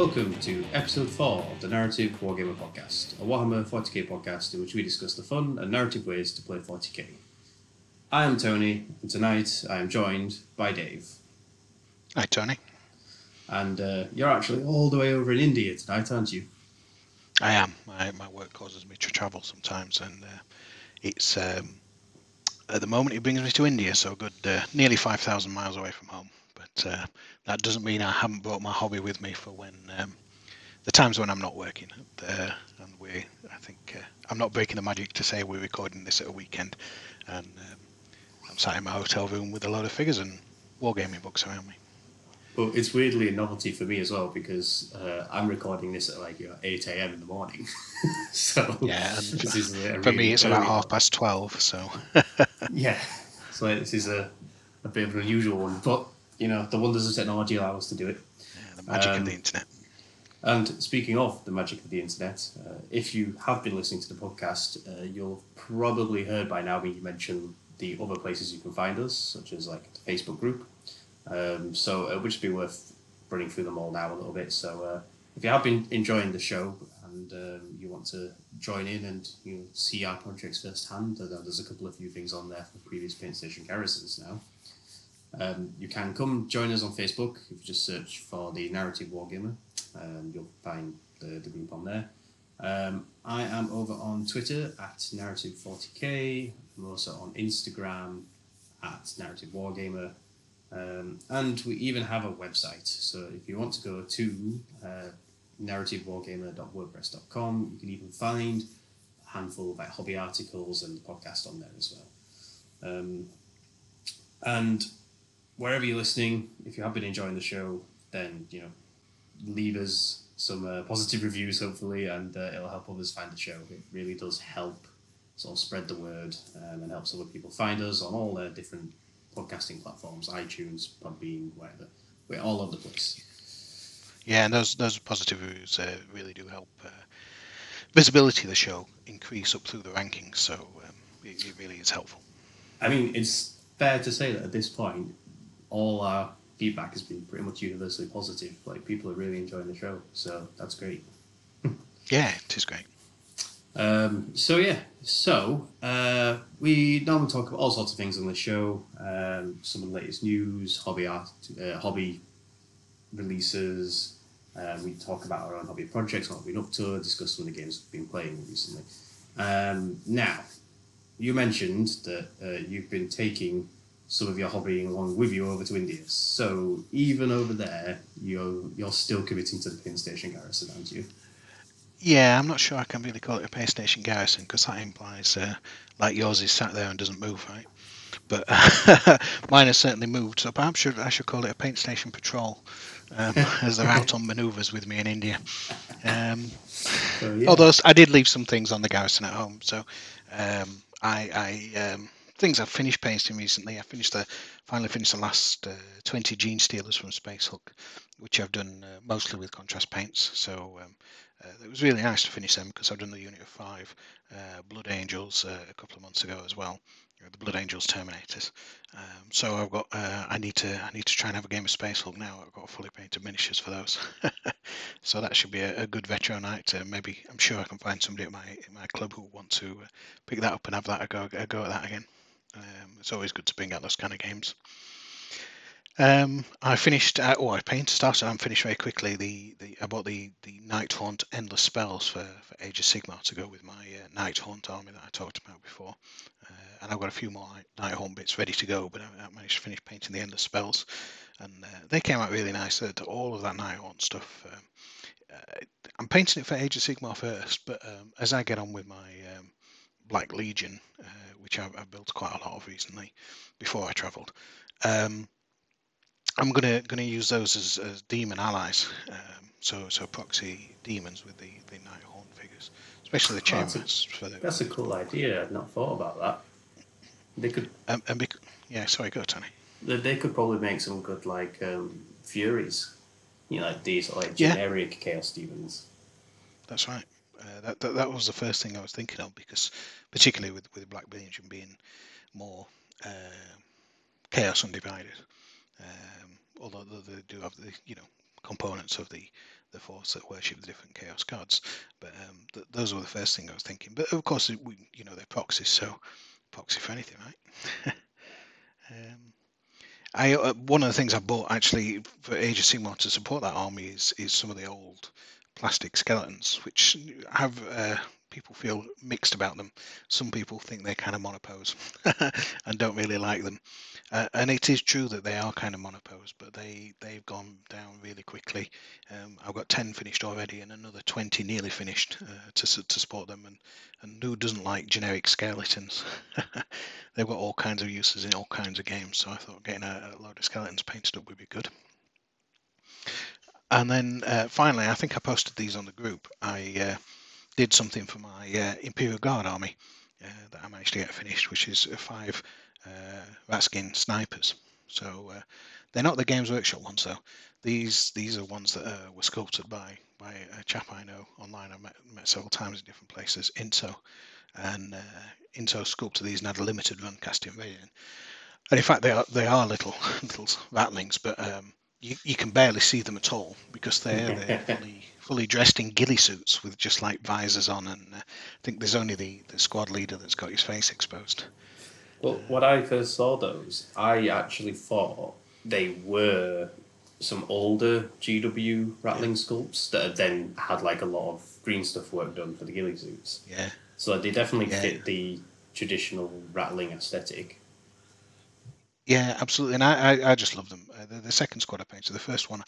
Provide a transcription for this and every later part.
Welcome to episode 4 of the Narrative Wargamer Podcast, a Warhammer 40k podcast in which we discuss the fun and narrative ways to play 40k. I am Tony, and tonight I am joined by Dave. Hi, Tony. And uh, you're actually all the way over in India tonight, aren't you? I am. My, my work causes me to travel sometimes, and uh, it's um, at the moment it brings me to India, so good, uh, nearly 5,000 miles away from home. But uh, that doesn't mean I haven't brought my hobby with me for when um, the times when I'm not working. Uh, and we, I think, uh, I'm not breaking the magic to say we're recording this at a weekend, and um, I'm sat in my hotel room with a load of figures and wargaming books around me. Well, it's weirdly a novelty for me as well because uh, I'm recording this at like you know, 8 a.m. in the morning. so Yeah, and this is a for me it's about half past 12, so Yeah, so this is a, a bit of an unusual one, but you know the wonders of technology allow us to do it. yeah, the magic Um, of the internet. And speaking of the magic of the internet, uh, if you have been listening to the podcast, uh, you'll probably heard by now me mention the other places you can find us, such as like the Facebook group. Um, so it would just be worth running through them all now a little bit. So uh, if you have been enjoying the show and um, you want to join in and you know, see our projects firsthand, uh, there's a couple of few things on there for previous Paint Station garrisons now. Um, you can come join us on Facebook if you just search for the Narrative Wargamer. Um, you'll find the, the group on there. Um, I am over on Twitter at Narrative40k. I'm also on Instagram at Narrative Wargamer. Um, and we even have a website. So if you want to go to uh, narrativewargamer.wordpress.com, you can even find a handful of like hobby articles and the podcast on there as well. Um, and wherever you're listening, if you have been enjoying the show, then you know, leave us some uh, positive reviews, hopefully, and uh, it'll help others find the show. It really does help sort of spread the word um, and helps other people find us on all the different podcasting platforms, iTunes, Podbean, whatever. We're all over the place. Yeah, and those those positive reviews uh, really do help uh, visibility of the show increase up through the rankings. So um, it, it really is helpful. I mean, it's fair to say that at this point, all our feedback has been pretty much universally positive. Like people are really enjoying the show, so that's great. Yeah, it is great. Um, so yeah, so uh, we normally talk about all sorts of things on the show. Um, some of the latest news, hobby art, uh, hobby releases. Um, we talk about our own hobby projects, what we've been up to, discuss some of the games we've been playing recently. Um, now, you mentioned that uh, you've been taking some of your hobbying along with you over to India. So even over there, you're you're still committing to the paint station garrison, aren't you? Yeah, I'm not sure I can really call it a paint station garrison because that implies uh, like yours is sat there and doesn't move, right? But mine has certainly moved, so perhaps should, I should call it a paint station patrol, um, as they're out on manoeuvres with me in India. Um, So, yeah. Although I did leave some things on the garrison at home, so um, I, I um, things I've finished painting recently. I finished the finally finished the last uh, 20 Genestealers from Space Hulk, which I've done uh, mostly with contrast paints. So um, uh, it was really nice to finish them because I've done the unit of five uh, Blood Angels uh, a couple of months ago as well. you know, The Blood Angels Terminators. Um, so I've got. Uh, I need to. I need to try and have a game of Space Hulk now. I've got fully painted miniatures for those. so that should be a, a good retro night. Maybe I'm sure I can find somebody at my at my club who want to pick that up and have that a go a go at that again. Um, it's always good to bring out those kind of games. Um, I finished. Uh, oh, I painted started. I'm finished very quickly. The, the I bought the the Nighthaunt Endless Spells for, for Age of Sigmar to go with my uh, Nighthaunt army that I talked about before, uh, and I've got a few more Night- Haunt bits ready to go. But I, I managed to finish painting the Endless Spells, and uh, they came out really nice. All of that Nighthaunt stuff. Um, uh, I'm painting it for Age of Sigmar first, but um, as I get on with my um, Black Legion, uh, which I've, I've built quite a lot of recently before I travelled. Um, I'm gonna gonna use those as, as demon allies. Um, so so proxy demons with the the nighthaunt figures, especially the Oh, that's a- chambers for the. That's a cool idea. I'd not thought about that. They could Um, and bec- yeah, sorry, go Tony. they, they could probably make some good like um, furies. You know, like these like Yeah. generic chaos demons. That's right. Uh, that, that that was the first thing I was thinking of because, particularly with with Black Legion being more uh, chaos undivided. Um, although they do have the you know components of the the force that worship the different chaos gods. But um, th- those were the first thing I was thinking. But of course, we, you know, they're proxies, so proxy for anything, right? um, I uh, one of the things I bought actually for Age of Sigmar to support that army is is some of the old plastic skeletons, which have uh, people feel mixed about them. Some people think they're kind of monopose and don't really like them. Uh, and it is true that they are kind of monopose, but they they've gone down really quickly. Um, I've got ten finished already, and another twenty nearly finished uh, to to support them. And and who doesn't like generic skeletons? they've got all kinds of uses in all kinds of games. So I thought getting a, a load of skeletons painted up would be good. And then uh, finally, I think I posted these on the group. I uh, did something for my uh, Imperial Guard army uh, that I managed to get finished, which is five uh, Ratskin snipers. So they're not the Games Workshop ones, though. These these are ones that were sculpted by by a chap I know online. I've met, met several times in different places. Into and uh, Into sculpted these and had a limited run casting variant. And in fact, they are they are little little ratlings, but um, you, you can barely see them at all because they're, they're fully, fully dressed in ghillie suits with just like visors on. And uh, I think there's only the, the squad leader that's got his face exposed. Well, when I first saw those, I actually thought they were some older GW ratling yeah. sculpts that had then had like a lot of green stuff work done for the ghillie suits. Yeah. So they definitely yeah. fit the traditional ratling aesthetic. Yeah, absolutely, and I, I, I just love them. Uh, the, the, second squad I painted, the first one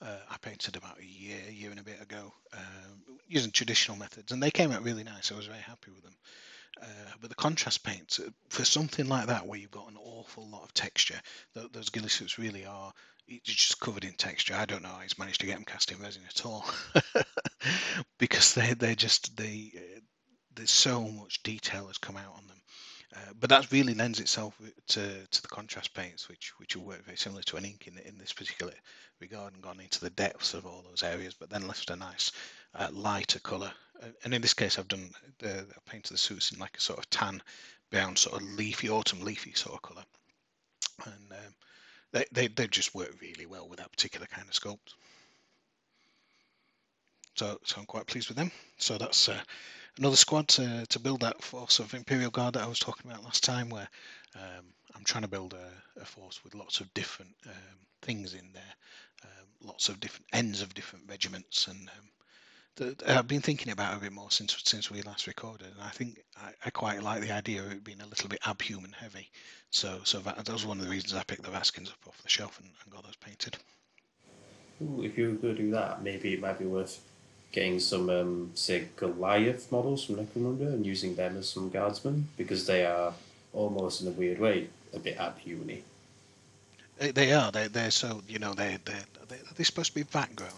uh, I painted about a year, year and a bit ago, um, using traditional methods, and they came out really nice. I was very happy with them. Uh, but the contrast paints, uh, for something like that, where you've got an awful lot of texture, th- those ghillie suits really are just covered in texture. I don't know how he's managed to get them cast in resin at all, because they they're just they uh, there's so much detail has come out on uh, but that really lends itself to, to the contrast paints, which which will work very similar to an ink in, in this particular regard and gone into the depths of all those areas, but then left a nice uh, lighter colour. Uh, and in this case, I've done the I painted the suits in like a sort of tan, brown, sort of leafy, autumn leafy sort of colour. And um, they, they, they just work really well with that particular kind of sculpt. So, so I'm quite pleased with them. So that's uh, another squad to, to build that force of Imperial Guard that I was talking about last time, where um, I'm trying to build a, a, force with lots of different um, things in there, um, lots of different ends of different regiments, and um, I've been thinking about it a bit more since since we last recorded, and I think I, I quite like the idea of it being a little bit abhuman heavy. So so that, that was one of the reasons I picked the Ratskins up off the shelf and, and got those painted. Ooh, if you were going to do that, maybe it might be worth getting some, um, say, Goliath models from Necromunda and using them as some guardsmen because they are almost in a weird way a bit abhuman They are. They they're so you know they they they they're supposed to be vat grown.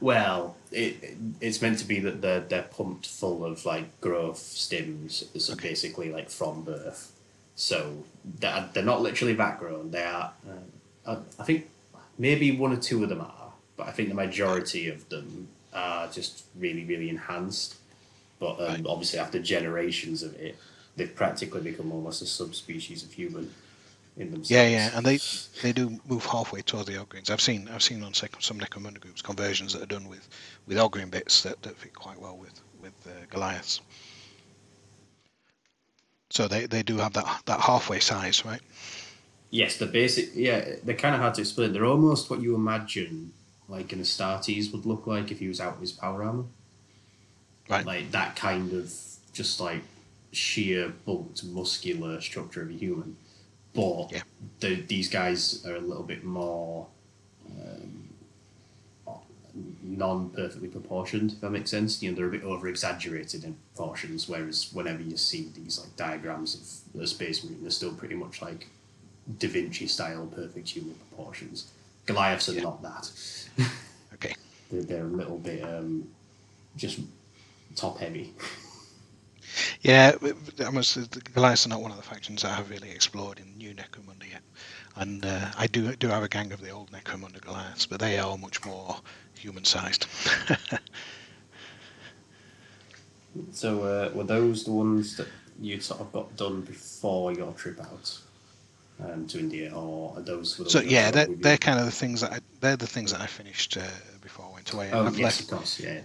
Well, it it's meant to be that they're they're pumped full of like growth stims, so okay. basically like from birth. So they're, they're not literally vat grown. They are. Uh, I think maybe one or two of them are, but I think the majority of them are just really, really enhanced. But um, right. obviously, after generations of it, they've practically become almost a subspecies of human in themselves. Yeah, yeah, and they they do move halfway towards the Ogryns. I've seen I've seen on some Necromunda groups conversions that are done with with Ogryn bits that, that fit quite well with with uh, Goliaths. So they, they do have that that halfway size, right? Yes, the basic. Yeah, they're kind of hard to explain. They're almost what you imagine like an Astartes would look like if he was out of his power armor. Right. Like that kind of just like sheer bulked muscular structure of a human. But yeah. the, these guys are a little bit more um, non perfectly proportioned, if that makes sense. You know, they're a bit over exaggerated in proportions, whereas whenever you see these like diagrams of the space marine, they're still pretty much like Da Vinci style perfect human proportions. Goliaths are yeah. not that. okay. They're, they're a little bit um, just top heavy. Yeah, I must. The Goliaths are not one of the factions I have really explored in New Necromunda yet, and uh, I do do have a gang of the old Necromunda Goliaths, but they are much more human-sized. so, uh, were those the ones that you sort of got done before your trip out? Um, to India, or are those? So yeah, they're, they're kind of the things that I, they're the things that I finished uh, before I went away. Oh I've yes, left of course, yeah.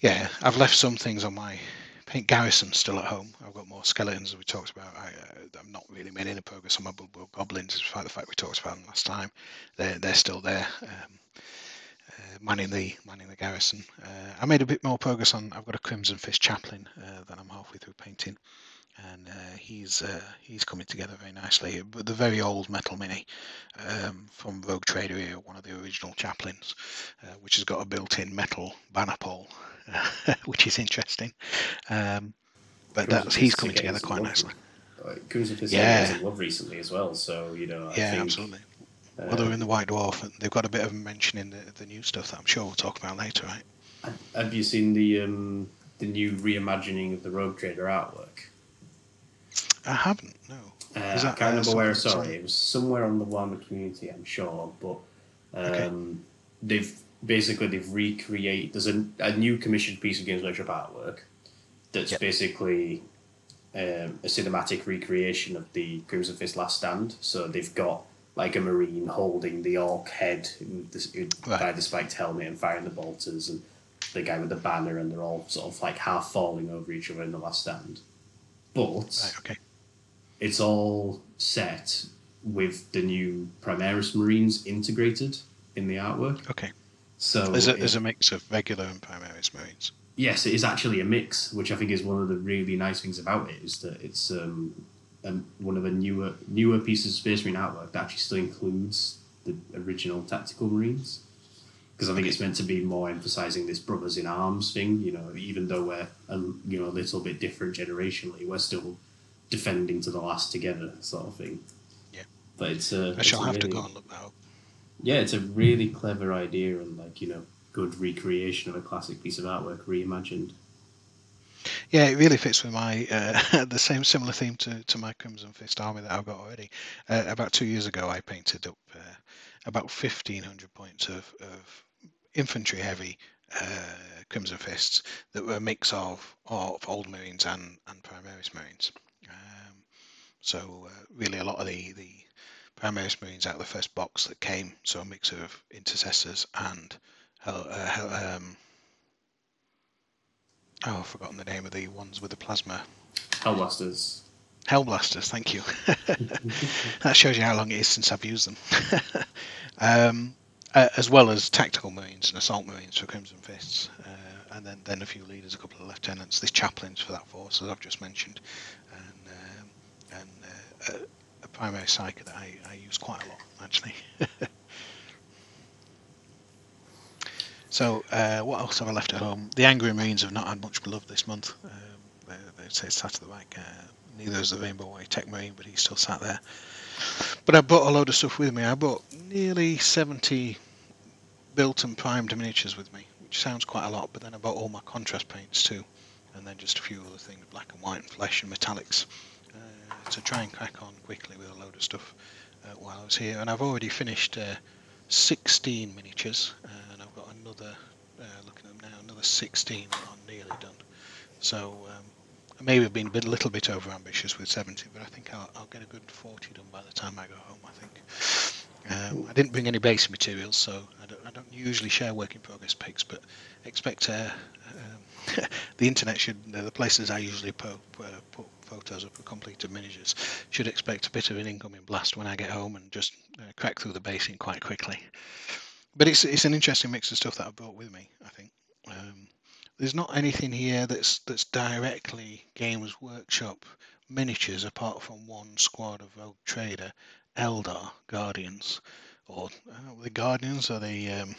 Yeah, I've left some things on my paint garrison still at home. I've got more skeletons as we talked about. I, uh, I've not really made any progress on my goblins, despite the fact we talked about them last time. They're they're still there, um, uh, manning the manning the garrison. Uh, I made a bit more progress on. I've got a Crimson Fist chaplain uh, that I'm halfway through painting, and uh, he's uh, he's coming together very nicely. But the very old metal mini um, from Rogue Trader here, one of the original chaplains, uh, which has got a built-in metal banner pole, which is interesting. Um, but that's he's coming together quite love. nicely. Fist Yeah. yeah. love recently as well, so you know. I Yeah, think, absolutely. Well, they're in the White Dwarf, and they've got a bit of a mention in the, the new stuff that I'm sure we'll talk about later, right? Have you seen the um, the new reimagining of the Rogue Trader artwork? I haven't, no. Uh, Is I that, can't uh, remember where I saw it. It was somewhere on the Warhammer community, I'm sure. But um, Okay. they've basically they've recreated. There's a, a new commissioned piece of Games Workshop artwork that's Yep. basically um, a cinematic recreation of the Crimson Fist Last Stand. So they've got like a marine holding the orc head with the, Right. by the spiked helmet and firing the bolters, and the guy with the banner, and they're all sort of like half falling over each other in the Last Stand. But Right, okay. It's all set with the new Primaris Marines integrated in the artwork. Okay. So There's a, it- there's a mix of regular and Primaris Marines. yes, it is actually a mix, which I think is one of the really nice things about it is that it's um, um, one of the newer newer pieces of Space Marine artwork that actually still includes the original Tactical Marines. Because I think it's meant to be more emphasizing this brothers in arms thing. You know, even though we're a, you know a little bit different generationally, we're still defending to the last together, sort of thing. Yeah. But it's uh, I shall a have to really- go and look that up. yeah, it's a really clever idea and like you know good recreation of a classic piece of artwork reimagined. Yeah, it really fits with my uh, the same similar theme to, to my Crimson Fist army that I've got already. Uh, about two years ago, I painted up uh, about fifteen hundred points of, of infantry heavy uh, Crimson Fists that were a mix of of old Marines and and Primaris Marines. So uh, really, a lot of the the Primaris Marines out of the first box that came, so a mix of intercessors and uh, um, oh, I've forgotten the name of the ones with the plasma. Hellblasters. Hellblasters, thank you. that shows you how long it is since I've used them. um, uh, as well as tactical marines and assault marines for Crimson Fists, uh, and then, then a few leaders, a couple of lieutenants, this chaplains for that force, as I've just mentioned, and um, and uh, a, Primaris psyker that I, I use quite a lot actually. so uh, what else have I left at home? The Angry Marines have not had much love this month. Um, they, they say sat at the back. Uh, neither is the Rainbow White Tech Marine, but he's still sat there. But I brought a load of stuff with me. I brought nearly 70 built and primed miniatures with me, which sounds quite a lot, but then I bought all my contrast paints too, and then just a few other things, black and white and flesh and metallics, to try and crack on quickly with a load of stuff uh, while I was here. And I've already finished uh, 16 miniatures, and I've got another, uh, looking at them now, another 16 that are nearly done. So um, I may have been a bit, a little bit over ambitious with 70, but I think I'll, I'll get a good 40 done by the time I go home. I think. Um, I didn't bring any basic materials, so I don't, I don't usually share work in progress pics, but expect uh, um, the internet should uh, the places I usually po- uh, put photos of completed miniatures should expect a bit of an incoming blast when I get home and just uh, crack through the basing quite quickly. But it's it's an interesting mix of stuff that I brought with me. I think. Um, there's not anything here that's that's directly Games Workshop miniatures apart from one squad of Rogue Trader, Eldar Guardians, or uh, the Guardians or the um,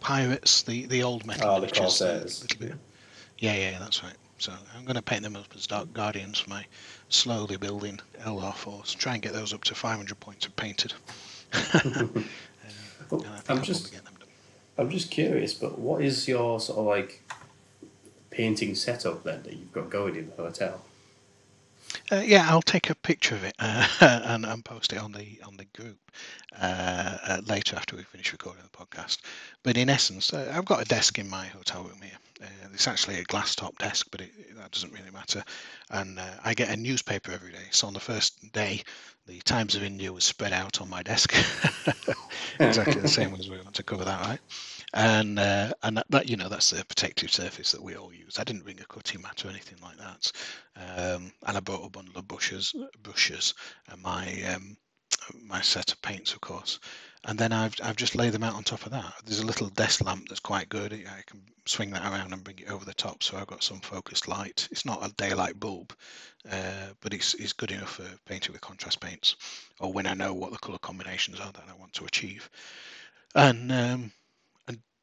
Pirates, the the old metal Oh, the miniatures. a Corsairs. Yeah, yeah, that's right. So I'm going to paint them up as Dark Guardians for my slowly building Eldar force. Try and get those up to 500 points of painted. Um, Well, think I'm just probably get them done. I'm just curious, but what is your sort of like painting setup then that you've got going in the hotel? Uh, yeah, I'll take a picture of it uh, and, and post it on the on the group uh, uh later after we finish recording the podcast. But in essence, uh, I've got a desk in my hotel room here. Uh, it's actually a glass top desk, but it, that doesn't really matter. And I get a newspaper every day. So on the first day, the Times of India was spread out on my desk, exactly the same as we want to cover that, right? And uh, and that, that, you know that's the protective surface that we all use. I didn't bring a cutting mat or anything like that, um, and I brought a bundle of brushes, brushes, and my um, my set of paints, of course. And then I've I've just laid them out on top of that. There's a little desk lamp that's quite good. I can swing that around and bring it over the top, so I've got some focused light. It's not a daylight bulb, uh, but it's it's good enough for painting with contrast paints, or when I know what the color combinations are that I want to achieve. And um,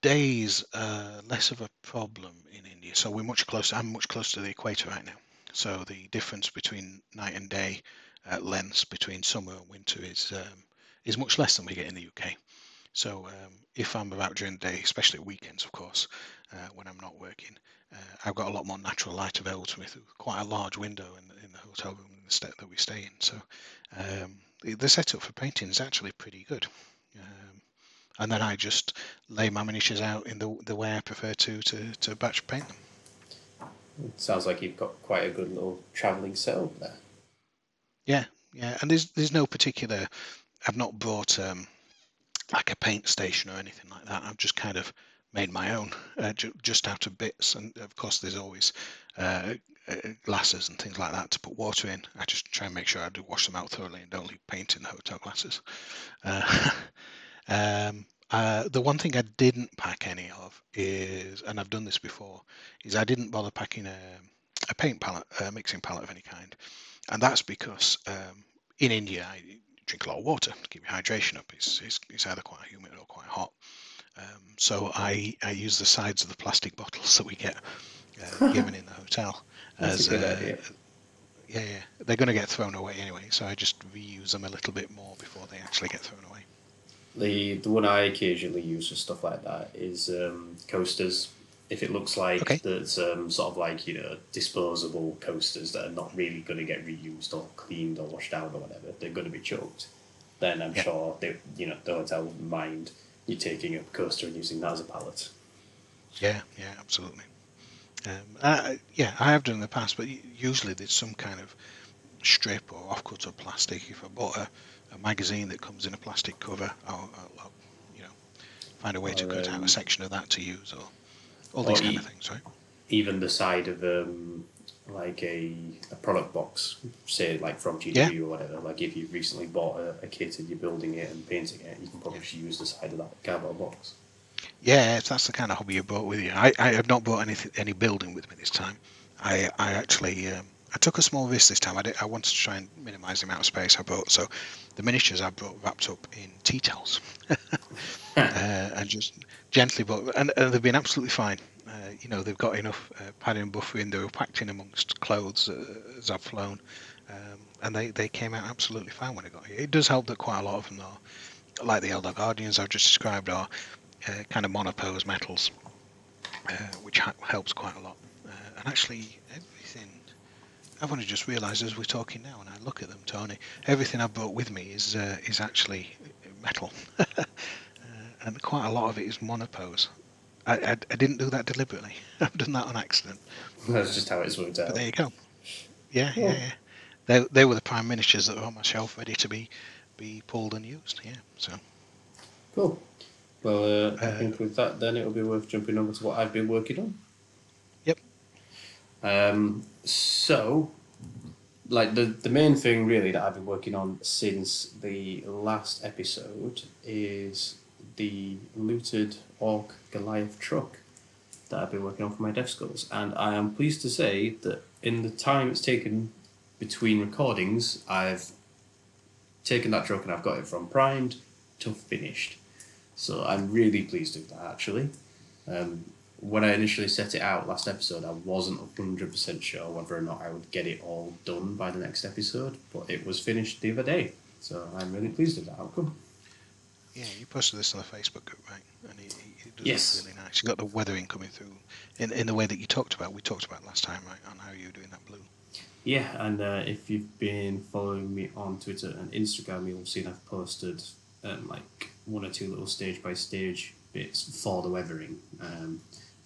days uh, less of a problem in India. So we're much closer. I'm much closer to the equator right now. So the difference between night and day uh, lengths between summer and winter is um, is much less than we get in the UK. So um, if I'm about during the day, especially weekends, of course, uh, when I'm not working, uh, I've got a lot more natural light available to me through quite a large window in the, in the hotel room that we stay in. So um, the, the setup for painting is actually pretty good. Um, and then I just lay my miniatures out in the the way I prefer to to, to batch paint them. It sounds like you've got quite a good little travelling setup there. Yeah, yeah, and there's there's no particular. I've not brought um, like a paint station or anything like that. I've just kind of made my own, uh, ju- just out of bits. And of course, there's always uh, uh, glasses and things like that to put water in. I just try and make sure I do wash them out thoroughly and don't leave paint in the hotel glasses. Uh, Um, uh, the one thing I didn't pack any of is, and I've done this before, is I didn't bother packing a, a paint palette, a mixing palette of any kind, and that's because um, in India I drink a lot of water to keep my hydration up. It's, it's, it's either quite humid or quite hot. Um, so I, I use the sides of the plastic bottles that we get uh, given in the hotel as a good uh, idea. Yeah, yeah, they're going to get thrown away anyway, so I just reuse them a little bit more before they actually get thrown away. The the one I occasionally use for stuff like that is um, coasters. If it looks like okay. that's um, sort of like you know disposable coasters that are not really going to get reused or cleaned or washed out or whatever, they're going to be chucked. Then I'm yeah. sure they you know the hotel wouldn't mind you taking a coaster and using that as a palette. Yeah, yeah, absolutely. Um, I, yeah, I have done in the past, but usually there's some kind of strip or offcut of plastic. If I bought a a magazine that comes in a plastic cover. I'll, I'll, I'll you know, find a way or, to cut um, out a section of that to use, or all these kind e- of things, right? Even the side of um, like a, a product box, say like from GW yeah. or whatever. Like if you've recently bought a, a, kit and you're building it and painting it, you can probably yeah. use the side of that cardboard box. Yeah, if that's the kind of hobby you brought with you. I, I have not brought anything, any building with me this time. I I actually um, I took a small risk this time. I, did, I wanted to try and minimise the amount of space I brought. So the miniatures I brought wrapped up in tea towels uh, and just gently brought, and, and, they've been absolutely fine. Uh, you know, they've got enough uh, padding and buffering. They were packed in amongst clothes uh, as I've flown, um, and they, they came out absolutely fine when I got here. It does help that quite a lot of them are, like the Eldar Guardians I've just described, are uh, kind of monopose metals, uh, which ha- helps quite a lot. and actually, I've only just realised as we're talking now, and I look at them, Tony. Everything I brought with me is uh, is actually metal, uh, and quite a lot of it is monopose. I, I, I, didn't do that deliberately. I've done that on accident. That's just how it's worked out. But there you go. Yeah, yeah, yeah. They, they were the prime ministers that were on my shelf, ready to be be pulled and used. Yeah, so. Cool. Well, uh, I uh, think with that, then it'll be worth jumping over to what I've been working on. Um, so, like the the main thing really that I've been working on since the last episode is the looted Orc Goliath truck that I've been working on for my Death Skulls, and I am pleased to say that in the time it's taken between recordings, I've taken that truck and I've got it from primed to finished. So I'm really pleased with that actually. Um, when I initially set it out last episode, I wasn't 100% sure whether or not I would get it all done by the next episode, but it was finished the other day. So I'm really pleased with that outcome. Yeah, you posted this on the Facebook group, right? And it, it does yes. really nice. You got the weathering coming through in, in the way that you talked about. We talked about last time, right, on how you were doing that blue. yeah, and uh, if you've been following me on Twitter and Instagram, you'll have seen I've posted um, like one or two little stage by stage bits for the weathering. Um,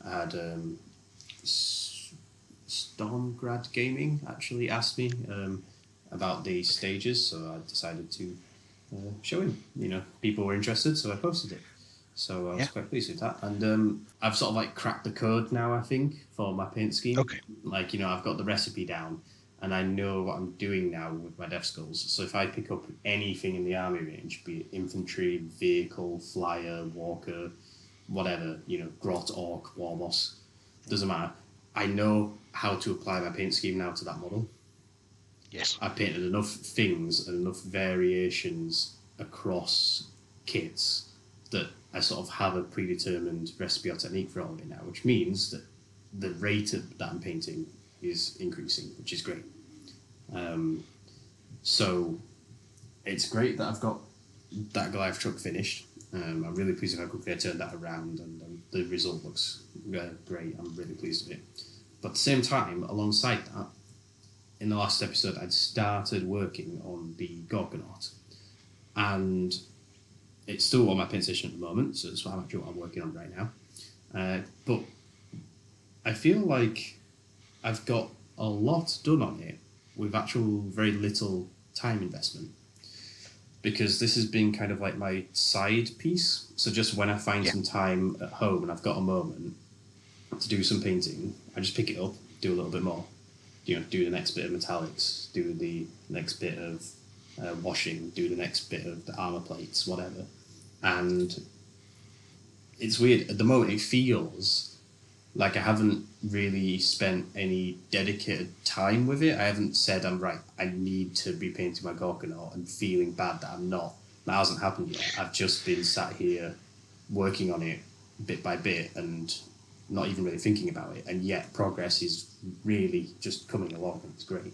I had um, Stormgrad Gaming actually asked me um, about the stages, so I decided to uh, show him. You know, people were interested, so I posted it. So I was Yeah. quite pleased with that. And um, I've sort of like cracked the code now, I think, for my paint scheme. Okay. Like, you know, I've got the recipe down and I know what I'm doing now with my death skulls. So if I pick up anything in the army range, be it infantry, vehicle, flyer, walker, whatever, you know, grot, orc, warboss, doesn't matter. I know how to apply my paint scheme now to that model. Yes. I've painted enough things and enough variations across kits that I sort of have a predetermined recipe or technique for all of it now, which means that the rate of, that I'm painting is increasing, which is great. Um, so it's great that I've got that Goliath truck finished. Um, I'm really pleased with how quickly I turned that around, and um, the result looks uh, great. I'm really pleased with it. But at the same time, alongside that, in the last episode, I'd started working on the Gorkanaut, and it's still on my paint station at the moment, so it's what I'm actually what I'm working on right now. Uh, but I feel like I've got a lot done on it with actual very little time investment because this has been kind of like my side piece. So just when I find Yeah. some time at home and I've got a moment to do some painting, I just pick it up, do a little bit more. You know, do the next bit of metallics, do the next bit of uh, washing, do the next bit of the armor plates, whatever. And it's weird at the moment. It feels like I haven't really spent any dedicated time with it. I haven't said I'm right. I need to be painting my Gorkanaut and feeling bad that I'm not. That hasn't happened yet. I've just been sat here working on it bit by bit and not even really thinking about it. And yet progress is really just coming along. and It's great.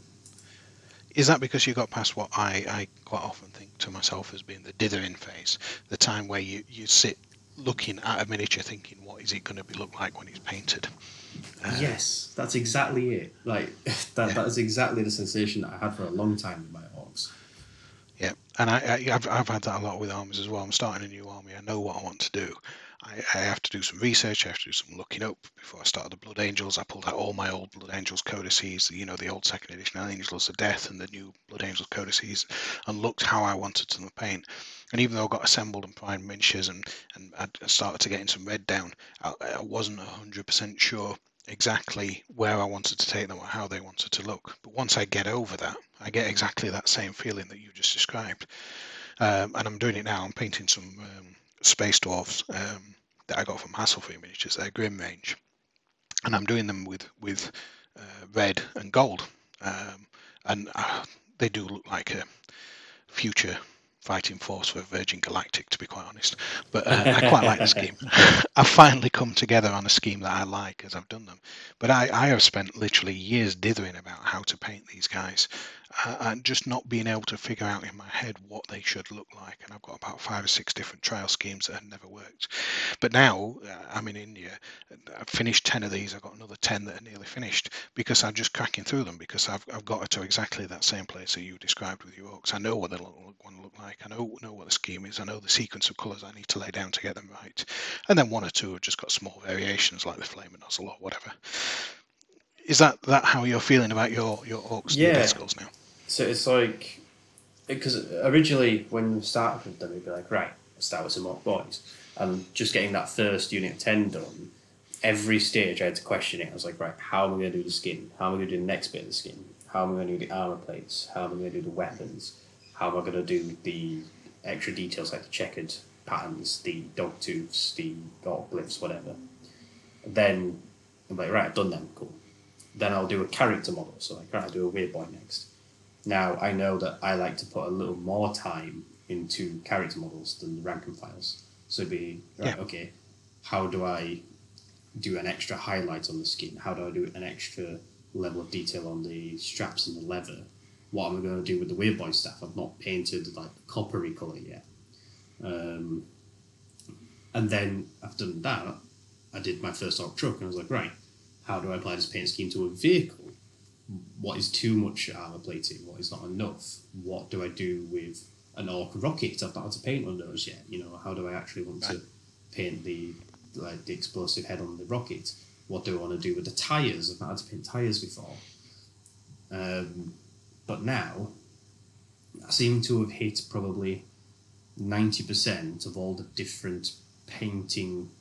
Is that because you got past what I, I quite often think to myself as being the dithering phase, the time where you, you sit looking at a miniature thinking, what is it going to be look like when it's painted? Uh, yes, that's exactly it. Like that. That is exactly the sensation that I had for a long time with my orcs. Yeah, and I, I, I've, I've had that a lot with armies as well. I'm starting a new army. I know what I want to do. I, I have to do some research. I have to do some looking up before I started the Blood Angels. I pulled out all my old Blood Angels codices, you know, the old second edition Angels of Death and the new Blood Angels codices, and looked how I wanted to paint. And even though I got assembled and primed miniatures and and I started to getting some red down, I, I wasn't hundred percent sure exactly where I wanted to take them or how they wanted to look. But once I get over that, I get exactly that same feeling that you just described. Um, and I'm doing it now. I'm painting some um, space dwarfs um, that I got from Hasslefree Miniatures. They're Grymm range, and I'm doing them with with uh, red and gold, um, and uh, they do look like a future fighting force for Virgin Galactic, to be quite honest. But uh, I quite like the scheme. I've finally come together on a scheme that I like as I've done them. But I, I have spent literally years dithering about how to paint these guys uh, and just not being able to figure out in my head what they should look like. And I've got about five or six different trial schemes that have never worked. But now uh, I'm in India. I've finished 10 of these. I've got another 10 that are nearly finished because I'm just cracking through them because I've, I've got to exactly that same place that you described with your orcs. I know what they look, want to look like. I know, know what the scheme is. I know the sequence of colours I need to lay down to get them right. And then one or two have just got small variations like the flaming nozzle or whatever. Is that, that how you're feeling about your, your orcs and Yeah. death now? So it's like because originally when we started with them, you'd be like, right, let's start with some more boys, and just getting that first unit of ten done. Every stage I had to question it. I was like, right, how am I going to do the skin? How am I going to do the next bit of the skin? How am I going to do the armor plates? How am I going to do the weapons? How am I going to do the extra details like the checkered patterns, the dog tooths, the dog glyphs, whatever? Then I'm like, right, I've done them, cool. Then I'll do a character model. So like, right, I'll do a weird boy next. Now I know that I like to put a little more time into character models than the rank and files. So it'd be right, Yeah. okay, how do I do an extra highlight on the skin? How do I do an extra level of detail on the straps and the leather? What am I going to do with the weird boy stuff? I've not painted like the coppery colour yet. Um, and then after done that, I did my first orc truck and I was like, right, how do I apply this paint scheme to a vehicle? what is too much armor plating, what is not enough, what do I do with an orc rocket I've not had to paint on those yet, you know, how do I actually want right. to paint the like the explosive head on the rocket, what do I want to do with the tyres, I've not had to paint tyres before. Um, but now, I seem to have hit probably 90% of all the different painting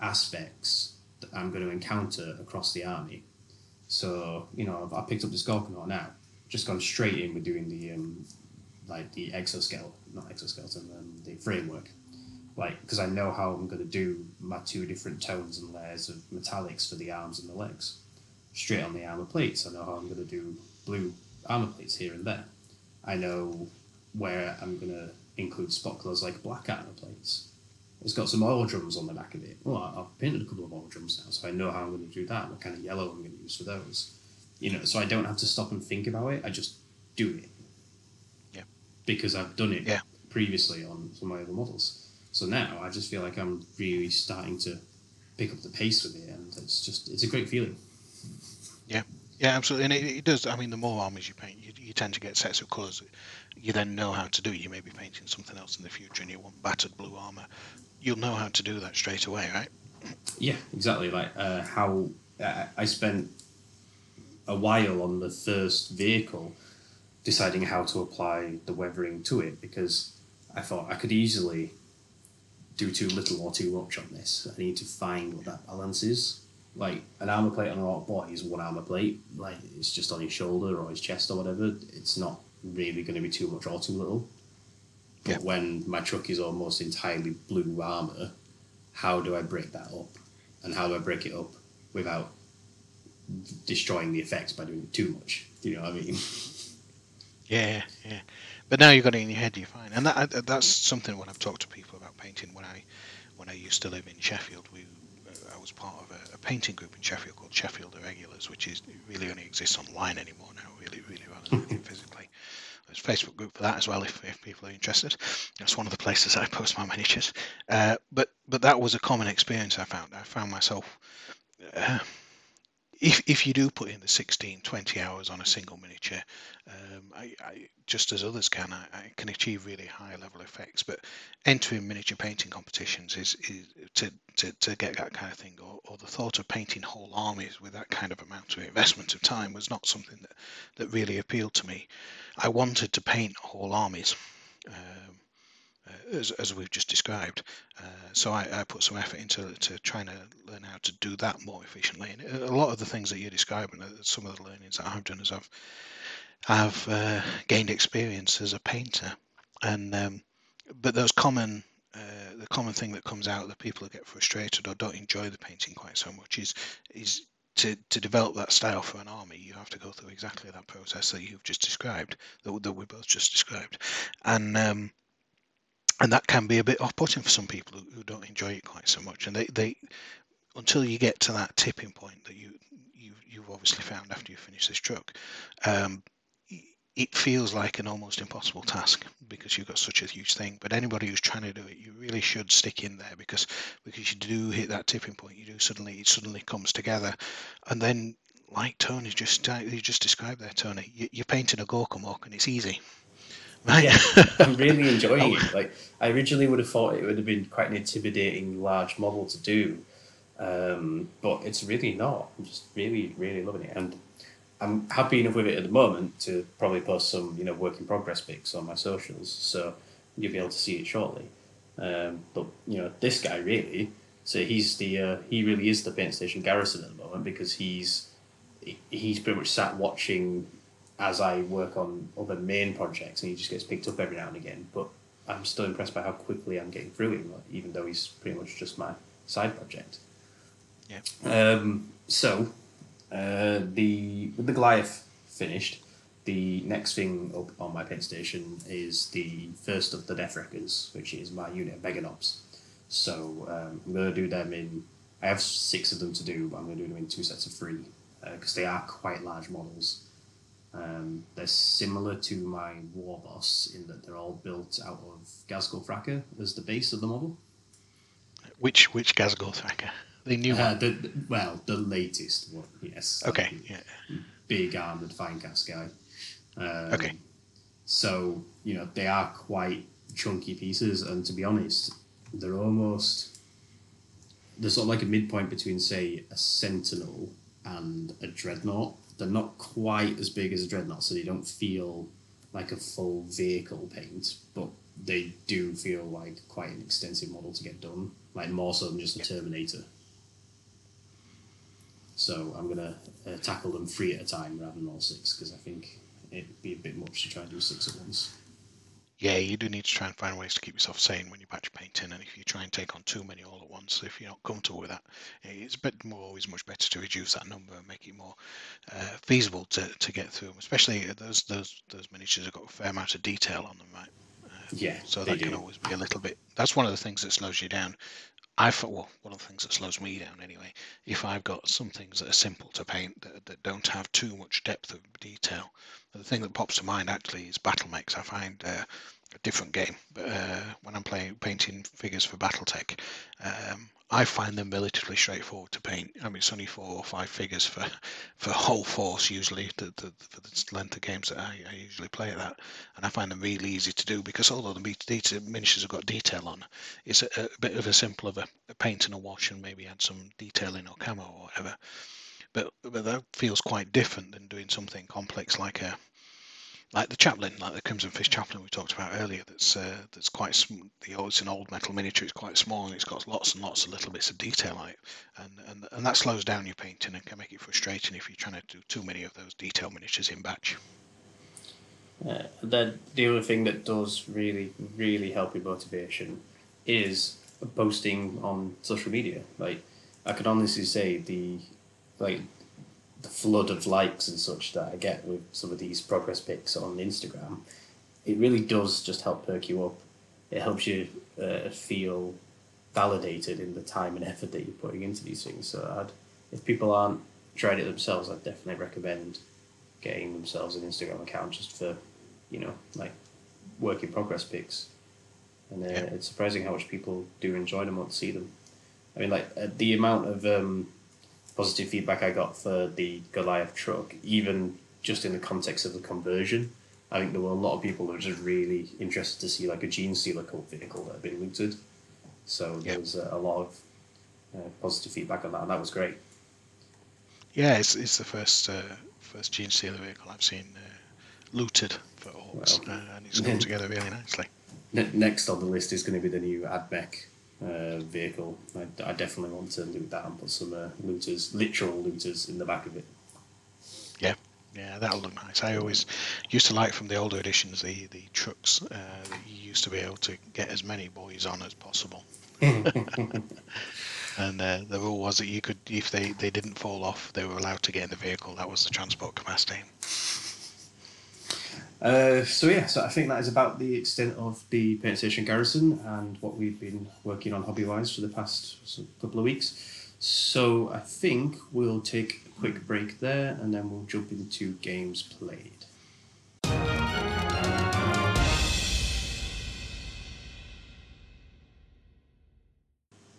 aspects that I'm going to encounter across the army. So, you know, I picked up the Gorkanaut now, just gone straight in with doing the, um, like the exoskeleton, not exoskeleton, um, the framework. Like, because I know how I'm going to do my two different tones and layers of metallics for the arms and the legs. Straight on the armor plates, I know how I'm going to do blue armor plates here and there. I know where I'm going to include spot colors like black armor plates. It's got some oil drums on the back of it. Well, I've painted a couple of oil drums now, so I know how I'm going to do that, what kind of yellow I'm going to use for those. You know, so I don't have to stop and think about it. I just do it. Yeah. Because I've done it yeah. previously on some of my other models. So now I just feel like I'm really starting to pick up the pace with it, and it's just it's a great feeling. Yeah, yeah, absolutely, and it, it, does. I mean, the more armies you paint, you, you tend to get sets of colours. You then know how to do. It. You may be painting something else in the future, and you want battered blue armour. You'll know how to do that straight away, right? Yeah, exactly. Like uh, how uh, I spent a while on the first vehicle deciding how to apply the weathering to it because I thought I could easily do too little or too much on this. I need to find what that balance is like an armor plate on a rock boy is one armor plate. Like it's just on his shoulder or his chest or whatever. It's not really going to be too much or too little. But yeah. when my truck is almost entirely blue armor, how do I break that up? And how do I break it up without destroying the effects by doing too much? Do you know what I mean? Yeah, yeah. But now you've got it in your head, you're fine. And that uh, that's something when I've talked to people about painting. When I when I used to live in Sheffield, we uh, I was part of a, painting group in Sheffield called Sheffield Irregulars, which is really only exists online anymore now, really, really rather than physically. There's a Facebook group for that as well, if, if people are interested. That's one of the places I post my miniatures. Uh, but but that was a common experience I found. I found myself uh, if, if you do put in the 16, 20 hours on a single miniature, um, I, I, just as others can, I, I, can achieve really high level effects. But entering miniature painting competitions is, is to, to, to get that kind of thing, or, or the thought of painting whole armies with that kind of amount of investment of time was not something that, that really appealed to me. I wanted to paint whole armies. Um, uh, as, as we've just described. Uh, so I, I, put some effort into to trying to learn how to do that more efficiently. And a lot of the things that you're describing are some of the learnings that I've done as I've I've uh, gained experience as a painter. And um, but those common uh, the common thing that comes out that people get frustrated or don't enjoy the painting quite so much is is to, to develop that style for an army, you have to go through exactly that process that you've just described, that, that we both just described. And um, and that can be a bit off-putting for some people who, who don't enjoy it quite so much. And they, they until you get to that tipping point that you you you've obviously found after you finish this truck, um, it feels like an almost impossible task because you've got such a huge thing. But anybody who's trying to do it, you really should stick in there because because you do hit that tipping point. You do suddenly it suddenly comes together, and then like Tony just you just described there, Tony, you, you're painting a Gorkamork and it's easy. Right. Yeah, I'm really enjoying it. Like I originally would have thought it would have been quite an intimidating large model to do, um, but it's really not. I'm just really, really loving it, and I'm happy enough with it at the moment to probably post some, you know, work in progress pics on my socials. So you'll be able to see it shortly. Um, but you know, this guy really, so he's the uh, he really is the paint station garrison at the moment because he's he's pretty much sat watching as I work on other main projects, and he just gets picked up every now and again. But I'm still impressed by how quickly I'm getting through him, even though he's pretty much just my side project. Yeah. Um, so, uh, the with the Goliath finished, the next thing up on my paint station is the first of the Deathwreckers, which is my unit of Meganobz. So um, I'm going to do them in. I have six of them to do, but I'm going to do them in two sets of three because uh, they are quite large models. Um, they're similar to my War Boss in that they're all built out of Ghazghkull Thraka as the base of the model. Which which Ghazghkull Thraka? The new uh, one? The, well, the latest one, yes. Okay, yeah. big armored finecast guy. Um, Okay. So you know they are quite chunky pieces, and to be honest, they're almost they're sort of like a midpoint between say a sentinel and a dreadnought. They're not quite as big as a dreadnought, so they don't feel like a full vehicle paint, but they do feel like quite an extensive model to get done, like more so than just a Terminator. So I'm gonna uh, tackle them three at a time rather than all six because I think it'd be a bit much to try and do six at once. Yeah, you do need to try and find ways to keep yourself sane when you batch painting, and if you try and take on too many all at once, if you're not comfortable with that, it's a bit more always much better to reduce that number and make it more uh, feasible to, to get through them. Especially uh, those those those miniatures have got a fair amount of detail on them, right? Yeah, So they that can always be a little bit. That's one of the things that slows you down. I thought, well, one of the things that slows me down anyway. If I've got some things that are simple to paint that, that don't have too much depth of detail, the thing that pops to mind actually is battle mechs. I find uh, a different game, but uh, when I'm playing painting figures for BattleTech, um, I find them relatively straightforward to paint. I mean, it's only four or five figures for for whole force usually the, the, for the length of games that I, I usually play at that, and I find them really easy to do because although the miniatures have got detail on, it's a, a bit of a simple of a, a paint and a wash and maybe add some detailing or camo or whatever. But but that feels quite different than doing something complex like a like the chaplain, like the Crimson Fist chaplain we talked about earlier. That's uh, that's quite sm- the oh, it's an old metal miniature. It's quite small and it's got lots and lots of little bits of detail on it, and and and that slows down your painting and can make it frustrating if you're trying to do too many of those detail miniatures in batch. Uh, the other thing that does really, really help your motivation is posting on social media. Like I can honestly say the like the flood of likes and such that I get with some of these progress pics on Instagram, it really does just help perk you up. It helps you uh, feel validated in the time and effort that you're putting into these things. So I'd, if people aren't tried it themselves, I'd definitely recommend getting themselves an Instagram account just for, you know, like work in progress pics. And uh, Yeah. it's surprising how much people do enjoy them or see them. I mean, like uh, the amount of um, positive feedback I got for the Goliath truck, even just in the context of the conversion. I think there were a lot of people that were just really interested to see like a Genestealer cult vehicle that had been looted. So there was uh, a lot of uh, positive feedback on that, and that was great. Yeah, it's, it's the first uh, first Genestealer vehicle I've seen uh, looted for orcs, Well, uh, and it's come together really nicely. Ne- next on the list is going to be the new AdMech uh, vehicle. I, I definitely want to loot that and put some uh, looters, literal looters, in the back of it. Yeah, yeah, that'll look nice. I always used to like from the older editions the the trucks uh, that you used to be able to get as many boys on as possible. and uh, the rule was that you could, if they, they didn't fall off, they were allowed to get in the vehicle. That was the transport capacity. Uh, so yeah, so I think that is about the extent of the Paint Station Garrison and what we've been working on hobby-wise for the past couple of weeks. So I think we'll take a quick break there, and then we'll jump into games played.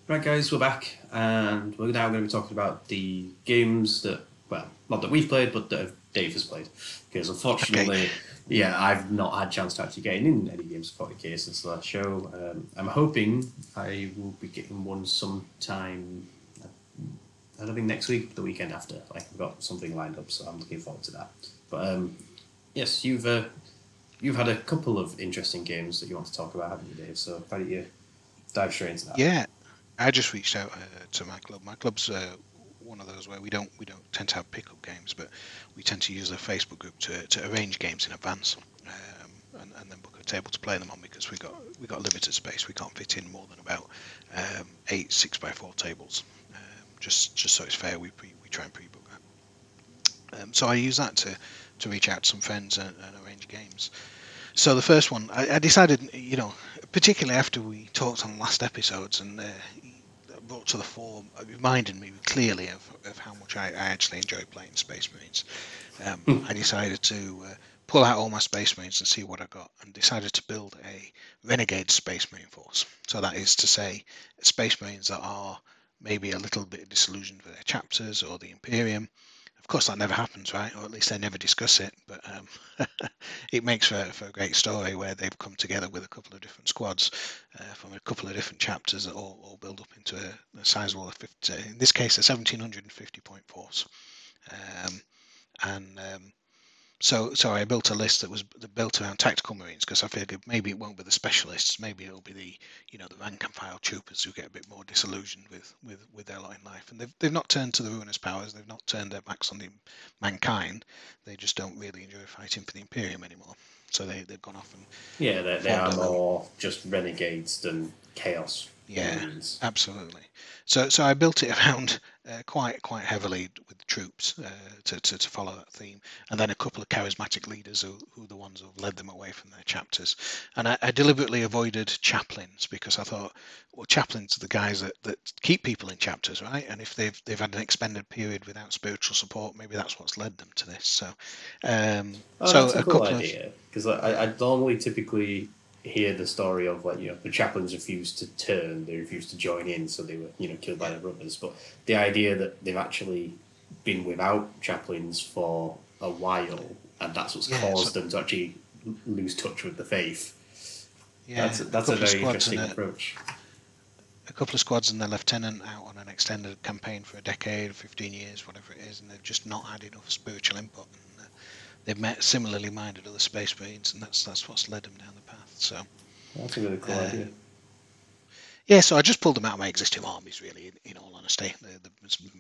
Right, guys, we're back, and we're now going to be talking about the games that, well, not that we've played, but that Dave has played. Because unfortunately, yeah, I've not had a chance to actually get in any games for 40k since the last show. Um, I'm hoping I will be getting one sometime. I don't think next week, the weekend after. Like I've got something lined up, so I'm looking forward to that. But um, yes, you've uh, you've had a couple of interesting games that you want to talk about, haven't you, Dave? So why don't you dive straight into that? Yeah, I just reached out uh, to my club. My club's uh, one of those where we don't we don't tend to have pickup games, but we tend to use a Facebook group to, to arrange games in advance, um, and, and then book a table to play them on because we got we got limited space. We can't fit in more than about um, eight six by four tables. Um, just just so it's fair, we pre, we try and pre-book that. Um, so I use that to to reach out to some friends and, and arrange games. So the first one, I, I decided, you know, particularly after we talked on last episodes and uh, brought to the fore, it reminded me clearly of, of how much I, I actually enjoy playing Space Marines. Um, I decided to uh, pull out all my Space Marines and see what I got, and decided to build a Renegade Space Marine force. So that is to say, Space Marines that are maybe a little bit disillusioned with their chapters or the Imperium, of course, that never happens, right? Or at least they never discuss it. But um, it makes for, for a great story where they've come together with a couple of different squads uh, from a couple of different chapters that all, all build up into a, a sizable, 50, in this case, a 1750 point force. Um, and um, so, so I built a list that was built around tactical marines because I figured maybe it won't be the specialists, maybe it'll be the, you know, the rank and file troopers who get a bit more disillusioned with with with their lot in life, and they've they've not turned to the ruinous powers, they've not turned their backs on the mankind, they just don't really enjoy fighting for the Imperium anymore. So they they've gone off and yeah, they, they are more just renegades than chaos. Yeah, absolutely. So so I built it around uh, quite quite heavily with troops uh, to, to, to follow that theme, and then a couple of charismatic leaders who, who are the ones who've led them away from their chapters. And I, I, deliberately avoided chaplains because I thought, well, chaplains are the guys that, that keep people in chapters, right? And if they've they've had an expended period without spiritual support, maybe that's what's led them to this. So, um, oh, so a, a cool idea because I, I normally typically hear the story of like you know the chaplains refused to turn, they refused to join in, so they were you know killed by their brothers. But the idea that they've actually been without chaplains for a while, and that's what's yeah, caused so, them to actually lose touch with the faith. Yeah, that's, that's a, a very interesting a, approach. A couple of squads and their lieutenant out on an extended campaign for a decade, fifteen years, whatever it is, and they've just not had enough spiritual input. And, uh, they've met similarly minded other space marines, and that's that's what's led them down the path. So that's a really cool uh, idea. Yeah, so I just pulled them out of my existing armies, really. In, in all honesty, the, the,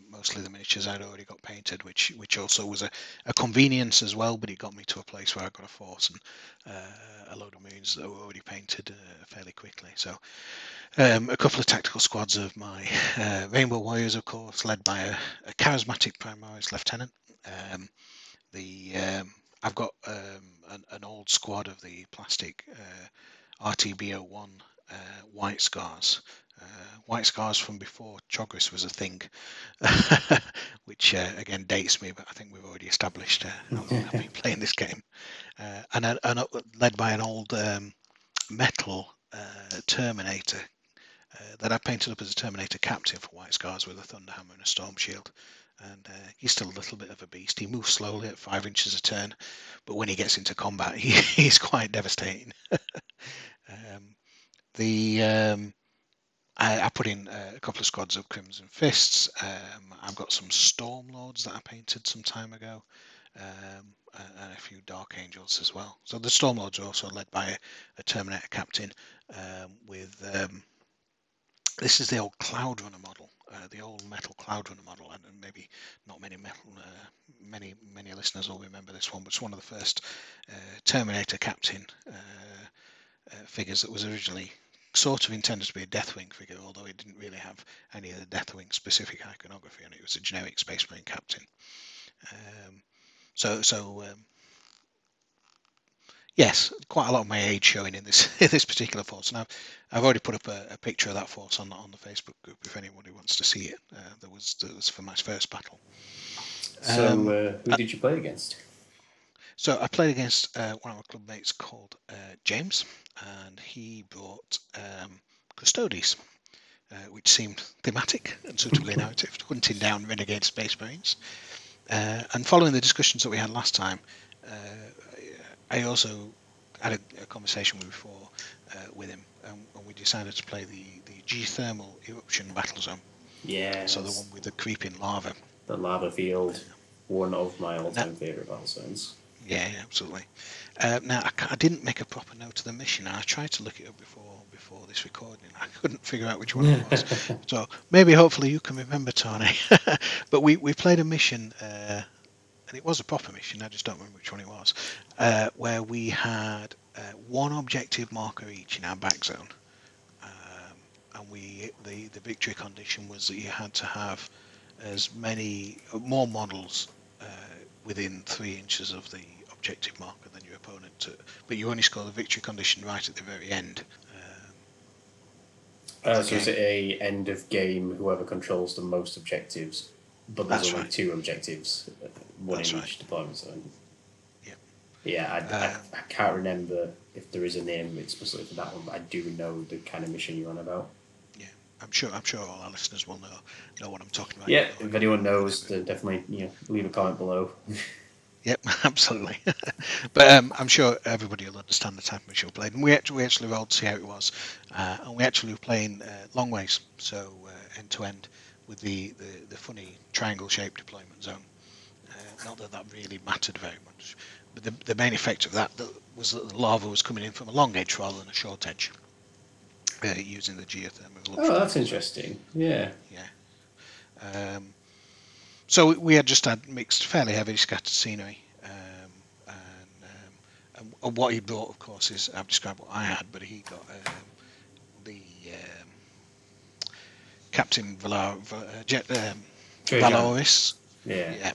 mostly the miniatures I'd already got painted, which which also was a, a convenience as well. But it got me to a place where I got a force and uh, a load of moons that were already painted uh, fairly quickly. So um, a couple of tactical squads of my uh, Rainbow Warriors, of course, led by a, a charismatic Primaris lieutenant. Um, the um, I've got um, an, an, old squad of the plastic uh, RTB01 uh, white scars. Uh, white scars from before Chogoris was a thing, which uh, again dates me, but I think we've already established uh, how long I've been playing this game. Uh, and, and led by an old um, metal Terminator that I painted up as a Terminator captain for White Scars with a Thunderhammer and a Storm Shield and uh, he's still a little bit of a beast. He moves slowly at five inches a turn, but when he gets into combat, he, he's quite devastating. um, the um, I, I, put in uh, a couple of squads of Crimson Fists. Um, I've got some Storm Lords that I painted some time ago, um, and a few Dark Angels as well. So the Storm Lords are also led by a, a Terminator captain um, with. Um, this is the old Cloud Runner model uh, the old metal cloud runner model, and, and maybe not many metal, uh, many many listeners will remember this one, but it's one of the first uh, Terminator Captain uh, uh, figures that was originally sort of intended to be a Deathwing figure, although it didn't really have any of the Deathwing specific iconography, and it was a generic Space Marine Captain. Um, so so um, Yes, quite a lot of my age showing in this in this particular force. And I've, I've already put up a, a, picture of that force on on the Facebook group if anybody wants to see it. Uh, there was there was for my first battle. So um, uh, who uh, did you play against? So I played against uh, one of my club mates called uh, James, and he brought um, Custodes, uh, which seemed thematic and suitably narrative, hunting down renegade space marines. and following the discussions that we had last time, I also had a, a conversation before uh, with him, and, and, we decided to play the the geothermal eruption battle zone. Yeah. So the one with the creeping lava. The lava field, one of my all-time favorite battle zones. Yeah, absolutely. Uh, now I, I, didn't make a proper note of the mission. I tried to look it up before before this recording. I couldn't figure out which one it was. so maybe, hopefully, you can remember, Tony. but we, we played a mission uh, and it was a proper mission, I just don't remember which one it was, uh, where we had uh, one objective marker each in our back zone. Um, and we the, the victory condition was that you had to have as many, more models uh, within three inches of the objective marker than your opponent. To, but you only score the victory condition right at the very end. Um, uh, so is it a end of game? Whoever controls the most objectives but there's That's only right. two objectives, one That's in right. each deployment zone. Yeah. Yeah, I, uh, I, I, can't remember if there is a name explicitly for that one, but I do know the kind of mission you're on about. Yeah. I'm sure I'm sure all our listeners will know know what I'm talking about. Yeah, if anyone knows, then definitely you know, leave a comment below. Yep, absolutely. but um, I'm sure everybody will understand the type of mission we played. And we actually, we actually rolled to see how it was. Uh, and we actually were playing uh, long ways, so uh, end to end, with the, the, the funny triangle shaped deployment zone. Not that that really mattered very much. But the, the main effect of that was that the lava was coming in from a long edge rather than a short edge, uh, using the geothermal. Oh, that's interesting. Yeah. Yeah. Um, so we had just had mixed, fairly heavily scattered scenery. Um, and, um, and, what he brought, of course, is I've described what I had, but he got um, the um, Captain Valar, uh, Jet, um, Valoris. Yeah. yeah.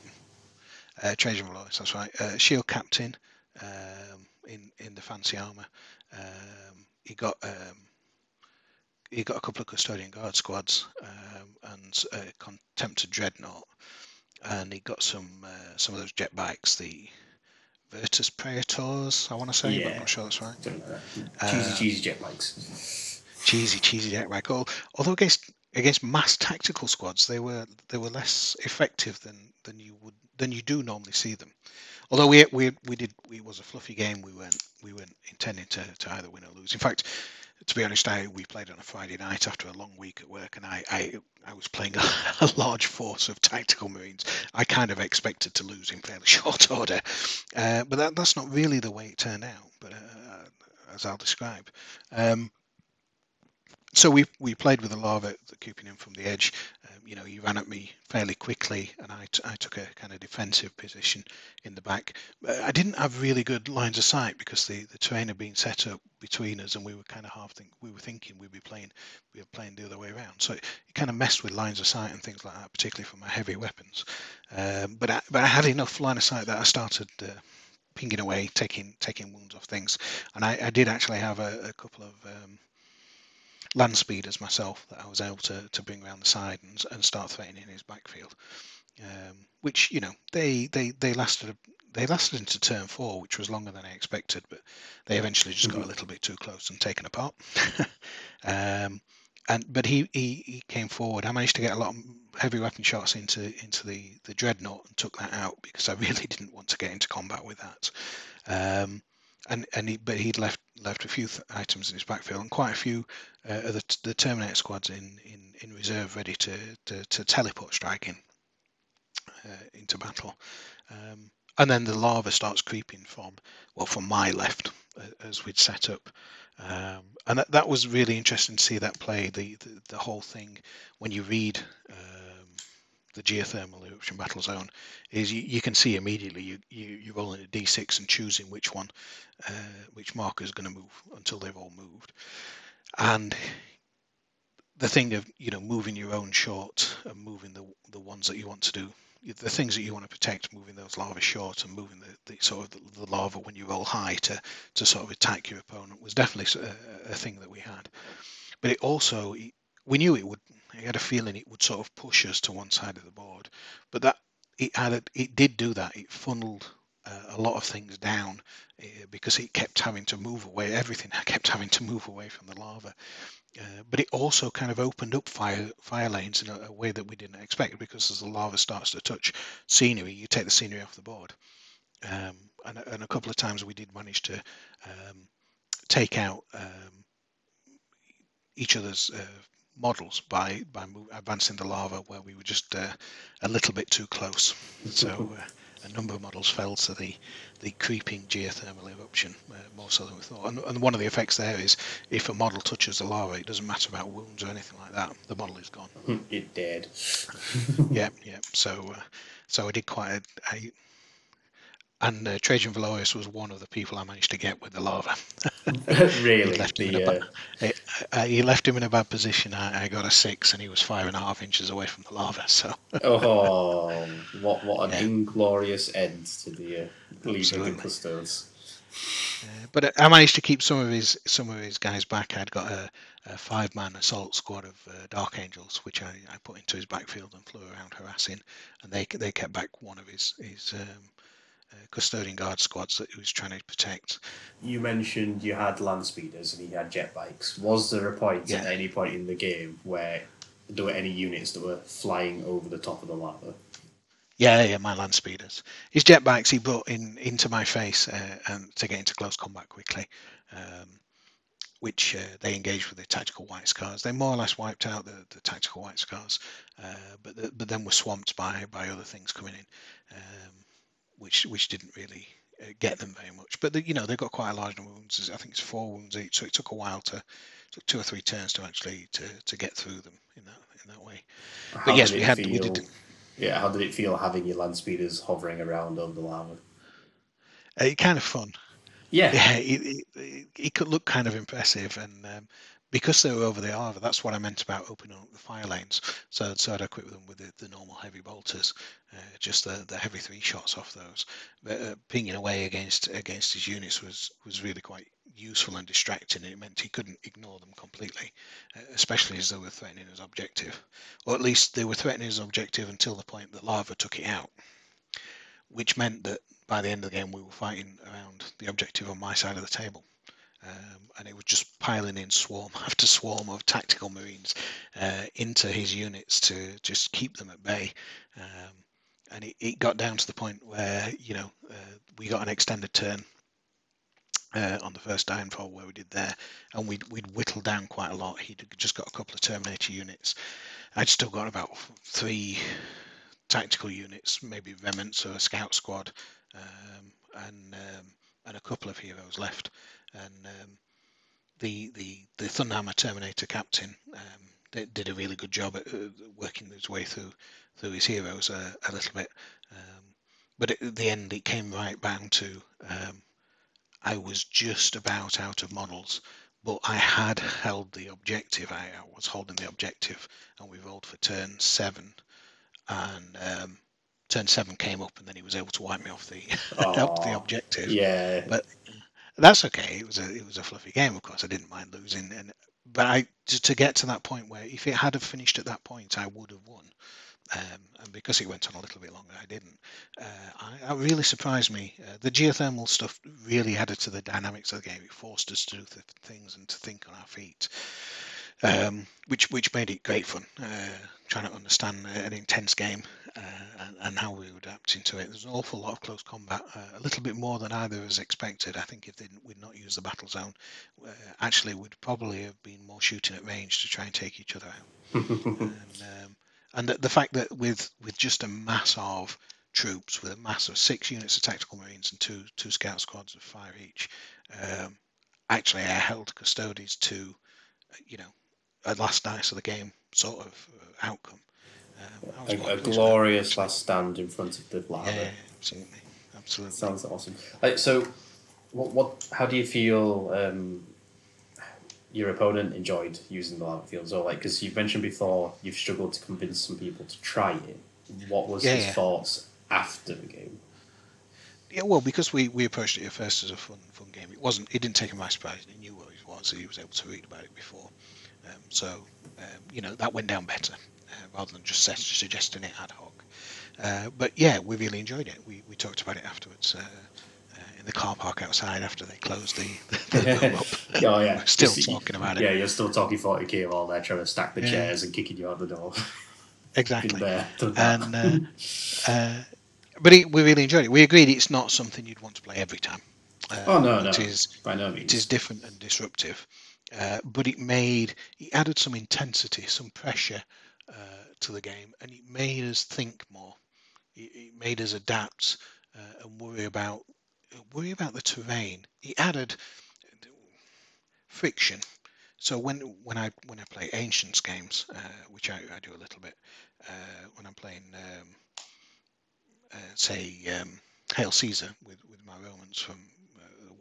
Uh, Trajann Valoris, that's right. Uh, Shield Captain um, in in the fancy armor. Um, he got he got a couple of custodian guard squads um, and a Contemptor dreadnought and he got some uh, some of those jet bikes, the Vertus Praetors, I want to say, yeah. but I'm not sure that's right. Uh, cheesy, cheesy jet bikes. Cheesy, cheesy jet bike. Although against against mass tactical squads, they were they were less effective than than you would than you do normally see them. Although we we we did it was a fluffy game, we weren't we weren't intending to, to either win or lose. In fact, to be honest, I we played on a Friday night after a long week at work, and I I, I was playing a, a, large force of tactical marines. I kind of expected to lose in fairly short order, uh, but that, that's not really the way it turned out. But uh, as I'll describe. Um, so we we played with the lava the keeping him from the edge. Um, you know, he ran at me fairly quickly, and I, I took a kind of defensive position in the back. Uh, I didn't have really good lines of sight because the, the terrain had been set up between us, and we were kind of half think we were thinking we'd be playing we were playing the other way around. So it, it kind of messed with lines of sight and things like that, particularly for my heavy weapons. Um, but I, but I had enough line of sight that I started. Uh, pinging away, taking taking wounds off things, and I, I did actually have a, a couple of um, land speeders myself that I was able to, to bring around the side and, and start threatening his backfield. Um, which you know they they they lasted they lasted into turn four, which was longer than I expected, but they eventually just got a mm-hmm. little bit too close and taken apart. um, and but he, he he came forward. I managed to get a lot of heavy weapon shots into into the the dreadnought and took that out because I really didn't want to get into combat with that. Um, and and he, but he'd left left a few items in his backfield and quite a few uh, of the, the Terminator squads in, in, in reserve, ready to, to, to teleport striking uh, into battle. Um, and then the lava starts creeping from well from my left as we'd set up. Um, and that, that was really interesting to see that play the, the, the whole thing when you read uh, the geothermal eruption battle zone is you, you can see immediately you, you you're rolling a d6 and choosing which one uh, which marker is going to move until they've all moved. And the thing of you know moving your own short and moving the the ones that you want to do the things that you want to protect moving those lava short and moving the, the sort of the, the, lava when you roll high to to sort of attack your opponent was definitely a, a thing that we had. But it also we knew it would I had a feeling it would sort of push us to one side of the board, but that it had it did do that. It funneled uh, a lot of things down uh, because it kept having to move away. Everything kept having to move away from the lava. Uh, but it also kind of opened up fire fire lanes in a, a, way that we didn't expect because as the lava starts to touch scenery, you take the scenery off the board. Um, and, and, a couple of times we did manage to um, take out um, each other's uh, models by by advancing the lava where we were just uh, a little bit too close. So uh, a number of models fell to the the creeping geothermal eruption uh, more so than we thought. And, and, one of the effects there is if a model touches the lava, it doesn't matter about wounds or anything like that. The model is gone. It dead. yeah, yeah. So uh, so I did quite a, a and uh, Trajann Valoris was one of the people I managed to get with the lava. really? he, left the, uh... bad, uh, he, left him in a bad position. I, I, got a six, and he was five and a half inches away from the lava. So. oh, what what an yeah. inglorious end to the uh, Legion of Custodes. but I managed to keep some of his some of his guys back. I'd got a, a five man assault squad of uh, Dark Angels, which I, I put into his backfield and flew around harassing, and they they kept back one of his his um, uh, custodian guard squads that he was trying to protect. You mentioned you had land speeders and he had jet bikes. Was there a point Yeah. at any point in the game where there were any units that were flying over the top of the lava? Yeah, yeah, my land speeders. His jet bikes he brought in into my face uh, and to get into close combat quickly, um, which uh, they engaged with the tactical white scars. They more or less wiped out the, the tactical white scars, uh, but the, but then were swamped by by other things coming in, um, which which didn't really uh, get them very much. But the, you know they got quite a large number of wounds. I think it's four wounds each, so it took a while to took two or three turns to actually to, to get through them in that in that way. How yes, we it had- we did- Yeah, how did it feel having your land speeders hovering around over the lava? Uh, kind of fun. Yeah, yeah, it, it, it, it could look kind of impressive, and um, because they were over the lava, that's what I meant about opening up the fire lanes. So, so I'd equip them with the, the normal heavy bolters, uh, just the, the heavy three shots off those. But uh, pinging away against against his units was was really quite useful and distracting. It meant he couldn't ignore them completely, uh, especially as they were threatening his objective, or at least they were threatening his objective until the point that lava took it out, which meant that by the end of the game we were fighting around the objective on my side of the table. Um, and it was just piling in swarm after swarm of tactical marines uh, into his units to just keep them at bay. Um, and it, it got down to the point where you know uh, we got an extended turn uh, on the first downfall where we did there, and we'd we'd whittled down quite a lot. He'd just got a couple of Terminator units. I'd still got about three tactical units, maybe remnants or a scout squad, um, and um, and a couple of heroes left. And um, the the the Thunderhammer Terminator captain um, did, did a really good job at uh, working his way through through his heroes a, a little bit. Um, but at the end, it came right down to um, I was just about out of models, but I had held the objective. I, I was holding the objective, and we rolled for turn seven, and um, turn seven came up, and then he was able to wipe me off the off the objective. yeah. But that's okay. It was a it was a fluffy game, of course. I didn't mind losing, and but I to, to get to that point where if it had have finished at that point, I would have won. Um, and because it went on a little bit longer, I didn't. Uh, I, it really surprised me. Uh, the geothermal stuff really added to the dynamics of the game. It forced us to do th- things and to think on our feet, um, which which made it great fun. Uh, trying to understand an intense game uh, and, and how we would adapt into it. There's an awful lot of close combat, uh, a little bit more than either of us expected. I think if we'd not used the battle zone, uh, actually would probably have been more shooting at range to try and take each other out. and um, and the, the fact that with with just a mass of troops, with a mass of six units of tactical marines and two two scout squads of five each, um, actually I held Custodes to, uh, you know, a last dice of the game sort of uh, outcome. Um, a, a pleased with that. glorious last stand in front of the lava. Yeah, absolutely, absolutely. Sounds awesome. Like, so, what, what? How do you feel um, your opponent enjoyed using the lava field? So, like, because you've mentioned before, you've struggled to convince some people to try it. What was Yeah, his yeah. thoughts after the game? Yeah, well, because we, we approached it at first as a fun fun game, it wasn't. It didn't take him by surprise. He knew what it was. He was able to read about it before, um, so um, you know that went down better uh, rather than just set, suggesting it ad hoc. Uh, but yeah, we really enjoyed it. We, we talked about it afterwards uh, uh, in the car park outside after they closed the, the, up. Oh yeah, still Just- talking about it. Yeah, you're still talking 40k while they're trying to stack the Yeah. chairs and kicking you out the door. Exactly. There, and uh, uh, but it, we really enjoyed it. We agreed it's not something you'd want to play every time. Uh, oh no, no, It is by no means. is different and disruptive, uh, but it made it added some intensity, some pressure uh, to the game, and it made us think more. It, it made us adapt uh, and worry about worry about the terrain. It added friction. So when when I when I play ancients games, uh, which I, I do a little bit, uh, when I'm playing, um, uh, say, um, Hail Caesar with, with my Romans from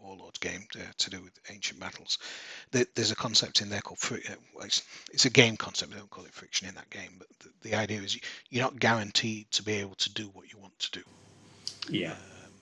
Warlords game to, to do with ancient battles, there, there's a concept in there called uh, it's, it's a game concept. They don't call it friction in that game, but the, the idea is you- you're not guaranteed to be able to do what you want to do. yeah, Um,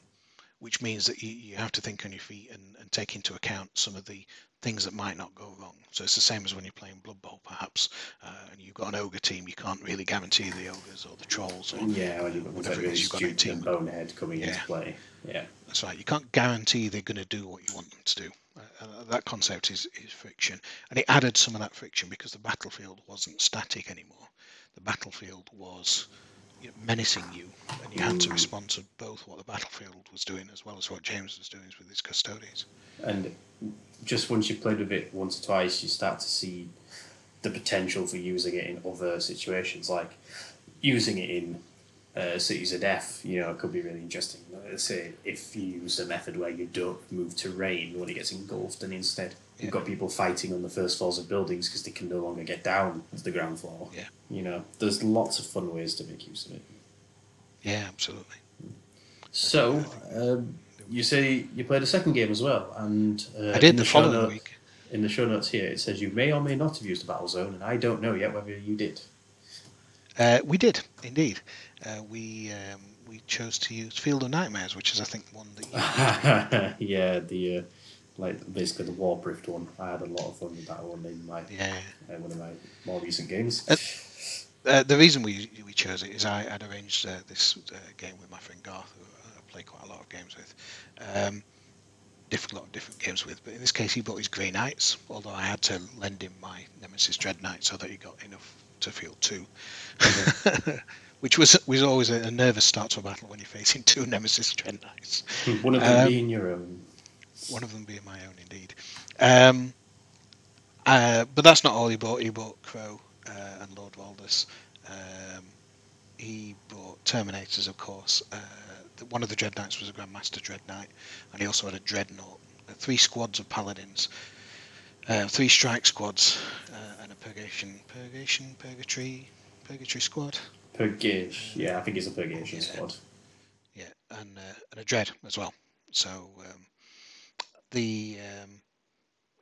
which means that you, you have to think on your feet and, and take into account some of the things that might not go wrong. So it's the same as when you're playing Blood Bowl, perhaps, uh, and you've got an ogre team. You can't really guarantee the ogres or the trolls or yeah, when whatever it is you've got a team. bonehead coming into play. Yeah. That's right. You can't guarantee they're going to do what you want them to do. Uh, uh, that concept is, is friction, and it added some of that friction because the battlefield wasn't static anymore. The battlefield was you know, menacing you, and you had to respond to both what the battlefield was doing as well as what James was doing with his custodians. And just once you've played with it once or twice, you start to see the potential for using it in other situations, like using it in uh, cities of death. You know, it could be really interesting. Let's say if you use a method where you don't move terrain when it gets engulfed, and instead Yeah. you've got people fighting on the first floors of buildings because they can no longer get down to the ground floor. Yeah. You know, there's lots of fun ways to make use of it. Yeah, absolutely. So, um, you say you played a second game as well, and uh, I did in the show following note- week. In the show notes here, it says you may or may not have used the battle zone, and I don't know yet whether you did. Uh, we did indeed. Uh, we um, we chose to use Field of Nightmares, which is I think one that you yeah, the uh, like basically the Warbrift one. I had a lot of fun with that one in my yeah. uh, one of my more recent games. Uh, Uh, the reason we we chose it is I had arranged uh, this uh, game with my friend Garth, who play quite a lot of games with. Um, different lot of different games with, but in this case he brought his Grey Knights. Although I had to lend him my Nemesis Dread Knight so that he got enough to field two, which was was always a, a nervous start to a battle when you're facing two Nemesis Dread Knights. one of them um, being your own. One of them being my own, indeed. Um, uh, but that's not all he bought. He bought Crowe uh, and Lord Voldus. Um, he bought Terminators, of course. Uh, one of the Dread Knights was a Grandmaster Dread Knight, and he also had a Dreadnought. Uh, three squads of Paladins, uh, three strike squads, uh, and a Purgation, Purgation, Purgatory, Purgatory squad. Purgation. Yeah, I think it's a Purgation Yeah. squad. Yeah, and uh, and a dread as well. So um, the um,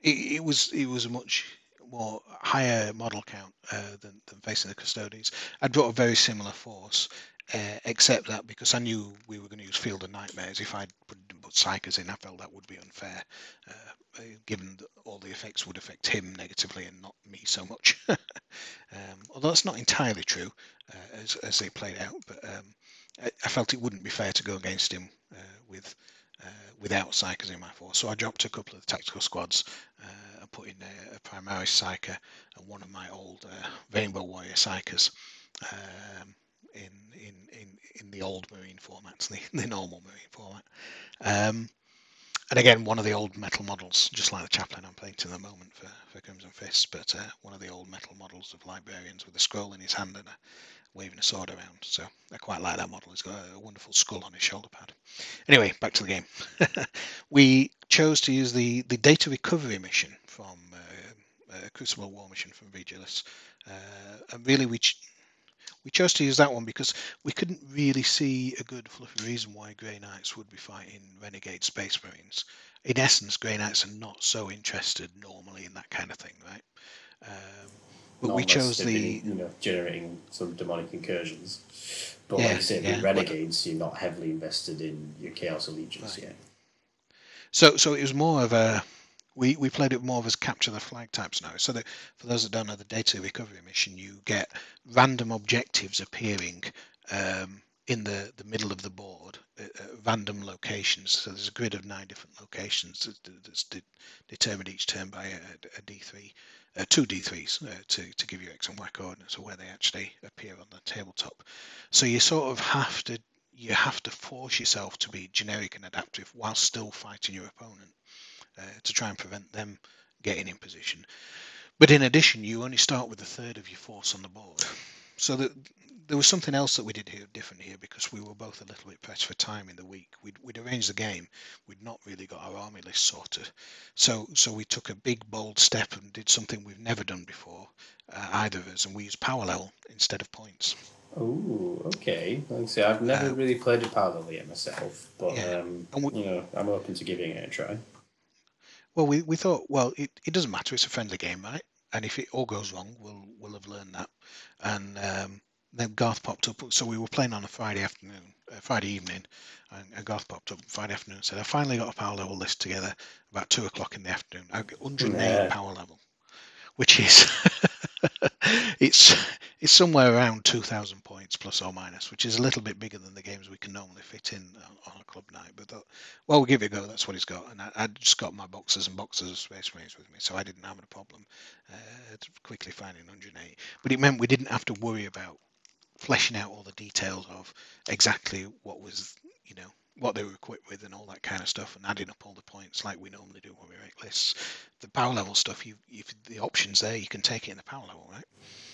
it, it was it was a much more higher model count uh, than, than facing the custodians. I brought a very similar force, uh, except that because I knew we were going to use Field of Nightmares, if I put, put Psykers in, I felt that would be unfair, uh, uh, given that all the effects would affect him negatively and not me so much. um, although that's not entirely true, uh, as, as they played out, but um, I, I felt it wouldn't be fair to go against him uh, with uh, without Psykers in my force. So I dropped a couple of the tactical squads and put in a, a Primaris Psyker and one of my old Rainbow Warrior Psykers um, in, in, in, in the old Marine formats, the, the normal Marine format. Um, and again, one of the old metal models, just like the chaplain I'm painting at the moment for, for Crimson Fists, but uh, one of the old metal models of librarians with a scroll in his hand and a, waving a sword around. So I quite like that model. He's got a wonderful skull on his shoulder pad. Anyway, back to the game. we chose to use the, the data recovery mission from uh, uh, Crucible War mission from Vigilus. Uh, and really, we ch- we chose to use that one because we couldn't really see a good fluffy reason why Grey Knights would be fighting Renegade Space Marines. In essence, Grey Knights are not so interested normally in that kind of thing, right? Um, but Not we chose the been, you know generating some demonic incursions. But Yeah, like you said, yeah. renegades, you're not heavily invested in your chaos allegiance Right. yet. So, so it was more of a we, we played it more of as capture the flag types now. So that for those that don't know the data recovery mission, you get random objectives appearing um, in the, the middle of the board at, at random locations. So there's a grid of nine different locations that- that's de- determined each turn by a, a D3, uh, two D3s uh, to, to give you X and Y coordinates of where they actually appear on the tabletop. So you sort of have to you have to force yourself to be generic and adaptive while still fighting your opponent to try and prevent them getting in position. But in addition, you only start with a third of your force on the board. So that there was something else that we did here different here because we were both a little bit pressed for time in the week. We'd, we'd arranged the game. We'd not really got our army list sorted. So so we took a big bold step and did something we've never done before, uh, either of us, and we used power level instead of points. Oh, okay. Like I say, I've never Uh, really played a power level yet myself, but Yeah. um, we- you know, I'm open to giving it a try. Well, we, we thought, well, it, it doesn't matter. It's a friendly game, right? And if it all goes wrong, we'll we'll have learned that. And um, then Garth popped up. So we were playing on a Friday afternoon, uh, Friday evening, and, Garth popped up Friday afternoon and said, "I finally got a power level list together about two o'clock in the afternoon. I got 108 Yeah. power level, which is it's it's somewhere around 2,000 points plus or minus, which is a little bit bigger than the games we can normally fit in on, a club night. But well, we'll give it a go. That's what he's got, and I, I just got my boxes and boxes of Space Marines with me, so I didn't have a problem uh, quickly finding 108. But it meant we didn't have to worry about fleshing out all the details of exactly what was, you know, what they were equipped with and all that kind of stuff, and adding up all the points like we normally do when we make lists. The power level stuff, you, if the options there, you can take it in the power level, right?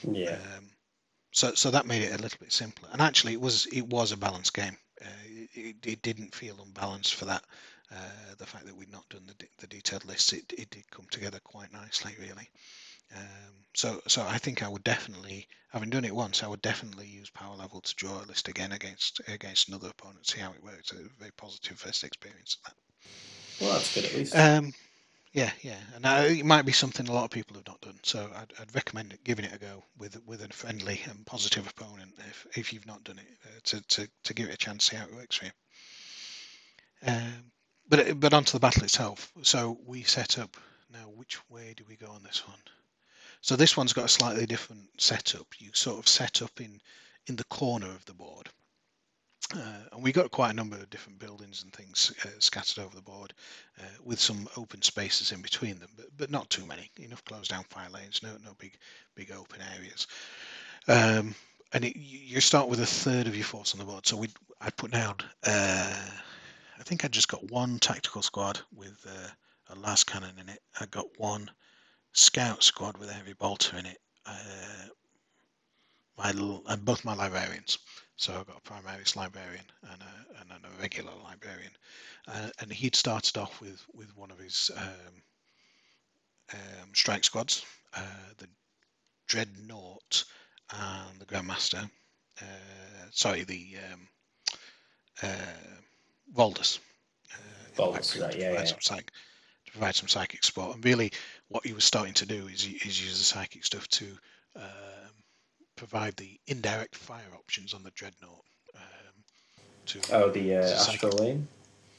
Yeah. Um, so, so that made it a little bit simpler. And actually, it was it was a balanced game. Uh, it, it didn't feel unbalanced for that. Uh, the fact that we'd not done the, de- the detailed lists, it, it did come together quite nicely, really. Um, so, so I think I would definitely, having done it once, I would definitely use power level to draw a list again against against another opponent, see how it works. A very positive first experience. of that. Well, that's good at least. Um, yeah, yeah, and uh, it might be something a lot of people have not done. So I'd, I'd recommend it, giving it a go with with a friendly and positive opponent if, if you've not done it uh, to, to to give it a chance, see how it works for you. Um, but but onto the battle itself. So we set up now. Which way do we go on this one? So this one's got a slightly different setup. You sort of set up in in the corner of the board. Uh, and we got quite a number of different buildings and things uh, scattered over the board, uh, with some open spaces in between them, but, but not too many. Enough closed down fire lanes, no no big big open areas. Um, and it, you start with a third of your force on the board. So we I put down. Uh, I think I just got one tactical squad with uh, a lascannon in it. I got one scout squad with a heavy bolter in it. Uh, my and both my librarians. So I've got a primaris librarian and a, and a regular librarian. Uh, and he'd started off with, with one of his um, um, strike squads, uh, the Dreadnought and the Grandmaster. Uh, sorry, the um, uh, Voldus. Uh, in Voldus, background right, to yeah, provide yeah. Some psych, to provide some psychic support. And really, what he was starting to do is, is use the psychic stuff to um, provide the indirect fire options on the dreadnought. Um, to Oh, the uh, It's a psychic- Astral Aim?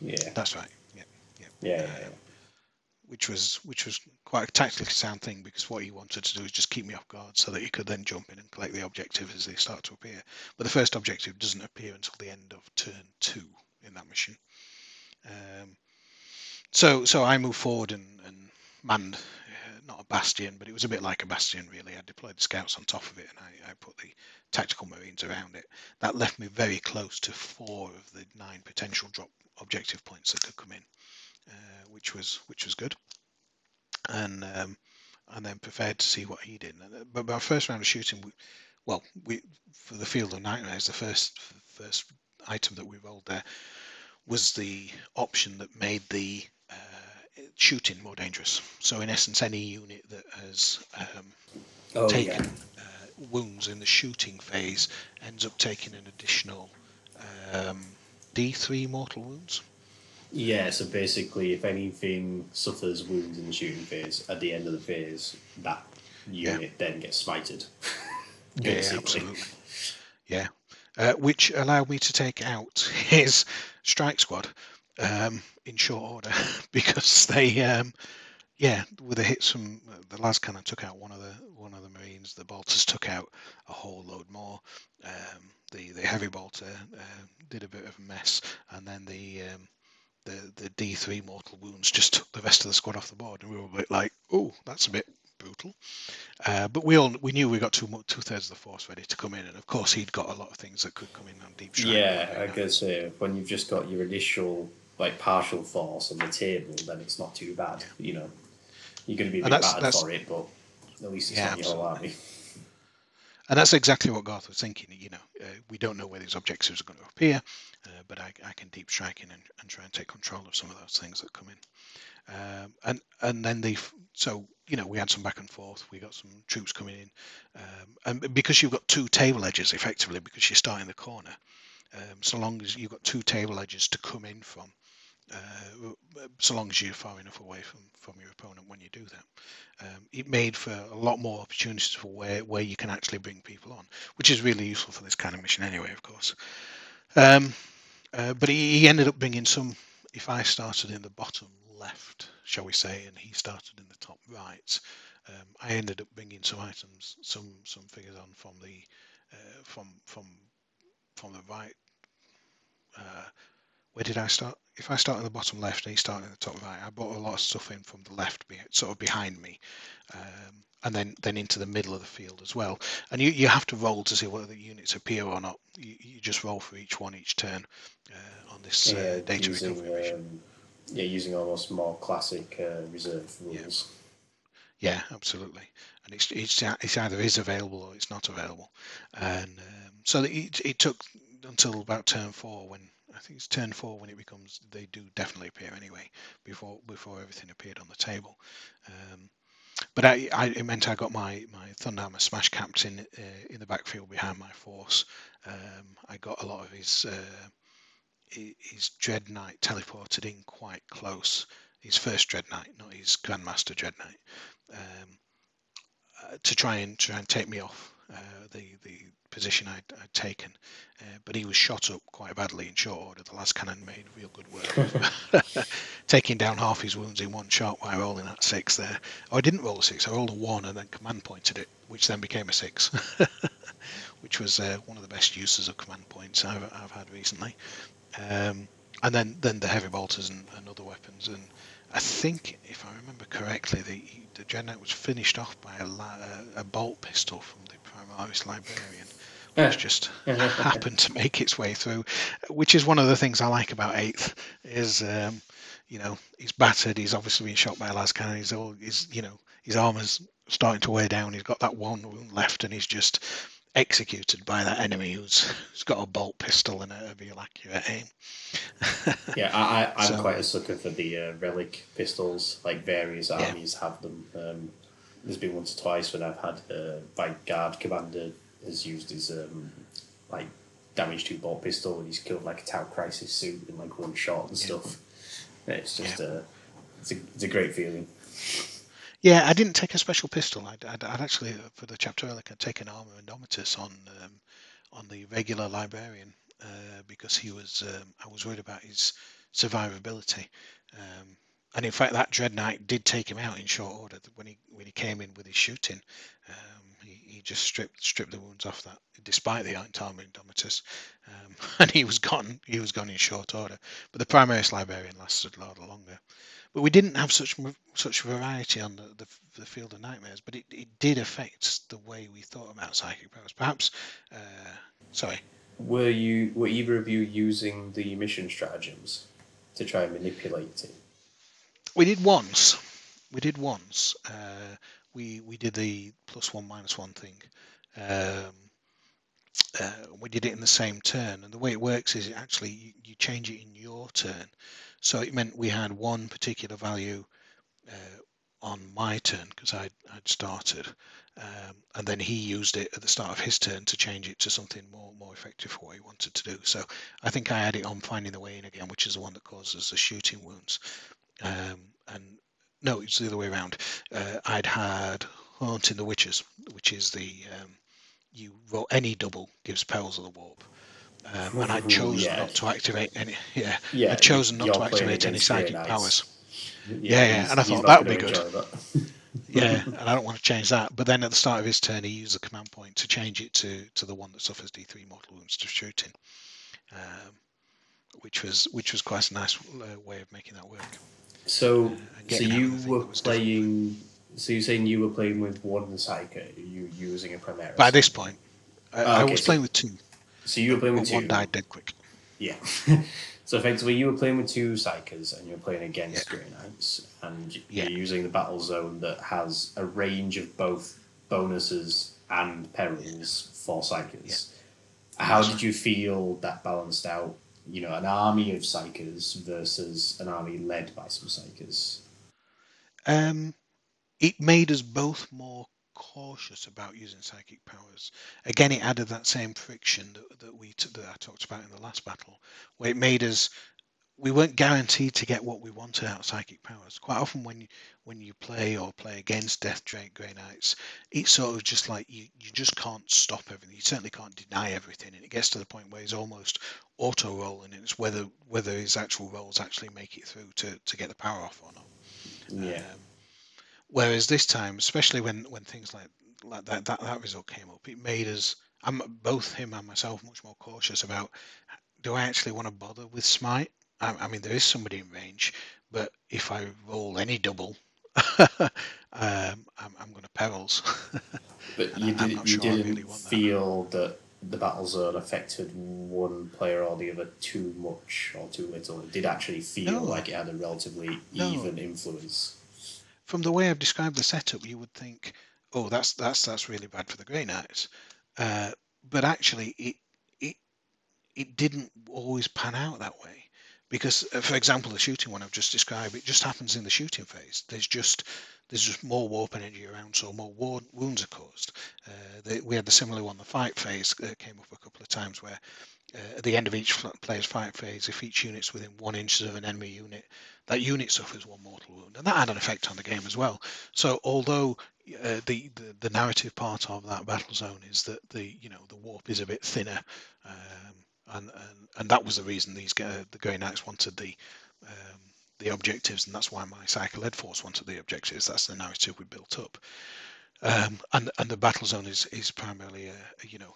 Yeah. that's right. Yeah, yeah. Yeah, yeah, yeah. Um, which was which was quite a tactically sound thing because what he wanted to do is just keep me off guard so that he could then jump in and collect the objective as they start to appear. But the first objective doesn't appear until the end of turn two in that mission. Um, so so I move forward and, and manned not a bastion, but it was a bit like a bastion really. I deployed the scouts on top of it and I, I put the tactical marines around it. That left me very close to four of the nine potential drop objective points that could come in, uh, which was which was good. And um, and then prepared to see what he did. Uh, But our first round of shooting, we, well, we for the field of nightmares, the first first item that we rolled there was the option that made the shooting more dangerous. So in essence, any unit that has um, Oh, taken yeah. uh, wounds in the shooting phase ends up taking an additional um, D3 mortal wounds. Yeah, so basically, if anything suffers wounds in the shooting phase, at the end of the phase, that Yeah. unit then gets smited. Yeah, yeah, absolutely. Yeah, uh, which allowed me to take out his strike squad um, in short order because they, um, yeah, with the hits from uh, the lascannon took out one of the one of the marines. The bolters took out a whole load more. Um, the the heavy bolter uh, did a bit of a mess, and then the um, the the D three mortal wounds just took the rest of the squad off the board, and we were a bit like, oh, that's a bit brutal. Uh, but we all we knew we got two two thirds of the force ready to come in, and of course he'd got a lot of things that could come in on deep. Yeah, I guess uh, when you've just got your initial, like, partial force on the table, then it's not too bad. You know, you're going to be a bit that's- battered that's- for it, but at least it's Yeah, not your whole army. And that's exactly what Garth was thinking. You know, uh, we don't know where these objectives are going to appear, uh, but I, I can deep strike in and, and try and take control of some of those things that come in. Um, and and then they so you know we had some back and forth. We got some troops coming in, um, and because you've got two table edges effectively, because you start in the corner, um, so long as you've got two table edges to come in from, uh, so long as you're far enough away from, from your opponent when you do that. Um, it made for a lot more opportunities for where, where you can actually bring people on, which is really useful for this kind of mission anyway, of course. Um, uh, but he, he ended up bringing some, if I started in the bottom left, shall we say, and he started in the top right, um, I ended up bringing some items, some some figures on from the uh, from from from the right uh, where did I start? If I start in the bottom left and he started in the top right, I brought a lot of stuff in from the left, sort of behind me, um, and then then into the middle of the field as well. And you, you have to roll to see whether the units appear or not. You, you just roll for each one each turn uh, on this uh, yeah, data using, recovery um, yeah, using almost more classic uh, reserve rules. Yeah. yeah. absolutely. And it's, it's it's either is available or it's not available. And um, so it, it took until about turn four when think it's turn four when it becomes they do definitely appear anyway before before everything appeared on the table. Um, but I, I, it meant I got my my Thunderhammer Smash Captain uh, in the backfield behind my force. Um, I got a lot of his uh, his Dread Knight teleported in quite close. His first Dread Knight, not his Grandmaster Dread Knight, um, uh, to try and try and take me off uh, the the position I'd, I'd taken, uh, but he was shot up quite badly in short order. The lascannon made real good work, taking down half his wounds in one shot while rolling that six there. Oh, I didn't roll a six. I rolled a one and then command pointed it, which then became a six, which was uh, one of the best uses of command points I've, I've had recently. Um, and then then the heavy bolters and, and other weapons and I think, if I remember correctly, the the Dread was finished off by a, a bolt pistol from Primaris Librarian, which just happened to make its way through. Which is one of the things I like about Eighth is, um, you know, he's battered. He's obviously been shot by a lascannon. He's all, he's you know, his armor's starting to wear down. He's got that one wound left, and he's just executed by that enemy who's, who's got a bolt pistol and a real accurate aim. yeah, I, I, am so, quite a sucker for the uh, relic pistols. Like various yeah. armies have them. Um, there's been once or twice when I've had uh, my guard commander has used his um, like damage to bolt pistol and he's killed like a Tau Crisis suit in like one shot and yeah. stuff. It's just yeah. uh, it's a it's a great feeling. Yeah, I didn't take a special pistol. I'd, I'd, I'd actually, uh, for the chapter relic, I'd taken armor indomitus on um, on the regular librarian uh, because he was. Um, I was worried about his survivability, um, and in fact, that Dread Knight did take him out in short order when he when he came in with his shooting. Um, he, he just stripped stripped the wounds off that, despite the armor indomitus, um, and he was gone. He was gone in short order. But the Primaris librarian lasted a lot longer. But we didn't have such such variety on the, the, the field of nightmares, but it, it did affect the way we thought about psychic powers. Perhaps, uh, sorry. Were you were either of you using the mission stratagems to try and manipulate it? We did once. We did once. Uh, we we did the plus one minus one thing. Um, uh, we did it in the same turn, and the way it works is actually you, you change it in your turn. So it meant we had one particular value uh, on my turn because I'd, I'd started, um, and then he used it at the start of his turn to change it to something more more effective for what he wanted to do. So I think I had it on finding the way in again, which is the one that causes the shooting wounds. Um, and no, it's the other way around. Uh, I'd had haunting the witches, which is the um, you roll any double gives perils of the warp. Um, and I'd chosen yeah. not to activate any. Yeah, yeah I'd chosen not to activate any psychic powers. Yeah, yeah, yeah. and I thought that would be good. yeah, and I don't want to change that. But then at the start of his turn, he used the command point to change it to to the one that suffers D3 mortal wounds to shooting, um, which was which was quite a nice uh, way of making that work. So, so you were playing. So you're saying you were playing with one psychic? You using a Primaris? By this point, I, oh, okay, I was so playing with two. So you were playing with two. One died dead quick. Yeah. so effectively, you were playing with two psykers, and you're playing against yeah. Grey Knights, and you're using the battle zone that has a range of both bonuses and perils for psykers. Yeah. How did you feel that balanced out? You know, an army of psykers versus an army led by some psykers. Um, it made us both more cautious about using psychic powers. Again, it added that same friction that, that we that I talked about in the last battle, where it made us we weren't guaranteed to get what we wanted out of psychic powers. Quite often, when you when you play or play against Death Drake Grey Knights, it's sort of just like you, you just can't stop everything. You certainly can't deny everything, and it gets to the point where it's almost auto rolling, and it's whether whether his actual rolls actually make it through to, to get the power off or not. Yeah. Um, whereas this time, especially when when things like like that that, that result came up, it made us. I'm both him and myself much more cautious about. Do I actually want to bother with smite? I, I mean, there is somebody in range, but if I roll any double, um, I'm, I'm going to perils. But you, did, not you sure didn't really want that. feel that the battle zone affected one player or the other too much or too little. It did actually feel No. like it had a relatively No. even influence. From the way I've described the setup, you would think, "Oh, that's that's that's really bad for the Grey Knights," uh, but actually, it it it didn't always pan out that way. Because, uh, for example, the shooting one I've just described, it just happens in the shooting phase. There's just there's just more warp energy around, so more war, wounds are caused. Uh, we had the similar one, the fight phase uh, came up a couple of times where uh, at the end of each player's fight phase, if each unit's within one inch of an enemy unit, that unit suffers one mortal wound, and that had an effect on the game as well. So, although uh, the, the the narrative part of that battle zone is that the you know the warp is a bit thinner, um, and, and and that was the reason these uh, the Grey Knights wanted the um, the objectives, and that's why my Cycle Ed Force wanted the objectives. That's the narrative we built up. Um, and and the battle zone is is primarily a, a, you know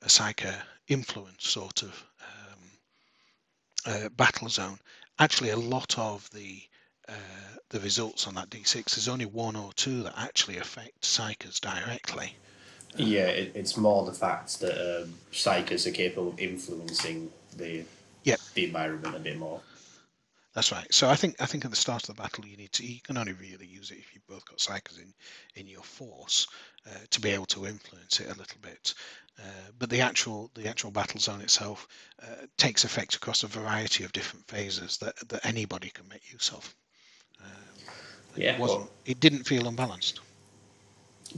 a, psycho influence sort of um, uh, battle zone. Actually, a lot of the uh, the results on that d6 there's only one or two that actually affect psykers directly. Yeah, it, it's more the fact that um, psykers are capable of influencing the Yep. the environment a bit more. That's right. So I think I think at the start of the battle you need to you can only really use it if you've both got psykers in in your force uh, to be able to influence it a little bit. Uh, but the actual the actual battle zone itself uh, takes effect across a variety of different phases that that anybody can make use of. Um, Yeah, it wasn't. It didn't feel unbalanced.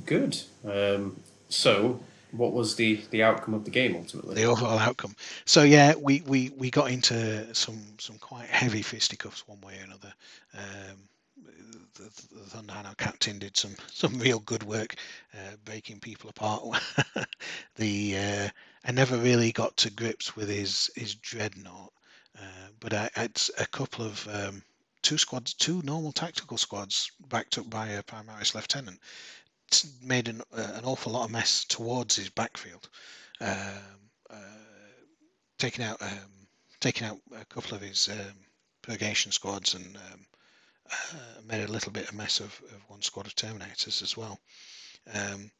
Good. Um, so, what was the, the outcome of the game ultimately? the overall outcome. So yeah, we, we, we got into some some quite heavy fisticuffs one way or another. Um, the, the Thunder Hammer captain did some some real good work uh, breaking people apart. the uh, I never really got to grips with his his dreadnought, uh, but I had a couple of um, two squads, two normal tactical squads backed up by a Primaris lieutenant made an, uh, an awful lot of mess towards his backfield, um, uh, taking out um, taking out a couple of his um, purgation squads and um, uh, made a little bit of mess of, of one squad of terminators as well. Um,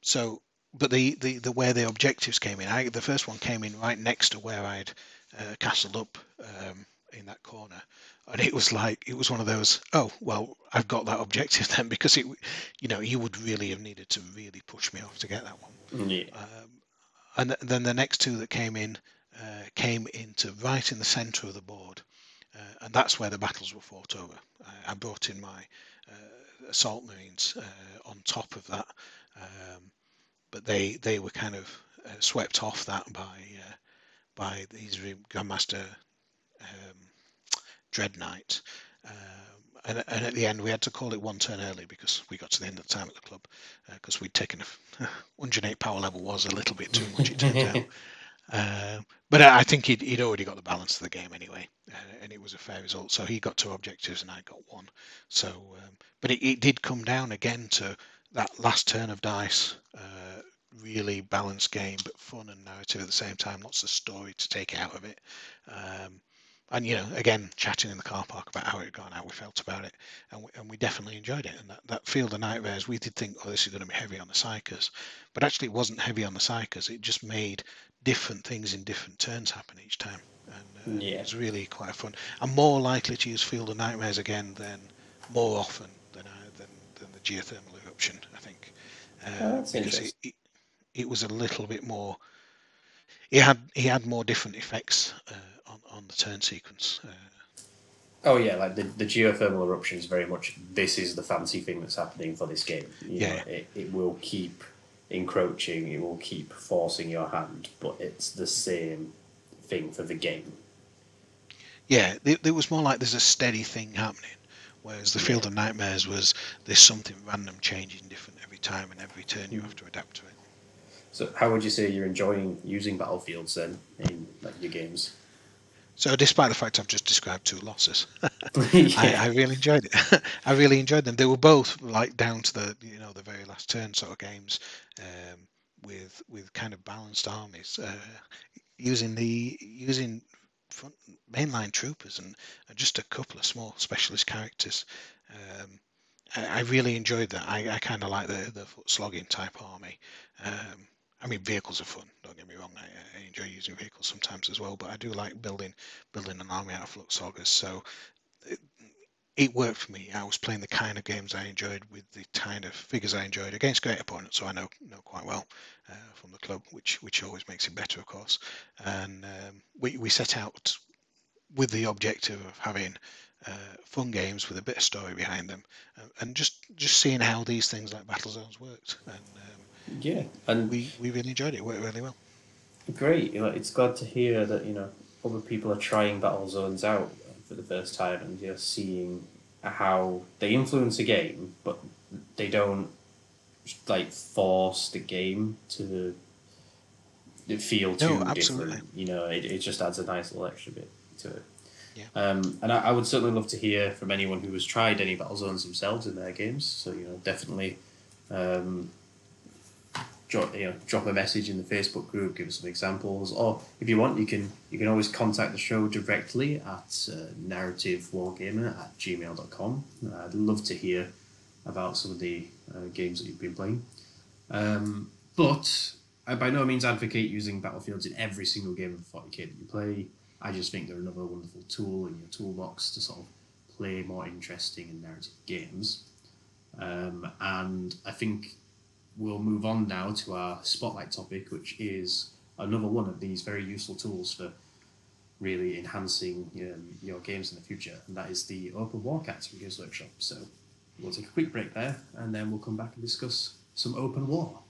so, but the, the, the where the objectives came in, I, the first one came in right next to where I'd uh, castled up um, in that corner, and it was like it was one of those. Oh well, I've got that objective then because it, you know, you would really have needed to really push me off to get that one. Yeah. Um, and th- then the next two that came in uh, came into right in the centre of the board, uh, and that's where the battles were fought over. I, I brought in my uh, assault marines uh, on top of that, um, but they they were kind of uh, swept off that by uh, by these Grandmaster um, Dread Knight. Um, and, and at the end, we had to call it one turn early because we got to the end of the time at the club because we'd taken a 108 power level was a little bit too much. It turned out. Uh, but I I think he'd, he'd already got the balance of the game anyway, uh, and it was a fair result. So he got two objectives and I got one. So, um, but it, it did come down again to that last turn of dice. Uh, really balanced game, but fun and narrative at the same time. Lots of story to take out of it. Um, and you know, again, chatting in the car park about how it had gone, how we felt about it, and we, and we definitely enjoyed it. And that, that field of nightmares, we did think, oh, this is going to be heavy on the psykers, but actually, it wasn't heavy on the psykers. It just made different things in different turns happen each time, and uh, Yeah. it was really quite fun. I'm more likely to use field of nightmares again than more often than I, than than the geothermal eruption. I think uh, Oh, because it, it it was a little bit more. He had he had more different effects uh, on on the turn sequence. Uh, Oh yeah, like the, the geothermal eruption is very much this is the fancy thing that's happening for this game. You know, Yeah. it, it will keep encroaching, it will keep forcing your hand, but it's the same thing for the game. Yeah, it, it was more like there's a steady thing happening, whereas the Field of Nightmares was there's something random changing different every time, and every turn you have to adapt to it. So, how would you say you're enjoying using battlefields then in like your games? So, despite the fact I've just described two losses, yeah. I, I really enjoyed it. I really enjoyed them. They were both like down to the you know the very last turn sort of games, um, with with kind of balanced armies, uh, using the using front mainline troopers and, and just a couple of small specialist characters. Um, I, I really enjoyed that. I, I kind of like the the foot slogging type army. Um, I mean, vehicles are fun. Don't get me wrong. I, I enjoy using vehicles sometimes as well, but I do like building building an army out of flux sagas. So it, it worked for me. I was playing the kind of games I enjoyed with the kind of figures I enjoyed against great opponents, so I know know quite well uh, from the club, which which always makes it better, of course. And um, we we set out with the objective of having uh, fun games with a bit of story behind them, uh, and just just seeing how these things like battle zones worked. And um, Yeah, and we, we really enjoyed it. It worked really well. great. You know, it's glad to hear that you know other people are trying battle zones out for the first time and you're seeing how they influence a game, but they don't like force the game to feel too No, different. You know, it, it just adds a nice little extra bit to it. Yeah. Um, and I, I would certainly love to hear from anyone who has tried any battle zones themselves in their games. So you know, definitely um, drop you know drop a message in the Facebook group, give us some examples, or if you want, you can you can always contact the show directly at uh, narrativewargamer at gmail.com. Uh, I'd love to hear about some of the uh, games that you've been playing. Um, but I by no means advocate using battlefields in every single game of 40k that you play. I just think they're another wonderful tool in your toolbox to sort of play more interesting and narrative games. Um, and I think we'll move on now to our spotlight topic, which is another one of these very useful tools for really enhancing um, your games in the future, and that is the Open War cards from Games Workshop. So we'll take a quick break there, and then we'll come back and discuss some Open War.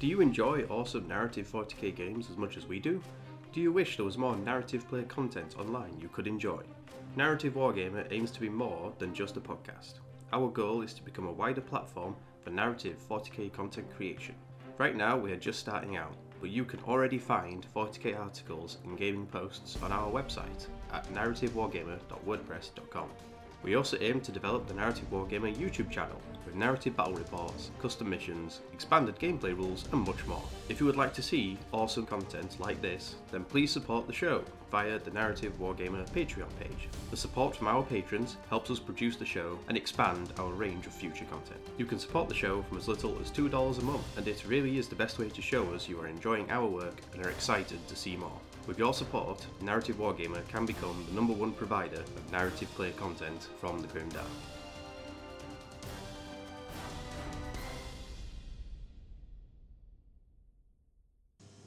Do you enjoy awesome narrative 40k games as much as we do? Do you wish there was more narrative play content online you could enjoy? Narrative Wargamer aims to be more than just a podcast. Our goal is to become a wider platform for narrative 40k content creation. Right now, we are just starting out, but you can already find 40k articles and gaming posts on our website at narrativewargamer.wordpress.com. We also aim to develop the Narrative Wargamer YouTube channel with narrative battle reports, custom missions, expanded gameplay rules, and much more. If you would like to see awesome content like this, then please support the show via the Narrative Wargamer Patreon page. The support from our patrons helps us produce the show and expand our range of future content. You can support the show from as little as $2 a month, and it really is the best way to show us you are enjoying our work and are excited to see more. With your support, Narrative Wargamer can become the number one provider of narrative play content from the Grim Dark.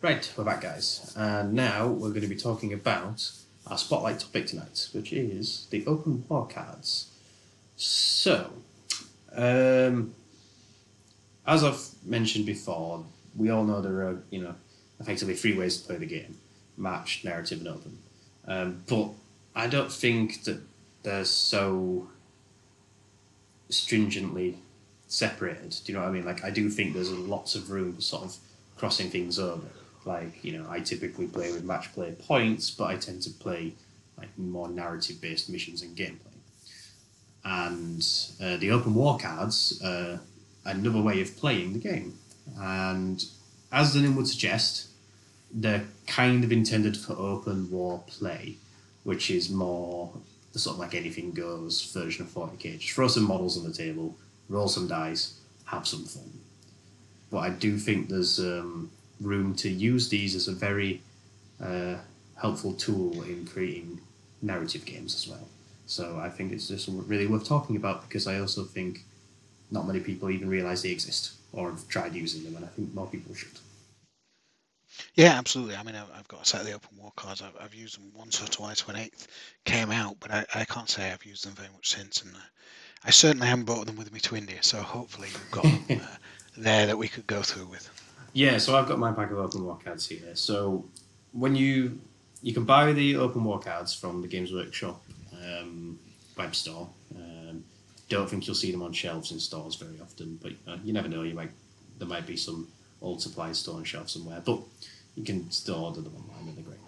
Right, we're back, guys, and now we're going to be talking about our spotlight topic tonight, which is the Open War cards. So, um, as I've mentioned before, we all know there are, you know, effectively three ways to play the game: match, narrative, and open. Um, but I don't think that they're so stringently separated. Do you know what I mean? Like, I do think there's lots of room for sort of crossing things over. Like, you know, I typically play with match play points, but I tend to play like more narrative based missions and gameplay. And uh, the open war cards are another way of playing the game. And as the name would suggest, they're kind of intended for open war play, which is more the sort of like anything goes version of 40k. Just throw some models on the table, roll some dice, have some fun. But I do think there's um, room to use these as a very uh, helpful tool in creating narrative games as well. So I think it's just really worth talking about because I also think not many people even realize they exist or have tried using them, and I think more people should. Yeah, absolutely. I mean, I've, got a set of the open war cards. I've, I've used them once or twice when eighth came out, but I, I can't say I've used them very much since. And uh, I certainly haven't brought them with me to India, so hopefully you've got them uh, there that we could go through with. Yeah, so I've got my pack of open cards here. So when you you can buy the open cards from the Games Workshop um, web store. Um, don't think you'll see them on shelves in stores very often, but uh, you never know. You might there might be some old supply store on shelf somewhere, but you can still order them online and they're great.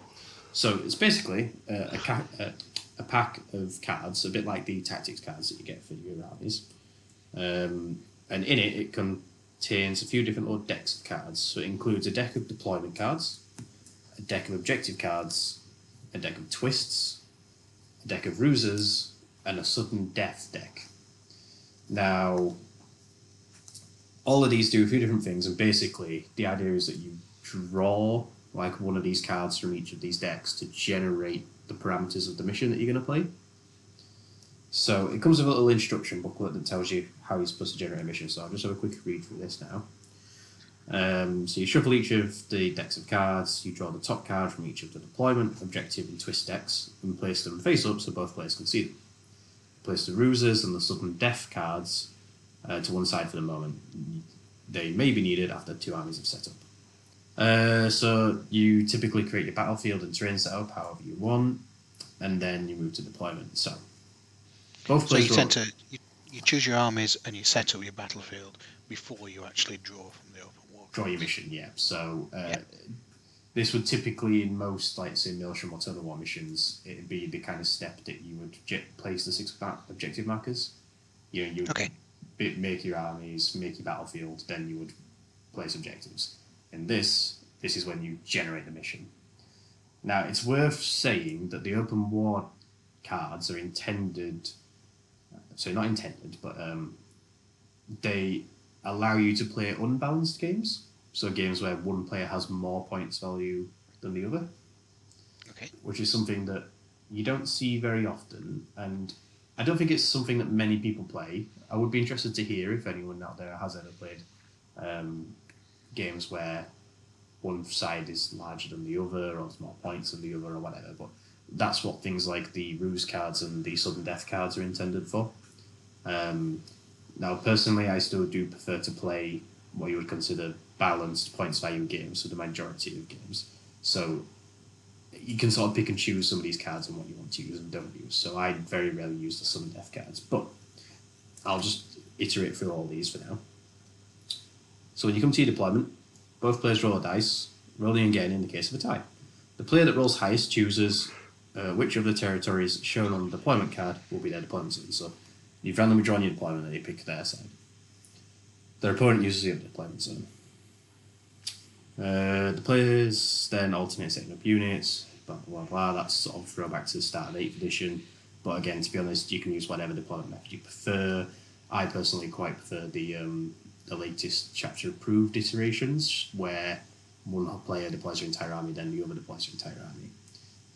So it's basically uh, a, ca- a, a pack of cards, a bit like the tactics cards that you get for your armies. Um, and in it, it contains a few different little decks of cards. So it includes a deck of deployment cards, a deck of objective cards, a deck of twists, a deck of ruses, and a sudden death deck. Now, all of these do a few different things, and basically, the idea is that you draw like one of these cards from each of these decks to generate the parameters of the mission that you're going to play. So it comes with a little instruction booklet that tells you how you're supposed to generate a mission. So I'll just have a quick read through this now. Um, so you shuffle each of the decks of cards, you draw the top card from each of the deployment, objective, and twist decks, and place them face up so both players can see them. Place the ruses and the sudden death cards uh, to one side for the moment. They may be needed after two armies have set up. Uh, so you typically create your battlefield and terrain setup however you want, and then you move to deployment. So both So you tend to you, you choose your armies and you set up your battlefield before you actually draw from the open war. draw your mission. Yeah. So uh, Yeah. this would typically in most like say Maelstrom or Eternal War missions, it'd be the kind of step that you would place the six objective markers. You know, you would Okay. make your armies, make your battlefield, then you would place objectives. In this, this is when you generate the mission. Now, it's worth saying that the open war cards are intended, so not intended, but um, they allow you to play unbalanced games. So games where one player has more points value than the other, Okay. which is something that you don't see very often, and I don't think it's something that many people play. I would be interested to hear if anyone out there has ever played um, games where one side is larger than the other, or has more points than the other, or whatever. But that's what things like the ruse cards and the sudden death cards are intended for. Um, now, personally, I still do prefer to play what you would consider balanced points value games for the majority of games. So you can sort of pick and choose some of these cards and what you want to use and don't use. So I very rarely use the sudden death cards, but I'll just iterate through all these for now. So when you come to your deployment, both players roll a dice, rolling again in the case of a tie. The player that rolls highest chooses uh, which of the territories shown on the deployment card will be their deployment zone. So you've randomly drawn your deployment and you pick their side. Their opponent uses the deployment zone. Uh, the players then alternate setting up units, blah blah blah. That's sort of throwback to the start of 8th edition. But again, to be honest, you can use whatever deployment method you prefer. I personally quite prefer the um, the latest chapter approved iterations where one player deploys your entire army, then the other deploys your entire army.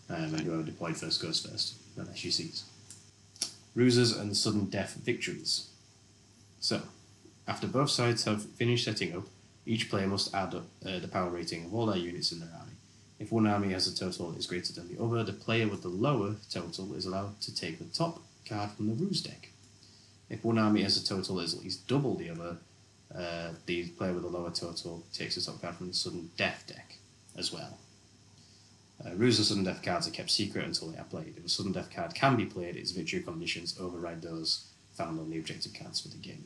Um, and whoever deployed first goes first, unless you seize. Ruses and sudden death victories. So, after both sides have finished setting up, each player must add up uh, the power rating of all their units in their army. If one army has a total that is greater than the other, the player with the lower total is allowed to take the top card from the ruse deck. If one army has a total that is at least double the other, uh, the player with the lower total takes the top card from the sudden death deck as well. Uh, ruse and sudden death cards are kept secret until they are played. If a sudden death card can be played, its victory conditions override those found on the objective cards for the game.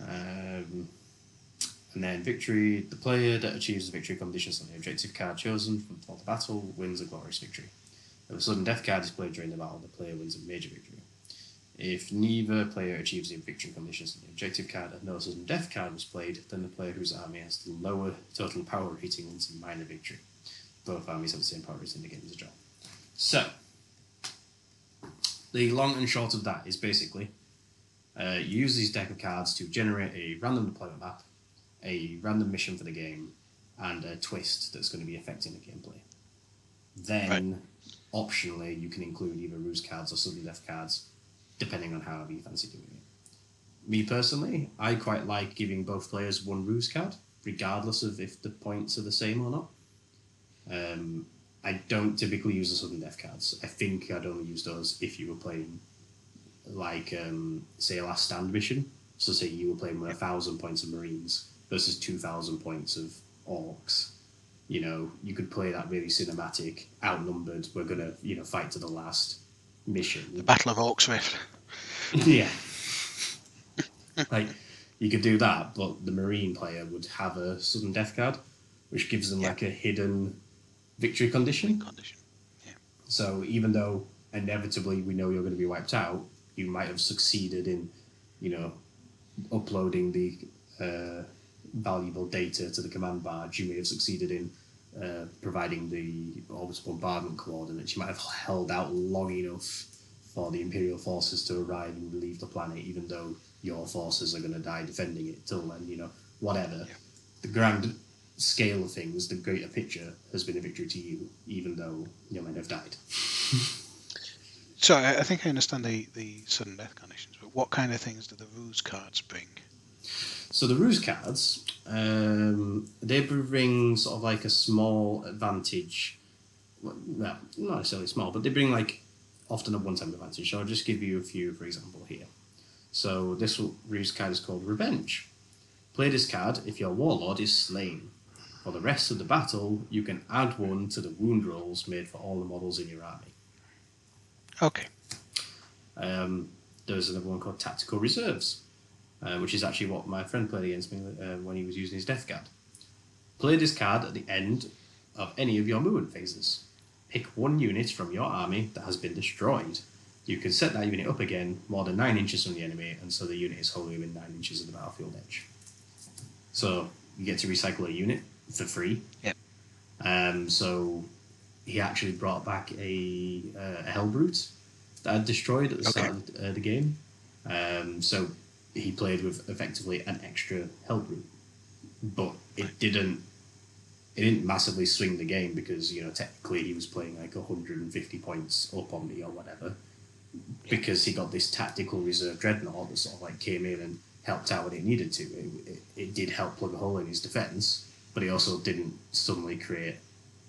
Um, and then victory, the player that achieves the victory conditions on the objective card chosen from before the battle wins a glorious victory. If a sudden death card is played during the battle, the player wins a major victory. If neither player achieves the victory conditions on the objective card and no sudden death card was played, then the player whose army has the lower total power rating wins a minor victory. Both armies have the same power rating, the game is a. So, the long and short of that is basically uh, you use these deck of cards to generate a random deployment map, a random mission for the game, and a twist that's going to be affecting the gameplay. Then, optionally, you can include either ruse cards or sudden death cards, depending on however you fancy doing it. Me personally, I quite like giving both players one ruse card, regardless of if the points are the same or not. Um, I don't typically use the sudden death cards. I think I'd only use those if you were playing, like, um, say, a last stand mission. So, say you were playing with a thousand points of Marines versus two thousand points of Orks. you know, you could play that really cinematic, outnumbered, we're gonna, you know, fight to the last mission. The Battle of Rift. yeah. like you could do that, but the marine player would have a sudden death card, which gives them Yeah. like a hidden victory condition. Condition. So even though inevitably we know you're going to be wiped out, you might have succeeded in, you know, uploading the uh, valuable data to the command barge. You may have succeeded in uh, providing the orbital bombardment coordinates. You might have held out long enough for the Imperial forces to arrive and leave the planet, even though your forces are going to die defending it till then. You know, whatever. Yeah. The grand scale of things, the greater picture, has been a victory to you, even though your men have died. So I, I think I understand the, the sudden death conditions, but what kind of things do the ruse cards bring? So the ruse cards, um, they bring sort of like a small advantage. Well, not necessarily small, but they bring like often a one-time advantage. So I'll just give you a few, for example, here. So this ruse card is called Revenge. Play this card if your warlord is slain. For the rest of the battle, you can add one to the wound rolls made for all the models in your army. Okay. Um, there's another one called Tactical Reserves, uh, which is actually what my friend played against me uh, when he was using his Death Guard. Play this card at the end of any of your movement phases. Pick one unit from your army that has been destroyed. You can set that unit up again more than 9 inches from the enemy, and so the unit is wholly within 9 inches of the battlefield edge. So you get to recycle a unit for free. Yep. Um, so he actually brought back a, uh, a Hellbrute that I'd destroyed at the start of the, uh, the game. Um, so he played with effectively an extra Hellbrute, but it didn't. It didn't massively swing the game because you know technically he was playing like 150 points up on me or whatever, because he got this tactical reserve dreadnought that sort of like came in and helped out when it needed to. It, it, it did help plug a hole in his defense, but it also didn't suddenly create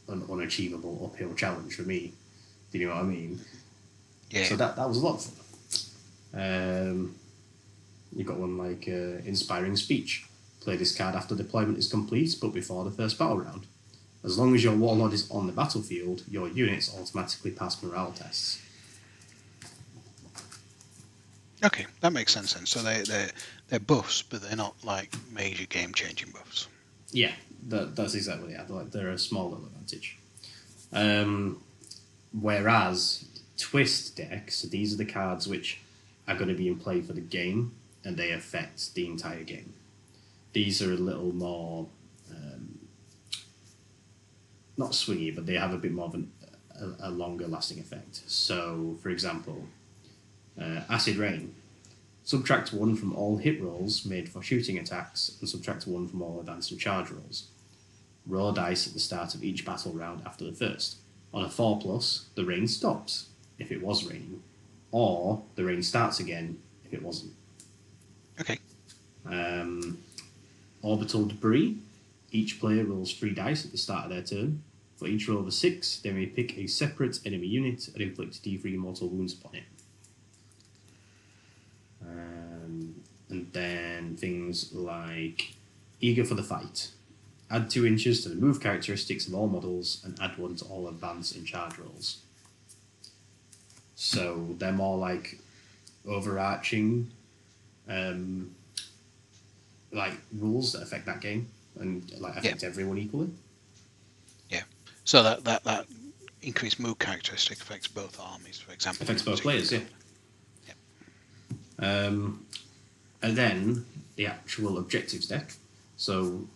an unachievable uphill challenge for me. Do you know what I mean? Yeah. So that that was a lot of fun. Um, you got one like uh, inspiring speech. Play this card after deployment is complete, but before the first battle round. As long as your warlord is on the battlefield, your units automatically pass morale tests. Okay, that makes sense then. So they they're they're buffs, but they're not like major game changing buffs. Yeah, that, that's exactly it. Like they're a small advantage. Um, whereas twist decks, these are the cards which are going to be in play for the game, and they affect the entire game. These are a little more um, not swingy, but they have a bit more of an, a, a longer lasting effect. So, for example, uh, acid rain. Subtract one from all hit rolls made for shooting attacks, and subtract one from all advance and charge rolls. Roll dice at the start of each battle round after the first. On a 4 plus, the rain stops if it was raining, or the rain starts again if it wasn't. Okay. Um, orbital debris. Each player rolls three dice at the start of their turn. For each roll of a six, they may pick a separate enemy unit and inflict D3 mortal wounds upon it. Um, and then things like eager for the fight. Add two inches to the move characteristics of all models and add one to all advance and charge rolls. So they're more like overarching um, like rules that affect that game and like affect everyone equally. Yeah. So that that that increased move characteristic affects both armies, for example. Affects both players, yeah. Um, and then the actual objectives deck. So,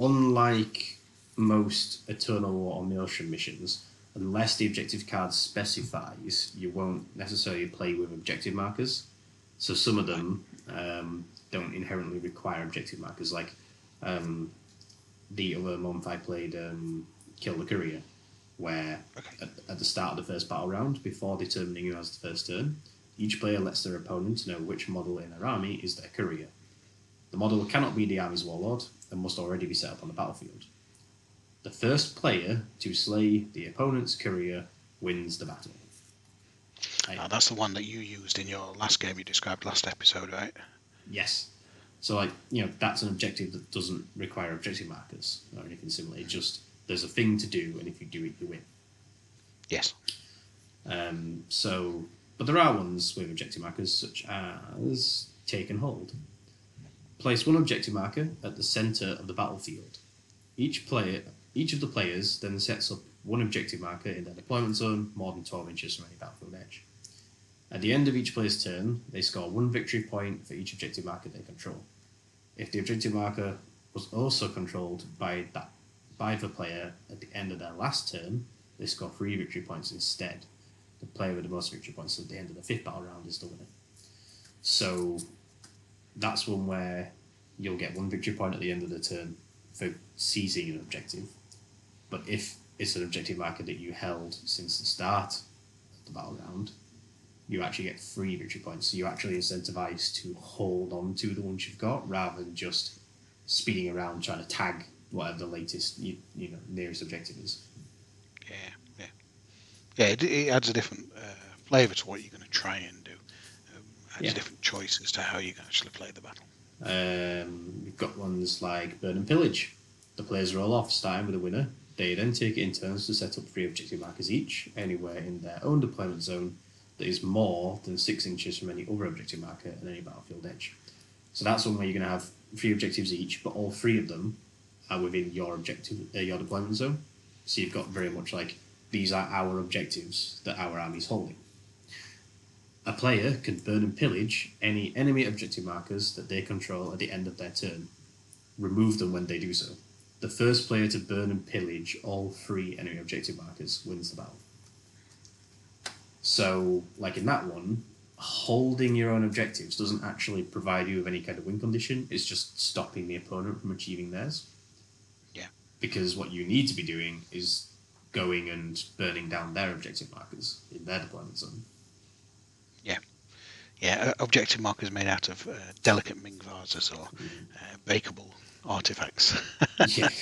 unlike most Eternal War or Maelstrom missions, unless the objective card specifies, you won't necessarily play with objective markers. So some of them um, don't inherently require objective markers. Like um, the other month I played um, Kill the Courier, where Okay. at, at the start of the first battle round, before determining who has the first turn, each player lets their opponent know which model in their army is their courier. The model cannot be the army's warlord and must already be set up on the battlefield. The first player to slay the opponent's courier wins the battle. Ah, that's the one that you used in your last game you described last episode, right? Yes. So like you know that's an objective that doesn't require objective markers or anything similar. It just there's a thing to do, and if you do it, you win. Yes. Um, so, but there are ones with objective markers, such as take and hold. Place one objective marker at the center of the battlefield. Each player, each of the players then sets up one objective marker in their deployment zone, more than 12 inches from any battlefield edge. At the end of each player's turn, they score one victory point for each objective marker they control. If the objective marker was also controlled by that by the player at the end of their last turn, they score three victory points instead. The player with the most victory points at the end of the fifth battle round is the winner. So that's one where you'll get one victory point at the end of the turn for seizing an objective. But if it's an objective marker that you held since the start of the battle round, you actually get three victory points. So you're actually incentivized to hold on to the ones you've got rather than just speeding around trying to tag whatever the latest you, you know nearest objective is. Yeah, yeah, yeah. It, it adds a different uh, flavour to what you're going to try and adds Yeah. different choices to how you can actually play the battle. Um, you've got ones like Burn and Pillage. The players roll off, starting with a winner. They then take it in turns to set up three objective markers each, anywhere in their own deployment zone that is more than six inches from any other objective marker at any battlefield edge. So that's one where you're going to have three objectives each, but all three of them are within your objective, uh, your deployment zone. So you've got very much like these are our objectives that our army's holding. A player can burn and pillage any enemy objective markers that they control at the end of their turn. Remove them when they do so. The first player to burn and pillage all three enemy objective markers wins the battle. So, like in that one, holding your own objectives doesn't actually provide you with any kind of win condition. It's just stopping the opponent from achieving theirs. Yeah. Because what you need to be doing is going and burning down their objective markers in their deployment zone. Yeah, objective markers made out of uh, delicate Ming vases or uh, bakeable artifacts. yeah.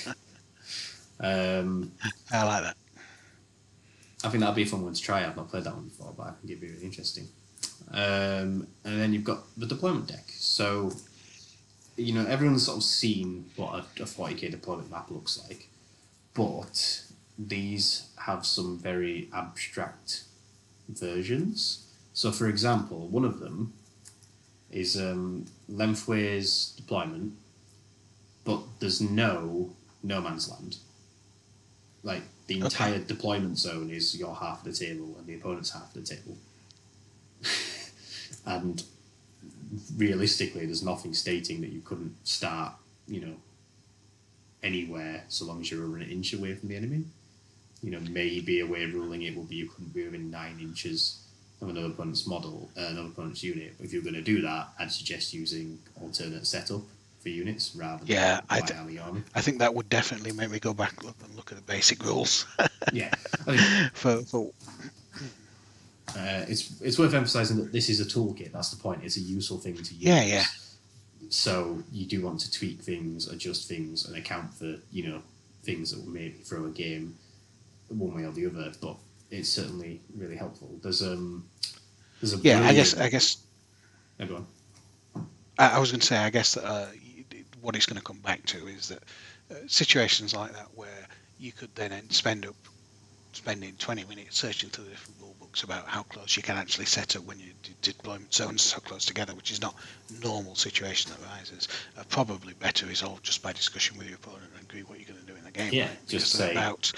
Um, I like that. I think that'll be a fun one to try. I've not played that one before, but I think it'd be really interesting. Um, and then you've got the deployment deck. So, you know, everyone's sort of seen what a, a 40k deployment map looks like, but these have some very abstract versions. So, for example, one of them is um, lengthways deployment, but there's no no man's land. Like the Okay. entire deployment zone is your half of the table and the opponent's half of the table. and realistically, there's nothing stating that you couldn't start, you know, anywhere so long as you're over an inch away from the enemy. You know, maybe a way of ruling it would be you couldn't be within nine inches of another opponent's model, uh, another opponent's unit. If you're going to do that, I'd suggest using alternate setup for units rather than Yeah, I white d- army army. I think that would definitely make me go back look, and look at the basic rules Yeah, I think for, for uh, it's it's worth emphasising that this is a toolkit. That's the point. It's a useful thing to use. Yeah, yeah. So you do want to tweak things, adjust things, and account for you know things that will maybe throw a game one way or the other. But it's certainly really helpful. There's um there's a yeah. I guess I guess on. I, I was going to say I guess that, uh, what it's going to come back to is that uh, situations like that where you could then spend up spending 20 minutes searching through the different rule books about how close you can actually set up when your d- deployment zones are so close together, which is not normal situation that arises, are probably better resolved just by discussion with your opponent and agree what you're going to do in the game. Yeah, right? just say- about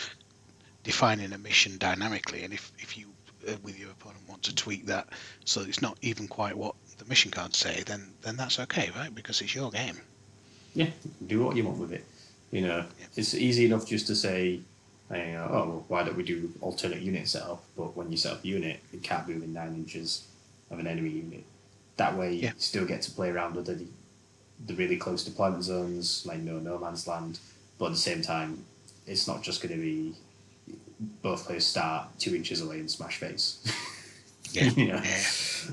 defining a mission dynamically, and if, if you uh, with your opponent want to tweak that so it's not even quite what the mission cards say, then then that's okay, right? Because it's your game. Yeah, do what you want with it. You know, Yeah. it's easy enough just to say, you know, oh, well, why don't we do alternate unit setup? But when you set up a unit, it can't be within nine inches of an enemy unit. That way, Yeah. you still get to play around with the, the really close deployment zones, like no no man's land. But at the same time, it's not just going to be both players start two inches away and smash face. Yeah, you know, yeah.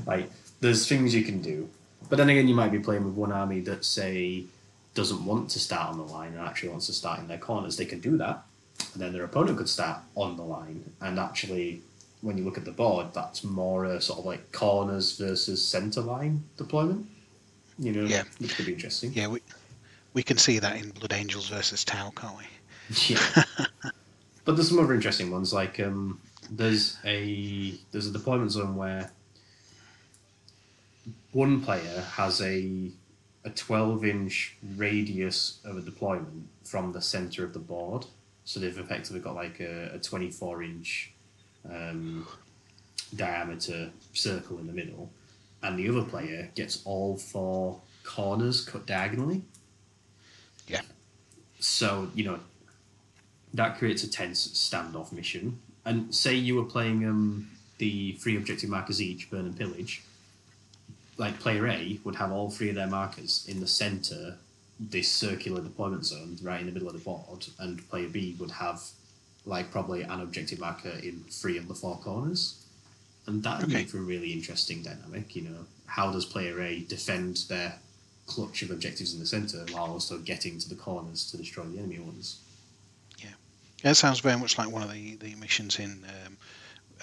like there's things you can do, but then again, you might be playing with one army that say doesn't want to start on the line and actually wants to start in their corners. They can do that, and then their opponent could start on the line. And actually, when you look at the board, that's more a sort of like corners versus centre line deployment. You know, Yeah. which could be interesting. Yeah, we we can see that in Blood Angels versus Tau, can't we? Yeah. But there's some other interesting ones. Like um, there's a there's a deployment zone where one player has a a 12 inch radius of a deployment from the center of the board. So they've effectively got like a, a 24 inch um, diameter circle in the middle, and the other player gets all four corners cut diagonally. Yeah. So, you know, that creates a tense standoff mission. And say you were playing um, the three objective markers each, burn and pillage, like player A would have all three of their markers in the center, this circular deployment zone right in the middle of the board, and player B would have like probably an objective marker in three of the four corners. And that would Okay. make for a really interesting dynamic, you know. How does player A defend their clutch of objectives in the center while also getting to the corners to destroy the enemy ones? Yeah, it sounds very much like one of the, the missions in um,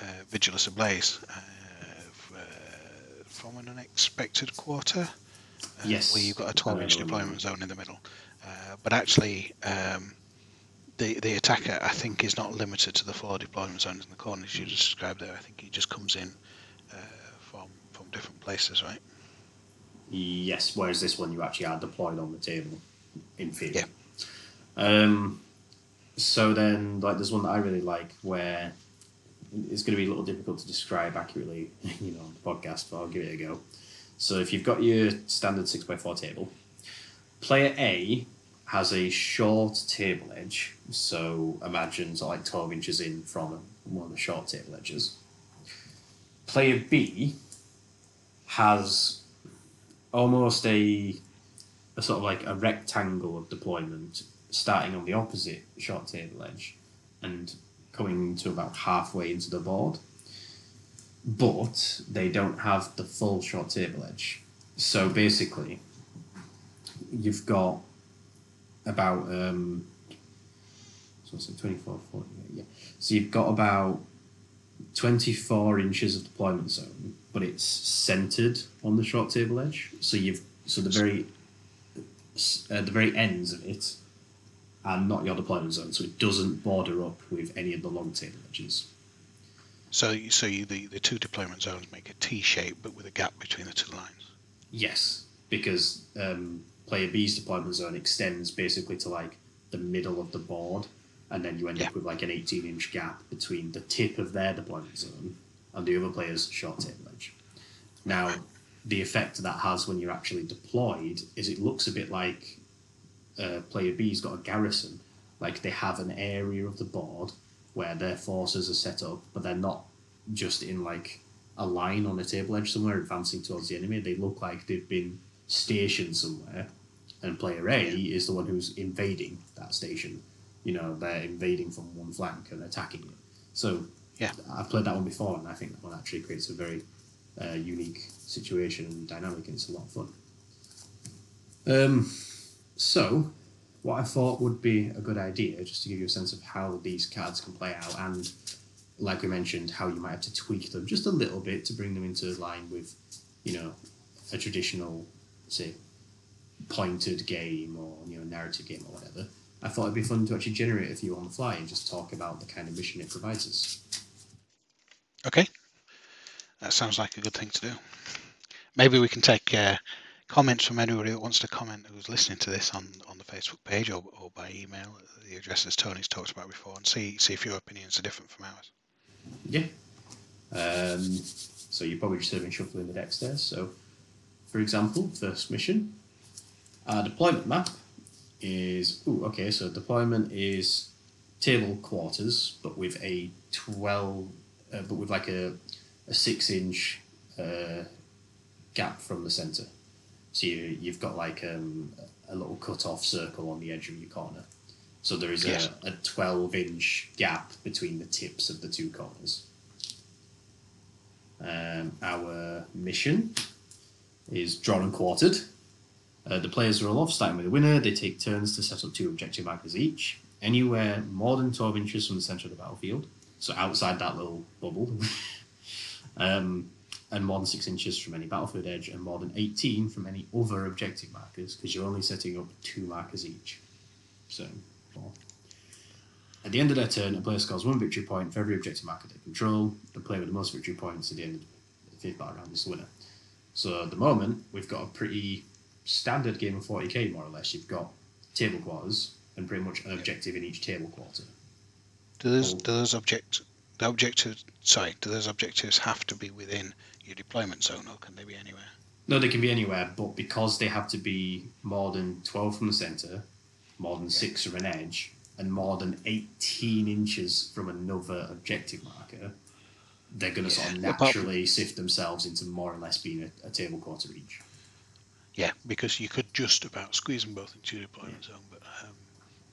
uh, Vigilus Ablaze. Uh, uh, from an unexpected quarter. Uh, Yes, Where you've got a 12 inch deployment zone in the middle. Uh, but actually, um, the, the attacker, I think, is not limited to the four deployment zones in the corners you just described there. I think he just comes in uh, from, from different places, right? Yes, whereas this one you actually are deployed on the table, in theory. Yeah. Um, so then, like, there's one that I really like where it's going to be a little difficult to describe accurately, you know, on the podcast, but I'll give it a go. So if you've got your standard six x four table, player A has a short table edge. So imagine sort of like twelve inches in from one of the short table edges. Player B has almost a a sort of like a rectangle of deployment starting on the opposite short table edge and coming to about halfway into the board. But they don't have the full short table edge. So basically, you've got about um, so it's like 24, 40, yeah. So you've got about 24 inches of deployment zone, but it's centered on the short table edge. So you've so the very uh, the very ends of it are not your deployment zone, so it doesn't border up with any of the long tail edges. So, you- so you, the, the two deployment zones make a T shape, but with a gap between the two lines. Yes, because um, player B's deployment zone extends basically to like the middle of the board, and then you end Yeah. up with like an 18 inch gap between the tip of their deployment zone and the other player's short tail edge. Now, the effect that has when you're actually deployed is it looks a bit like uh, player B's got a garrison. Like they have an area of the board where their forces are set up, but they're not just in like a line on a table edge somewhere advancing towards the enemy. They look like they've been stationed somewhere, and player A is the one who's invading that station. You know, they're invading from one flank and attacking it. So Yeah. I've played that one before, and I think that one actually creates a very uh, unique situation and dynamic, and it's a lot of fun. Um, so, what I thought would be a good idea, just to give you a sense of how these cards can play out, and like we mentioned, how you might have to tweak them just a little bit to bring them into line with, you know, a traditional, say, pointed game or you know narrative game or whatever. I thought it'd be fun to actually generate a few on the fly and just talk about the kind of mission it provides us. Okay. That sounds like a good thing to do. Maybe we can take uh, comments from anybody that wants to comment who's listening to this on, on the Facebook page or, or by email. The addresses Tony's talked about before and see see if your opinions are different from ours. Yeah. Um, so you're probably just having shuffling the decks there. So, for example, first mission, our deployment map is ooh, okay. So deployment is table quarters, but with a twelve, uh, but with like a a six inch uh, gap from the center. So you, you've got like um, a little cut off circle on the edge of your corner. So there is Yes. a, a 12 inch gap between the tips of the two corners. Um, our mission is drawn and quartered. Uh, the players roll off, starting with the winner. They take turns to set up two objective markers each, anywhere more than 12 inches from the centre of the battlefield. So outside that little bubble. um, and more than 6 inches from any battlefield edge, and more than 18 from any other objective markers, because you're only setting up two markers each. So, four. At the end of their turn, a player scores one victory point for every objective marker they control. The player with the most victory points at the end of the fifth battle round is the winner. So at the moment, we've got a pretty standard game of 40k, more or less. You've got table quarters and pretty much an objective in each table quarter. Do those do those object the objectives sorry, do those objectives have to be within your deployment zone or can they be anywhere? No, they can be anywhere, but because they have to be more than 12 from the centre, more than 6 from an edge, and more than 18 inches from another objective marker, they're going to sort of Yeah, apart naturally sift themselves into more or less being a, a table quarter each. Yeah, because you could just about squeeze them both into your deployment zone, but um,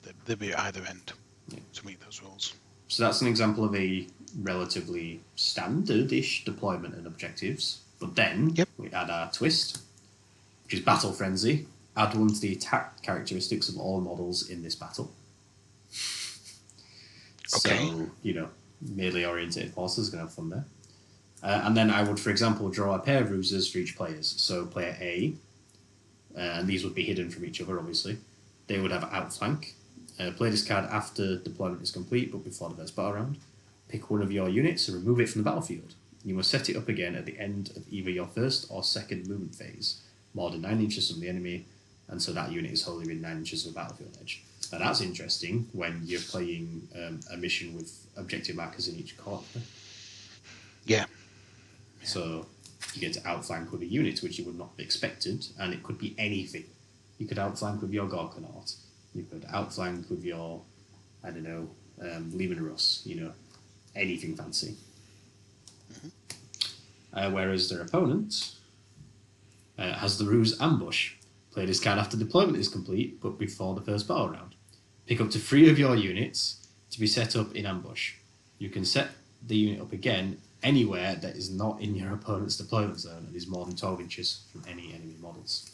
they'd, they'd be at either end Yeah. to meet those rules. So that's an example of a relatively standard-ish deployment and objectives. But then Yep. we add our twist, which is battle frenzy. Add one to the attack characteristics of all models in this battle. Okay. So you know, melee oriented forces gonna have fun there. Uh, and then I would, for example, draw a pair of ruses for each players. So player A, uh, and these would be hidden from each other, obviously. They would have outflank. Uh, play this card after deployment is complete, but before the first battle round. Pick one of your units and remove it from the battlefield. You must set it up again at the end of either your first or second movement phase, more than nine inches from the enemy, and so that unit is wholly within nine inches of the battlefield edge. Now that's interesting when you're playing um, a mission with objective markers in each corner. Yeah. So you get to outflank with a unit which you would not have expected, and it could be anything. You could outflank with your Gorkanaut. You could outflank with your, I don't know, um, Leman Russ. You know, anything fancy. Uh, whereas their opponent uh, has the ruse ambush. Play this card after deployment is complete, but before the first battle round. Pick up to three of your units to be set up in ambush. You can set the unit up again anywhere that is not in your opponent's deployment zone and is more than 12 inches from any enemy models.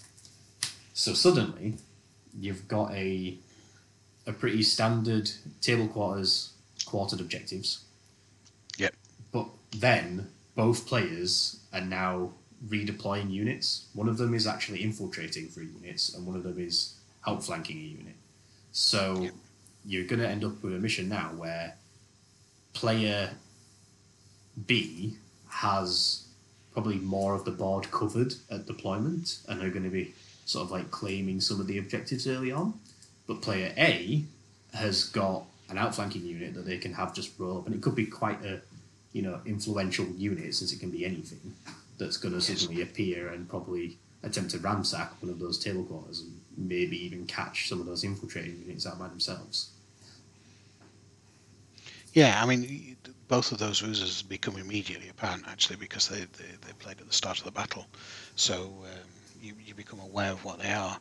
So suddenly, you've got a a pretty standard table quarters quartered objectives. Then both players are now redeploying units. One of them is actually infiltrating three units, and one of them is outflanking a unit. So Yep. you're going to end up with a mission now where player B has probably more of the board covered at deployment and are going to be sort of like claiming some of the objectives early on. But player A has got an outflanking unit that they can have just roll up, and it could be quite a you know influential unit since it can be anything that's going to Yes. suddenly appear and probably attempt to ransack one of those table quarters and maybe even catch some of those infiltrating units out by themselves. Yeah, I mean, both of those ruses become immediately apparent actually because they, they, they played at the start of the battle. So um, you, you become aware of what they are,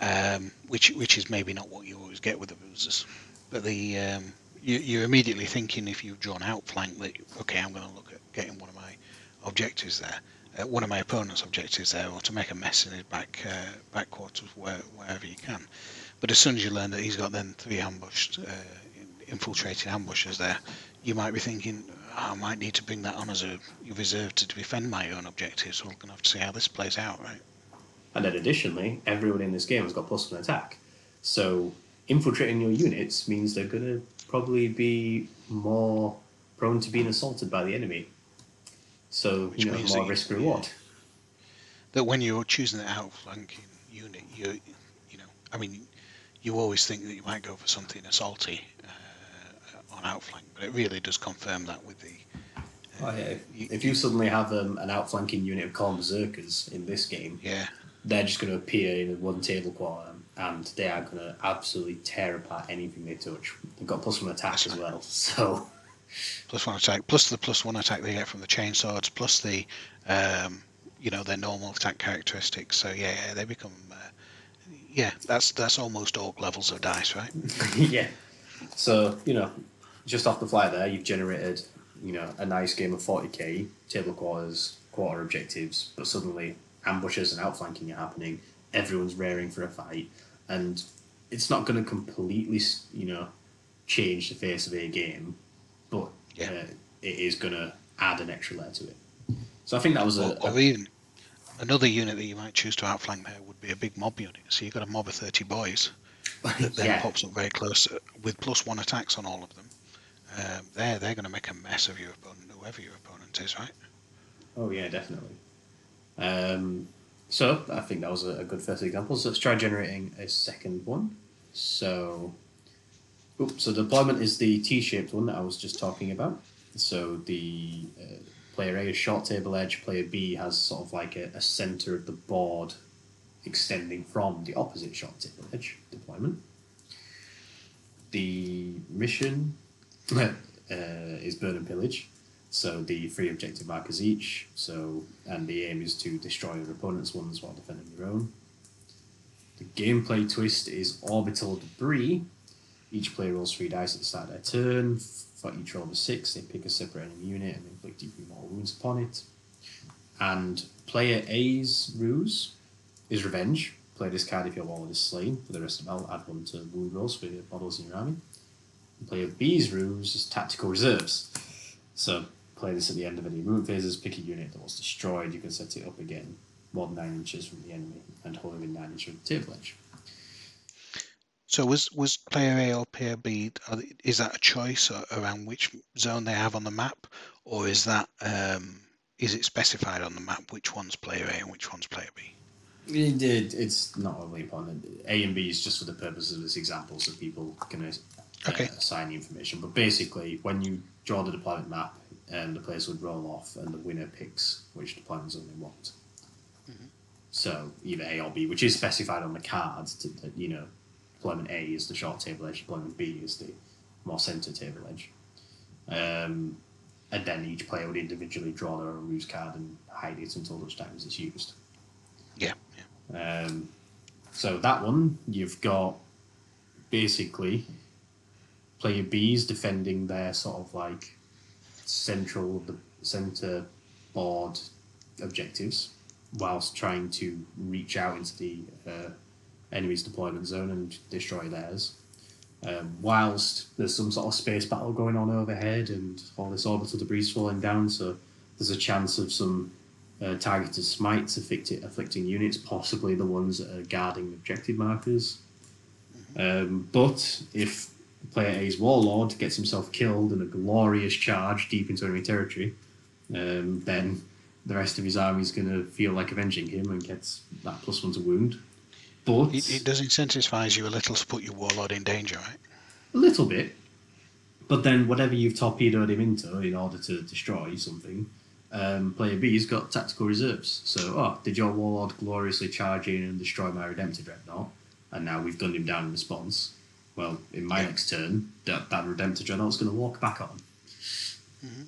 um, which which is maybe not what you always get with the ruses. But the um, you, you're immediately thinking if you've drawn outflank that okay, I'm going to look at getting one of my objectives there, uh, one of my opponent's objectives there, or to make a mess in his back uh, back quarters where, wherever you can. But as soon as you learn that he's got then three ambushed, uh, infiltrating ambushers there, you might be thinking, "Oh, I might need to bring that on as a reserve to defend my own objectives. So we're going to have to see how this plays out, right? And then additionally, everyone in this game has got plus one attack. So infiltrating your units means they're going to probably be more prone to being assaulted by the enemy. So, Which you know, more risk reward. That when you're choosing an outflanking unit, you you know, I mean, you always think that you might go for something assaulty uh, on outflank, but it really does confirm that with the. Oh, yeah. you- If you suddenly have um, an outflanking unit of Berserkers in this game, Yeah, they're just going to appear in one table quarter and they are going to absolutely tear apart anything they touch. They've got plus one attack That's as well. So, plus one attack, plus the plus one attack they get from the chainswords, plus the, um, you know, their normal attack characteristics. So yeah, yeah they become. Uh, yeah, that's that's almost Ork levels of dice, right? yeah. So, you know, just off the fly there, you've generated, you know, a nice game of 40k, table quarters, quarter objectives, but suddenly ambushes and outflanking are happening. Everyone's raring for a fight. And it's not going to completely, you know, change the face of a game, but Yeah. uh, it is going to add an extra layer to it. So I think that was a, Or, or even another unit that you might choose to outflank there would be a big mob unit. So you've got a mob of thirty boys. that then Yeah. pops up very close uh, with plus one attacks on all of them. Um, they're they're going to make a mess of your opponent, whoever your opponent is, right? Oh yeah, definitely. Um, so I think that was a, good first example. So let's try generating a second one. So, oops, so deployment is the T-shaped one that I was just talking about. So the uh, player A is short table edge. Player B has sort of like a, a center of the board extending from the opposite short table edge deployment. The mission uh, is burn and pillage. So the three objective markers each. So and the aim is to destroy your opponent's ones while defending your own. The gameplay twist is orbital debris. Each player rolls three dice at the start of their turn. For each roll of a six, they pick a separate enemy unit and inflict even more wounds upon it. And player A's ruse is revenge. Play this card if your warlord is slain. For the rest of the battle, add one to wound rolls for your models in your army. And player B's ruse is tactical reserves. So play this at the end of any movement phases, pick a unit that was destroyed, you can set it up again more than nine inches from the enemy and hold it in nine inches from the table edge. So was was player A or player B? Is that a choice around which zone they have on the map, or is that um, is it specified on the map which one's player A and which one's player B? It, it, it's not overly important. A and B is just for the purposes of this example, so people can uh, Okay. assign the information. But basically, when you draw the deployment map, um, the players would roll off, and the winner picks which deployment zone they want. So either A or B, which is specified on the cards. To, that you know, deployment A is the short table edge. Deployment B is the more center table edge. Um, and then each player would individually draw their own ruse card and hide it until such time as it's used. Yeah, yeah. Um, so that one, you've got basically player B's defending their sort of like central, the center board objectives, whilst trying to reach out into the uh, enemy's deployment zone and destroy theirs. Um, whilst there's some sort of space battle going on overhead and all this orbital debris falling down, so there's a chance of some uh, targeted smites afflicting, afflicting units, possibly the ones that are guarding objective markers. Um, but if player A's warlord gets himself killed in a glorious charge deep into enemy territory, um, then the rest of his army is going to feel like avenging him and gets that plus one to wound. But It, it does incentivize you a little to put your warlord in danger, right? a little bit. But then whatever you've torpedoed him into in order to destroy something, um, player B's got tactical reserves. So, oh, did your warlord gloriously charge in and destroy my Redemptor dreadnought? And now we've gunned him down in response. Well, in my Yeah. next turn, that, that Redemptor dreadnought's going to walk back on. Mm-hmm.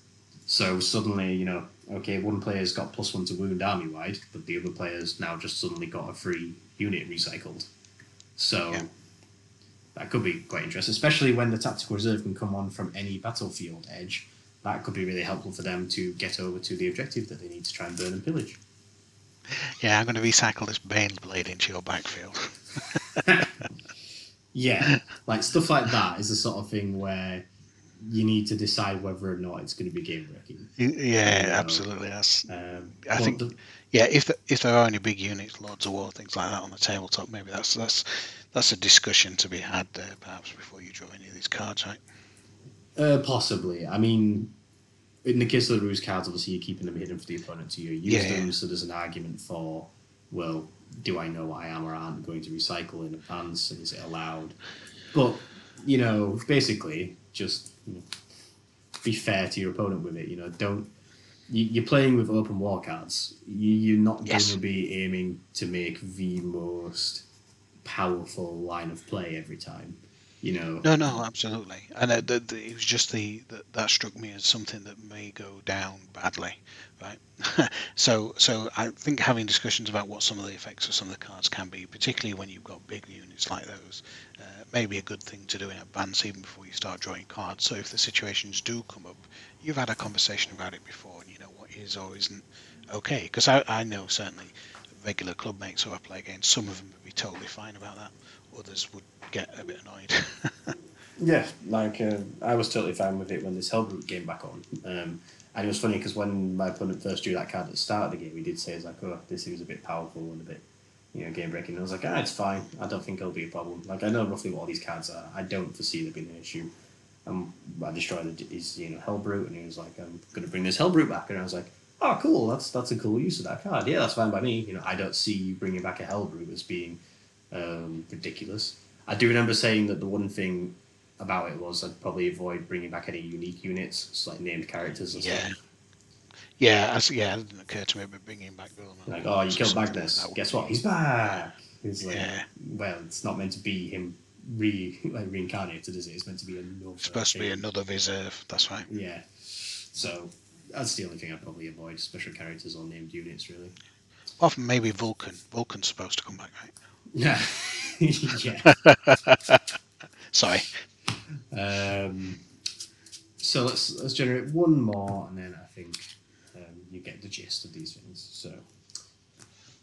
So suddenly, you know, okay, one player's got plus one to wound army wide, but the other player's now just suddenly got a free unit recycled. So Yeah. that could be quite interesting, especially when the tactical reserve can come on from any battlefield edge. That could be really helpful for them to get over to the objective that they need to try and burn and pillage. Yeah, I'm going to recycle this Baneblade into your backfield. Yeah, like stuff like that is the sort of thing where you need to decide whether or not it's going to be game breaking. yeah, absolutely. That's Um, I think- the- yeah. If the, if there are any big units, Lords of War, things like that on the tabletop, maybe that's that's that's a discussion to be had there, perhaps before you draw any of these cards, right? Uh, possibly. I mean, in the case of the ruse cards, obviously you're keeping them hidden for the opponent to you. use Yeah, them. yeah. So there's an argument for, well, do I know what I am or aren't going to recycle in advance, and is it allowed? But you know, basically, just you know, be fair to your opponent with it. You know, don't. You, you're playing with open war cards. You, you're not Yes. going to be aiming to make the most powerful line of play every time. You know, No, no, absolutely. And uh, the, the, it was just the that, that struck me as something that may go down badly, right? so, so I think having discussions about what some of the effects of some of the cards can be, particularly when you've got big units like those, uh, may be a good thing to do in advance, even before you start drawing cards. So, if the situations do come up, you've had a conversation about it before, and you know what is or isn't okay. Because I, I know certainly regular club mates who I play against, some of them would be totally fine about that. Others would get a bit annoyed. Yeah, like uh, I was totally fine with it when this Hellbrute came back on. Um, and it was funny because when my opponent first drew that card at the start of the game, he did say, "It's like, oh, this seems a bit powerful and a bit you know, game breaking. And I was like, ah, it's fine. I don't think it'll be a problem. Like, I know roughly what all these cards are. I don't foresee there being an issue. Um, I destroyed his, you know, Hellbrute, and he was like, I'm going to bring this Hellbrute back. And I was like, oh, cool, that's that's a cool use of that card. Yeah, that's fine by me. You know, I don't see you bringing back a Hellbrute as being um, ridiculous. I do remember saying that the one thing about it was I'd probably avoid bringing back any unique units, just like named characters or Yeah. something. Yeah, yeah, it didn't occur to me about bringing back Gorman. Like, oh, you killed Magnus. like Guess what? He's back. It's like, Yeah. well, it's not meant to be him re like reincarnated, is it? It's meant to be another. It's supposed to be thing. another reserve. That's right. Yeah. So that's the only thing I'd probably avoid: special characters or named units, really. Well, maybe Vulkan. Vulkan's supposed to come back, right? Yeah. Sorry. Um, so let's let's generate one more, and then I think um, you get the gist of these things. So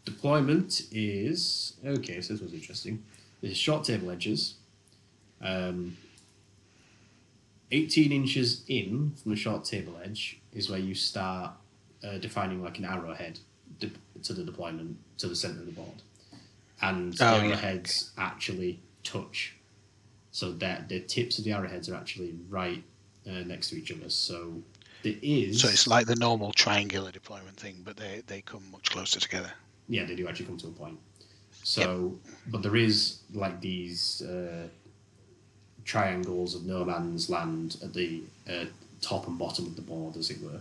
deployment is okay. So this was interesting. There's short table edges. Um, 18 inches in from the short table edge is where you start uh, defining like an arrowhead to the deployment to the center of the board, and the Oh, yeah. arrowheads actually touch. So that the tips of the arrowheads are actually right uh, next to each other. So there is. So it's like the normal triangular deployment thing, but they, they come much closer together. Yeah, they do actually come to a point. So, but there is like these uh, triangles of no man's land at the uh, top and bottom of the board, as it were.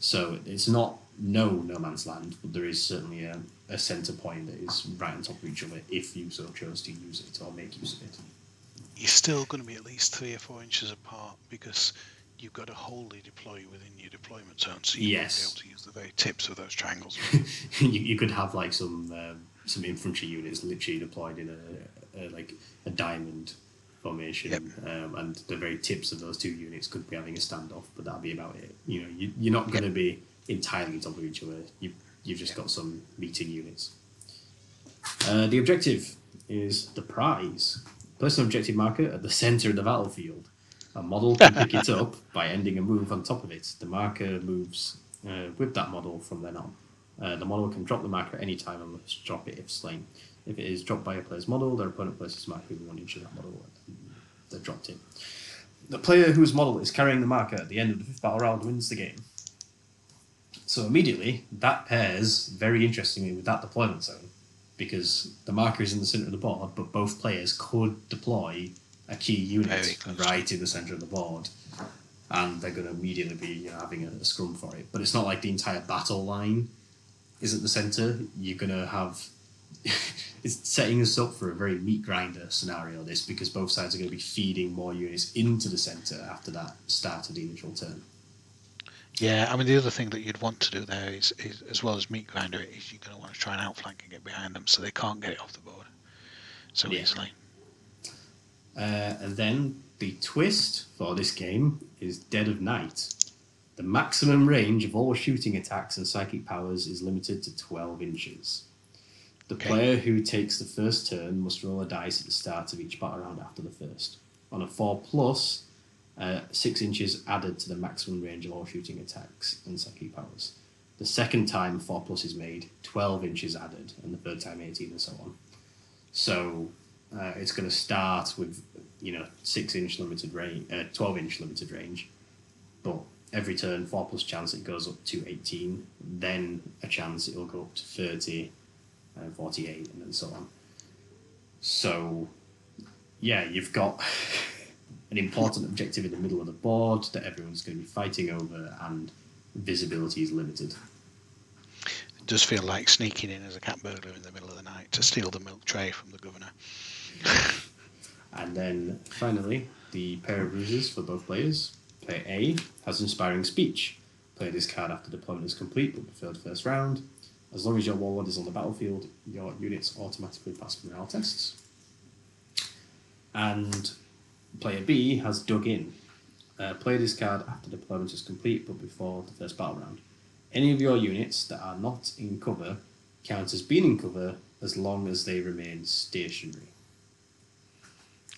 So it's not no no man's land, but there is certainly a, a center point that is right on top of each other if you so chose to use it or make use of it. You're still going to be at least three or four inches apart because you've got to wholly deploy within your deployment zone, so you Yes. won't be able to use the very tips of those triangles. you, you could have like some um, some infantry units literally deployed in a, a like a diamond formation, Yep. um, and the very tips of those two units could be having a standoff, but that'd be about it. You know, you, you're not going to be entirely on top of each other. You you've just got some meeting units. Uh, the objective is the prize. Place an objective marker at the center of the battlefield. A model can pick it up by ending a move on top of it. The marker moves uh, with that model from then on. Uh, the model can drop the marker at any time and must drop it if slain. If it is dropped by a player's model, their opponent places a marker within one inch of that model. They dropped it. The player whose model is carrying the marker at the end of the fifth battle round wins the game. So immediately, that pairs very interestingly with that deployment zone, because the marker is in the center of the board, but both players could deploy a key unit right in the center of the board, and they're going to immediately be you know, having a, a scrum for it. But it's not like the entire battle line is at the center. You're going to have it's setting us up for a very meat grinder scenario. This because both sides are going to be feeding more units into the center after that start of the initial turn. Yeah, I mean, the other thing that you'd want to do there is, is as well as meat grinder, is you're going to want to try and outflank and get behind them so they can't get it off the board so Yeah. easily. Uh, and then the twist for this game is Dead of Night. The maximum range of all shooting attacks and psychic powers is limited to 12 inches. The Okay. player who takes the first turn must roll a dice at the start of each battle round after the first. On a 4 plus, uh, 6 inches added to the maximum range of all shooting attacks and psychic powers. The second time 4 plus is made, 12 inches added, and the third time 18 and so on. So uh, it's going to start with you know six inch limited range, uh, twelve inch limited range, but every turn four plus chance it goes up to eighteen. Then a chance it'll go up to thirty, and forty eight, and then so on. So yeah, you've got an important objective in the middle of the board that everyone's going to be fighting over, and visibility is limited. It does feel like sneaking in as a cat burglar in the middle of the night to steal the milk tray from the governor. And then finally, the pair of ruses for both players. Player A has inspiring speech. Play this card after deployment is complete but preferred first round. As long as your warlord is on the battlefield, your units automatically pass morale tests. And player B has dug in. Uh, play this card after deployment is complete but before the first battle round. Any of your units that are not in cover count as being in cover as long as they remain stationary.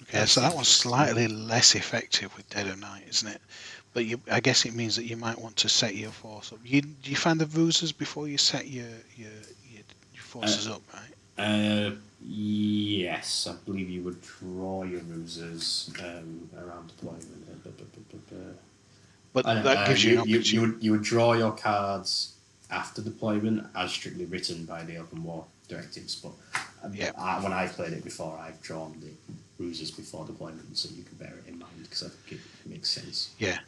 Okay, so that one's slightly less effective with Dead of Night, isn't it? But you, I guess it means that you might want to set your force up. You, do you find the ruses before you set your your, your, your forces up, right? Uh, yes, I believe you would draw your ruses um, around deployment. Uh, bu- bu- bu- bu- bu- But that know, gives you, you, you, would, you would draw your cards after deployment as strictly written by the open war directives. But um, Yeah. I, when I played it before, I've drawn the ruses before deployment, so you can bear it in mind because I think it makes sense. Yeah,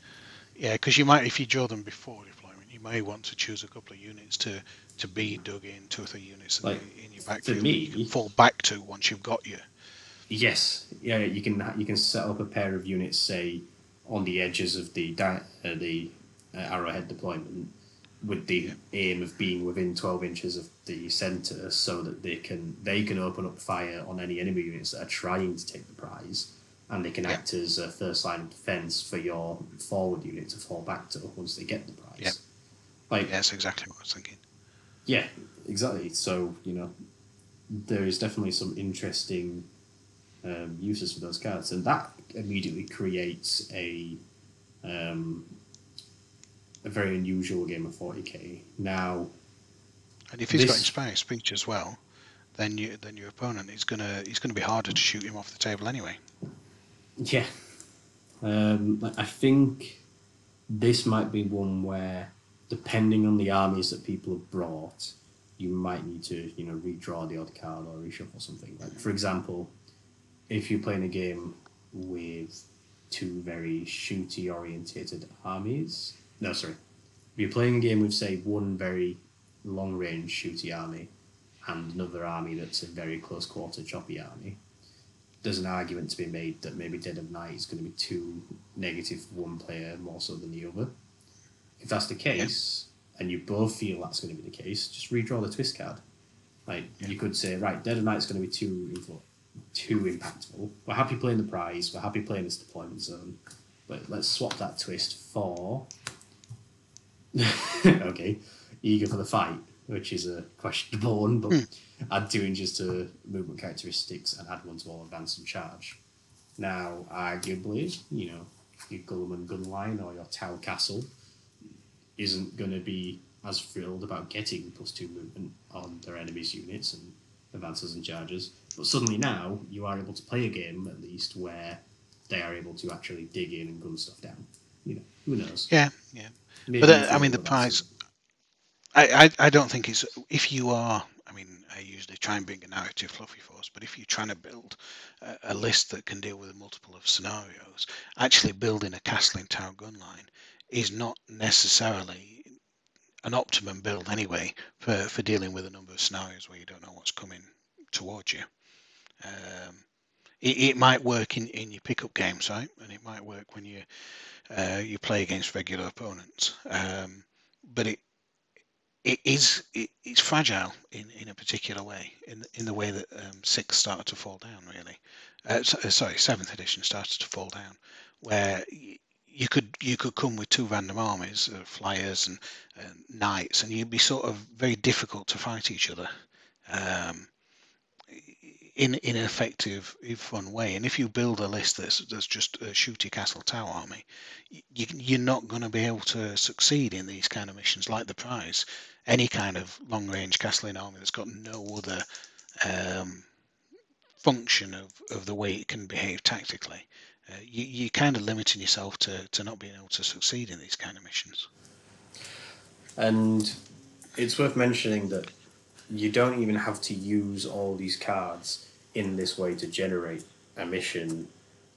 yeah, because you might, if you draw them before deployment, you may want to choose a couple of units to to be dug in, two or three units in, Like, the, in your back for me- you can fall back to once you've got your. Yes, yeah, you can you can set up a pair of units, say, on the edges of the uh, the uh, arrowhead deployment, with the aim of being within twelve inches of the center, so that they can they can open up fire on any enemy units that are trying to take the prize, and they can Yeah. act as a first line of defense for your forward unit to fall back to once they get the prize. Yeah. Like Yeah, that's exactly what I was thinking. Yeah, exactly. So you know, there is definitely some interesting um, uses for those cards, and that immediately creates a um, a very unusual game of forty k. Now, And if he's got This- inspiring speech as well, then you then your opponent is gonna he's gonna be harder to shoot him off the table anyway. yeah, um, I think this might be one where, depending on the armies that people have brought, you might need to you know redraw the odd card or reshuffle something. Like for example, if you're playing a game with two very shooty orientated armies, no sorry, if you're playing a game with say one very long range shooty army and another army that's a very close quarter choppy army, there's an argument to be made that maybe Dead of Night is going to be too negative for one player more so than the other. If that's the case, and you both feel that's going to be the case, just redraw the twist card. Like you could say, right, Dead of Night is going to be too influ- too impactful. We're happy playing the prize. We're happy playing this deployment zone, but let's swap that twist for okay, eager for the fight, which is a questionable one, but hmm. add two inches to movement characteristics and add one to all advance and charge. Now, arguably, you know, your Guilliman gun line or your Tau Castle isn't going to be as thrilled about getting plus two movement on their enemies' units and advances and charges. But suddenly now you are able to play a game at least where they are able to actually dig in and gun stuff down. You know, who knows? Yeah, yeah. Maybe But uh, I mean, the that that's prize. a- I, I, I don't think it's if you are. I mean, I usually try and bring a narrative fluffy force, but if you're trying to build a, a list that can deal with a multiple of scenarios, actually building a castle in tower gun line is not necessarily an optimum build anyway for, for dealing with a number of scenarios where you don't know what's coming towards you. Um, it, it might work in, in your pickup games, right? And it might work when you uh, you play against regular opponents. Um, but it it is it, it's fragile in, in a particular way, in in the way that um, six started to fall down. Really, uh, uh, sorry, seventh edition started to fall down, where you could you could come with two random armies, uh, flyers and, knights, and you'd be sort of very difficult to fight each other. Um, in in an effective, fun way, and if you build a list that's that's just a shooty castle tower army, you, you're not going to be able to succeed in these kind of missions like the prize any kind of long range castling army that's got no other um, function of, of the way it can behave tactically uh, you, you're kind of limiting yourself to, to not being able to succeed in these kind of missions And it's worth mentioning that you don't even have to use all these cards in this way to generate a mission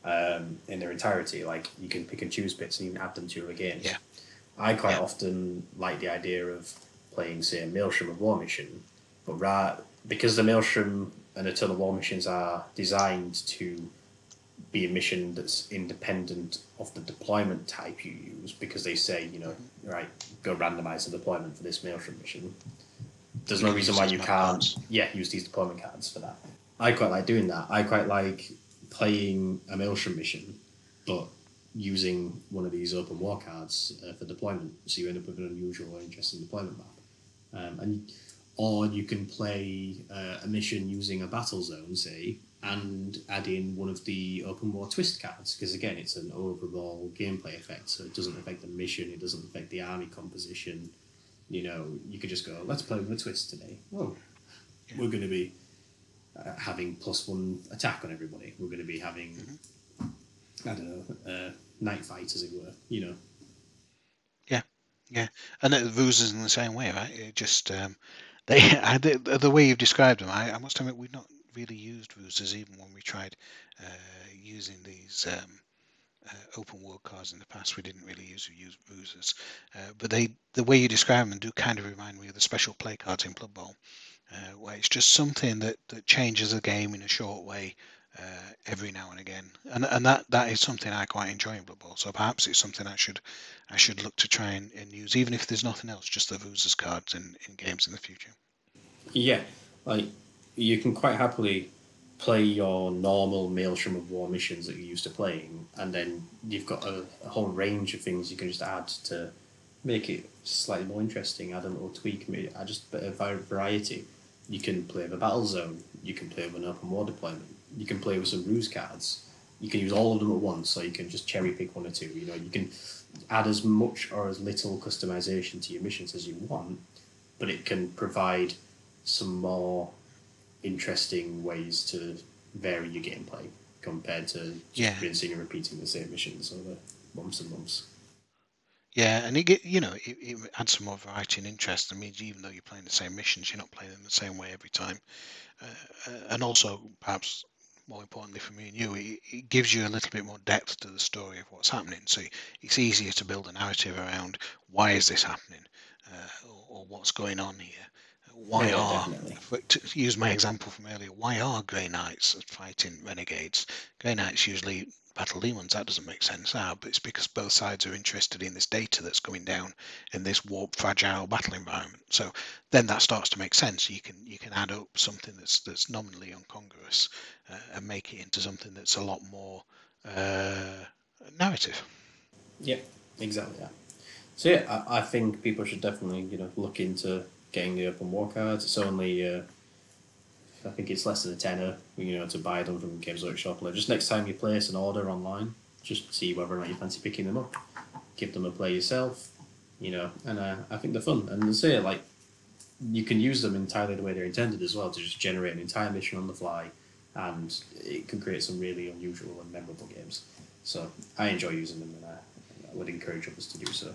um, in their entirety. Like you can pick and choose bits and even add them to your game. Yeah. I quite Yeah. often like the idea of playing, say, a Maelstrom of War mission, but ra- because the Maelstrom and Eternal War missions are designed to be a mission that's independent of the deployment type you use because they say, you know, right, go randomize the deployment for this Maelstrom mission. There's no reason why you can't, yeah, use these deployment cards for that. I quite like doing that. I quite like playing a Maelstrom mission, but using one of these open war cards uh, for deployment, so you end up with an unusual or interesting deployment map. Um, and or you can play uh, a mission using a battle zone, say, and add in one of the open war twist cards because again, it's an overall gameplay effect, so it doesn't affect the mission, it doesn't affect the army composition. You know, you could just go, let's play with a twist today. Oh, we're going to be uh, having plus one attack on everybody. We're going to be having, I don't know, uh, night fight as it were. You know. Yeah, yeah, and the Ruse is in the same way, right? It just um, they the, the way you've described them. I, I must admit we've not really used ruses even when we tried uh, using these um, uh, open war cards in the past. We didn't really use use ruses, uh, but they the way you describe them do kind of remind me of the special play cards in Blood Bowl, uh, where it's just something that that changes the game in a short way. Uh, every now and again, and and that that is something I quite enjoy in Blood Bowl. So perhaps it's something I should I should look to try and, and use, even if there's nothing else, just the ruses cards in, in games in the future. Yeah, like you can quite happily play your normal Maelstrom of War missions that you're used to playing, and then you've got a, a whole range of things you can just add to make it slightly more interesting. Add a little tweak, maybe add just a bit of variety. You can play with a battle zone. You can play with an open war deployment. You can play with some ruse cards. You can use all of them at once, so you can just cherry pick one or two. You know, you can add as much or as little customization to your missions as you want, but it can provide some more interesting ways to vary your gameplay compared to just yeah. rinsing and repeating the same missions over months and months. Yeah, and it get you know it, it adds some more variety and interest. I mean, even though you're playing the same missions, you're not playing them the same way every time. Uh, uh, and also, perhaps more importantly for me and you, it, it, gives you a little bit more depth to the story of what's happening. So it's easier to build a narrative around why is this happening, uh, or, or, what's going on here why yeah, are to use my example from earlier why are grey knights fighting renegades? Grey knights usually battle demons that doesn't make sense now but it's because both sides are interested in this data that's coming down in this warp fragile battle environment. So then that starts to make sense. You can you can add up something that's that's nominally incongruous uh, and make it into something that's a lot more uh, narrative. Yeah exactly yeah so yeah I, I think people should definitely you know look into getting the open war cards. It's only, uh, I think it's less than a tenner, you know, to buy them from Games Workshop. Like just next time you place an order online, just see whether or not you fancy picking them up. Give them a play yourself, you know, and uh, I think they're fun. And say like, you can use them entirely the way they're intended as well to just generate an entire mission on the fly, and it can create some really unusual and memorable games. So I enjoy using them, and I, I would encourage others to do so.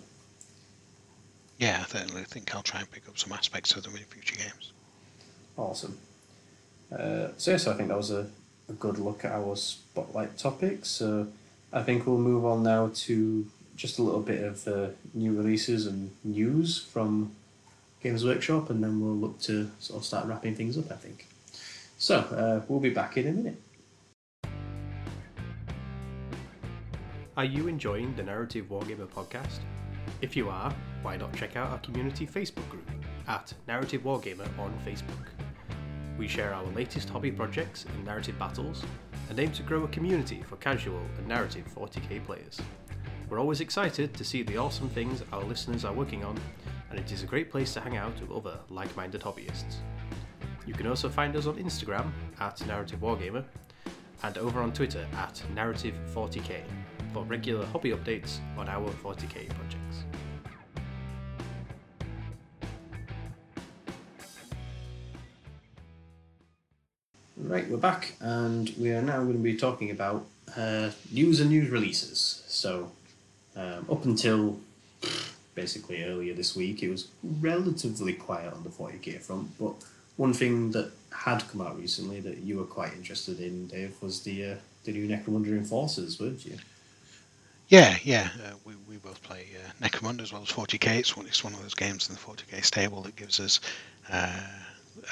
Yeah, I certainly think I'll try and pick up some aspects of them in future games. Awesome. Uh, so yes, I think that was a, a good look at our spotlight topic. So I think we'll move on now to just a little bit of uh, new releases and news from Games Workshop, and then we'll look to sort of start wrapping things up. I think. So uh, we'll be back in a minute. Are you enjoying the Narrative Wargamer podcast? If you are, why not check out our community Facebook group at Narrative Wargamer on Facebook. We share our latest hobby projects and narrative battles and aim to grow a community for casual and narrative 40k players. We're always excited to see the awesome things our listeners are working on, and it is a great place to hang out with other like minded hobbyists. You can also find us on Instagram at Narrative Wargamer and over on Twitter at Narrative40k for regular hobby updates on our 40k projects. Right, we're back, and we are now going to be talking about uh, news and news releases. So, um, up until basically earlier this week, it was relatively quiet on the 40k front. But one thing that had come out recently that you were quite interested in, Dave, was the uh, the new Necromunda Enforcers, weren't you? Yeah, yeah. Uh, we, we both play uh, Necromunda as well as 40k. It's one, it's one of those games in the 40k stable that gives us uh,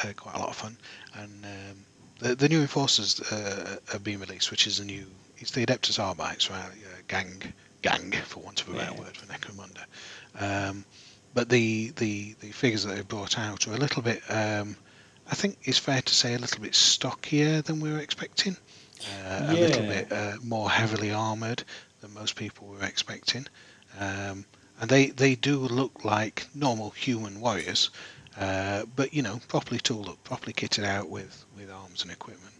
uh, quite a lot of fun. And um, the, the new Enforcers uh, have been released, which is a new. It's the Adeptus Arbites, right? Uh, gang, gang, for want of a better yeah. word for Necromunda. Um, but the, the the figures that they've brought out are a little bit. Um, I think it's fair to say a little bit stockier than we were expecting. Uh, yeah. A little bit uh, more heavily armored than most people were expecting. Um, and they, they do look like normal human warriors, uh, but you know, properly tooled up, properly kitted out with, with arms and equipment,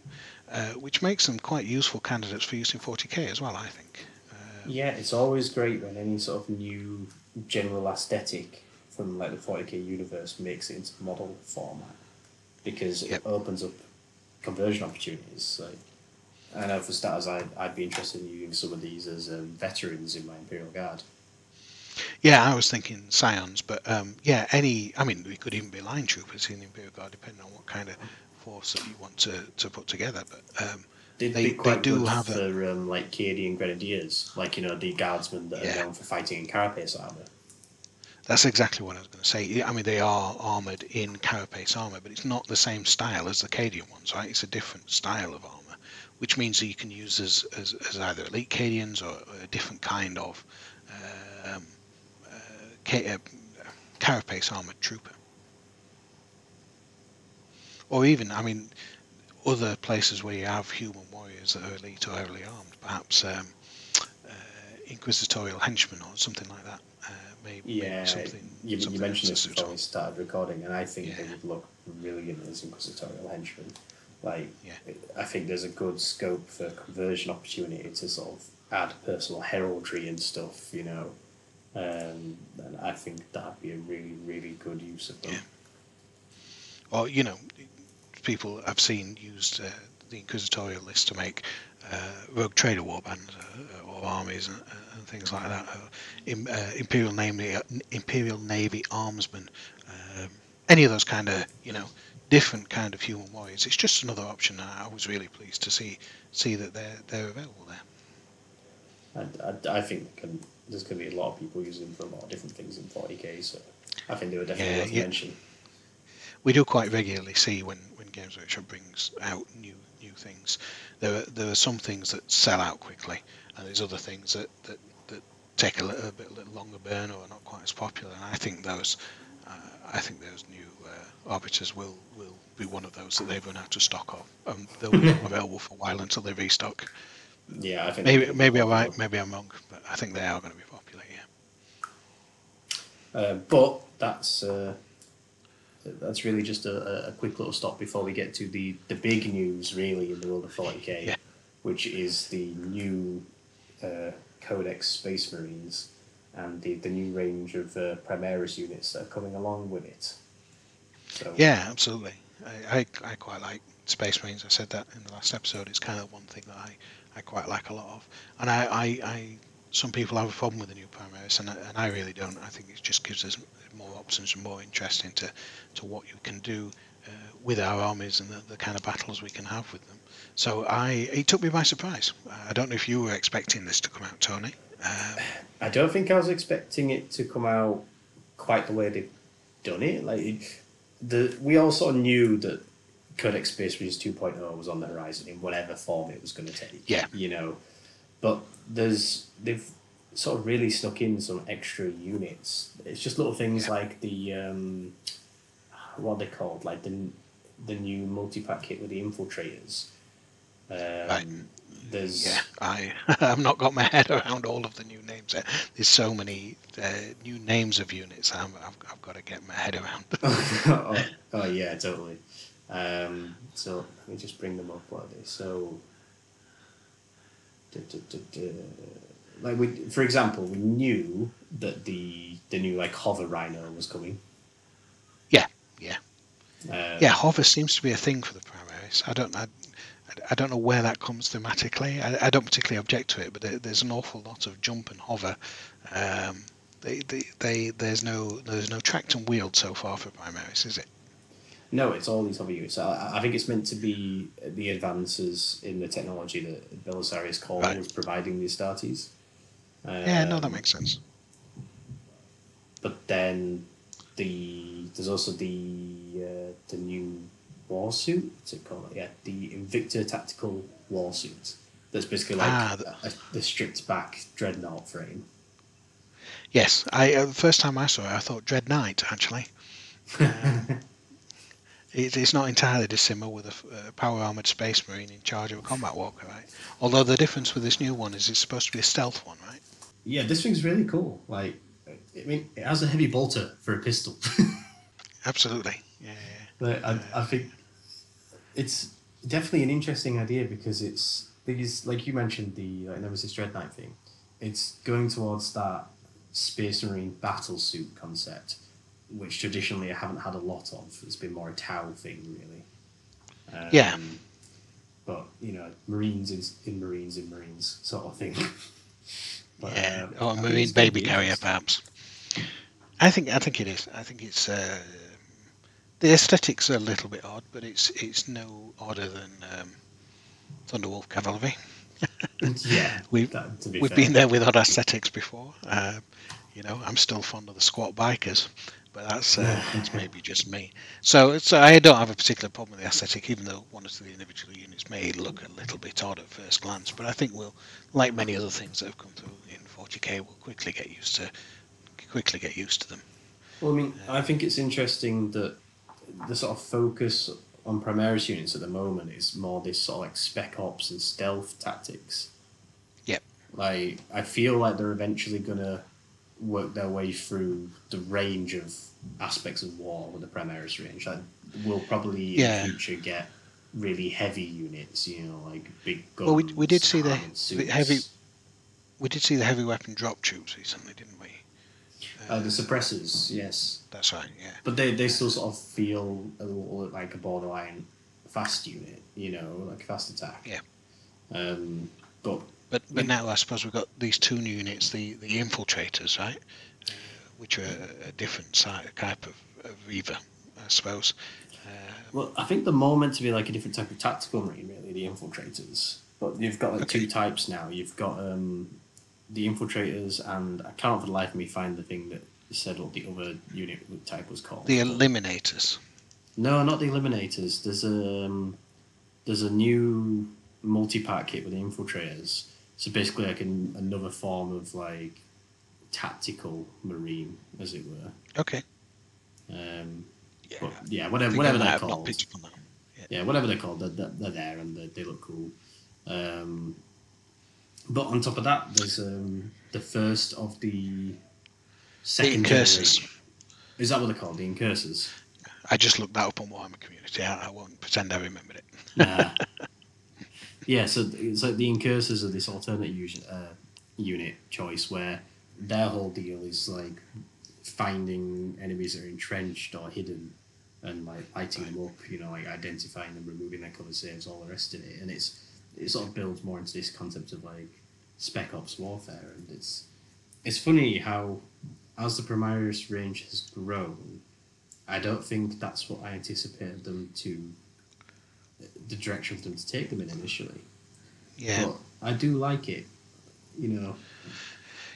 uh, which makes them quite useful candidates for use in 40k as well, I think. Uh, yeah, it's always great when any sort of new general aesthetic from like the 40k universe makes it into model format because it yep. opens up conversion opportunities. Like, I know for starters, I, I'd be interested in using some of these as um, veterans in my Imperial Guard. Yeah, I was thinking scions, but um, yeah, any. I mean, we could even be line troopers in the Imperial Guard, depending on what kind of force that you want to, to put together. But um, They'd They- they do have a- um, like Cadian Grenadiers, like you know the guardsmen that Yeah. are known for fighting in carapace armor. that's exactly what I was going to say. I mean, they are armored in carapace armor, but it's not the same style as the Cadian ones, right? It's a different style of armor, which means that you can use as, as, as either elite Cadians or a different kind of um, uh, ca- uh, carapace armored trooper. Or even, I mean, other places where you have human warriors that are elite or heavily armed, perhaps um, uh, inquisitorial henchmen or something like that. Uh, maybe, Yeah, something. you, you something mentioned this before we started recording, and I think they would look brilliant as inquisitorial henchmen. Like, Yeah. I think there's a good scope for conversion opportunity to sort of add personal heraldry and stuff, you know. Um, and I think that'd be a really, really good use of them. Yeah. Or you know, people I've seen used uh, the inquisitorial list to make uh, rogue trader warbands uh, or armies and, and things like that. Uh, uh, Imperial Navy, Imperial Navy armsmen, um, any of those kind of you know different kind of human warriors. It's just another option. and I was really pleased to see see that they're they're available there. I, I, I think can, there's going to be a lot of people using them for a lot of different things in 40k, so I think they were definitely Yeah, worth yeah. mention. we do quite regularly see when Games Workshop brings out new new things. There are there are some things that sell out quickly, and there's other things that, that, that take a little, bit a little longer burn or are not quite as popular. And I think those uh, I think those new uh, arbiters will, will be one of those that they've run out of stock of. Um, they'll be available for a while until they restock. Yeah, I think Maybe maybe I'm right, maybe I'm wrong, but I think they are going to be popular. Yeah. Uh, but that's uh, that's really just a, a quick little stop before we get to the, the big news, really, in the world of 40k, Yeah. which is the new uh, Codex Space Marines and the, the new range of uh, Primaris units that are coming along with it. So, Yeah, absolutely. I, I, I quite like Space Marines. I said that in the last episode. It's kind of one thing that I, I quite like a lot of. And I, I, I some people have a problem with the new Primaris, and I, and I really don't. I think it just gives us more options and more interest into to what you can do uh, with our armies and the, the kind of battles we can have with them. So I, it took me by surprise. I don't know if you were expecting this to come out, Tony. Um, I don't think I was expecting it to come out quite the way they've done it. Like the we all sort of knew that Codex Space Marines 2.0 was on the horizon in whatever form it was going to take. Yeah. You know, but there's they've sort of really snuck in some extra units. It's just little things like the um, what are they called, like the the new multi-pack kit with the infiltrators. Um, Right. There's Yeah, I I've not got my head around all of the new names. there. There's so many uh, new names of units. I'm, I've, I've got to get my head around. oh, oh yeah, totally. Um, so let me just bring them up. What are they? So, duh, duh, duh, duh. Like we, for example, we knew that the the new like hover rhino was coming. yeah, yeah, Um, yeah. Hover seems to be a thing for the Primaris. I don't I, I don't know where that comes thematically. I, I don't particularly object to it, but there, there's an awful lot of jump and hover. Um, they, they, they, there's no there's no tracked and wheeled so far for Primaris, is it? No, it's all these hover units. I, I think it's meant to be the advances in the technology that Belisarius Cawl Right. was providing the Astartes. Yeah, no, that Um, makes sense. but then the there's also the uh, the new war suit. What's it called? Yeah, the Invicta tactical war suit. That's basically like Ah, the- a, the stripped back dreadnought frame. Yes, I uh, the first time I saw it, I thought Dread Knight actually. Um, it, it's not entirely dissimilar with a, uh, power armored space marine in charge of a combat walker, right? Although the difference with this new one is it's supposed to be a stealth one, right? Yeah, this thing's really cool. Like, I mean, it has a heavy bolter for a pistol. Absolutely. Yeah. But I, I think it's definitely an interesting idea because it's because, like you mentioned, the like, Nemesis Dread Knight thing. It's going towards that Space Marine battle suit concept, which traditionally I haven't had a lot of. It's been more a Tau thing, really. Um, Yeah. but you know, Marines is in Marines in Marines sort of thing. Yeah, um, or a marine baby carrier, perhaps. I think I think it is. I think it's uh, the aesthetics are a little bit odd, but it's it's no odder than um, Thunderwolf Cavalry. yeah, we've that, be we've fair. been there with odd aesthetics before. Uh, you know, I'm still fond of the squat bikers, but that's uh, that's maybe just me. So, so I don't have a particular problem with the aesthetic, even though one or two of the individual units may look a little bit odd at first glance. But I think we'll, like many other things that have come through in 40k, we'll quickly get used to quickly get used to them. Well, I mean, uh, I think it's interesting that the sort of focus on Primaris units at the moment is more this sort of like spec ops and stealth tactics. Yep. Like I feel like they're eventually gonna work their way through the range of aspects of war with the Primaris range. Like we'll probably yeah. in the future get really heavy units, you know, like big guns. Well, we, we did see the, the heavy. We did see the heavy weapon drop troops recently, didn't we? Uh, the suppressors, yes. That's right, yeah. But they, they still sort of feel a little like a borderline fast unit, you know, like fast attack. Yeah. Um, but but but now I suppose we've got these two new units, the the infiltrators, right, uh, which are a, a different type of, of Reaver, I suppose. Uh, well, I think they're more meant to be like a different type of tactical marine, really, the infiltrators. But you've got like okay. two types now. You've got um, the infiltrators, and I can't for the life of me find the thing that said what the other unit type was called. The eliminators. No, not the eliminators. There's a um, there's a new multi-pack kit with the infiltrators. So basically, like an, another form of like tactical marine, as it were. Okay. Um, yeah. But, yeah, whatever, whatever they're called. Yeah. yeah. whatever they're called, they're, they're, they're there and they, they look cool. Um, but on top of that, there's um, the first of the second the incursors. Is that what they're called? The incursors. I just looked that up on Warhammer Community. I, I won't pretend I remembered it. Nah. yeah, so it's like the incursors are this alternate uh, unit choice where their whole deal is like finding enemies that are entrenched or hidden and like lighting them up. You know, like identifying them, removing their cover saves, all the rest of it, and it's it sort of builds more into this concept of like spec ops warfare, and it's it's funny how as the Primaris range has grown, I don't think that's what I anticipated them to the direction for them to take them in initially. Yeah, but I do like it. You know.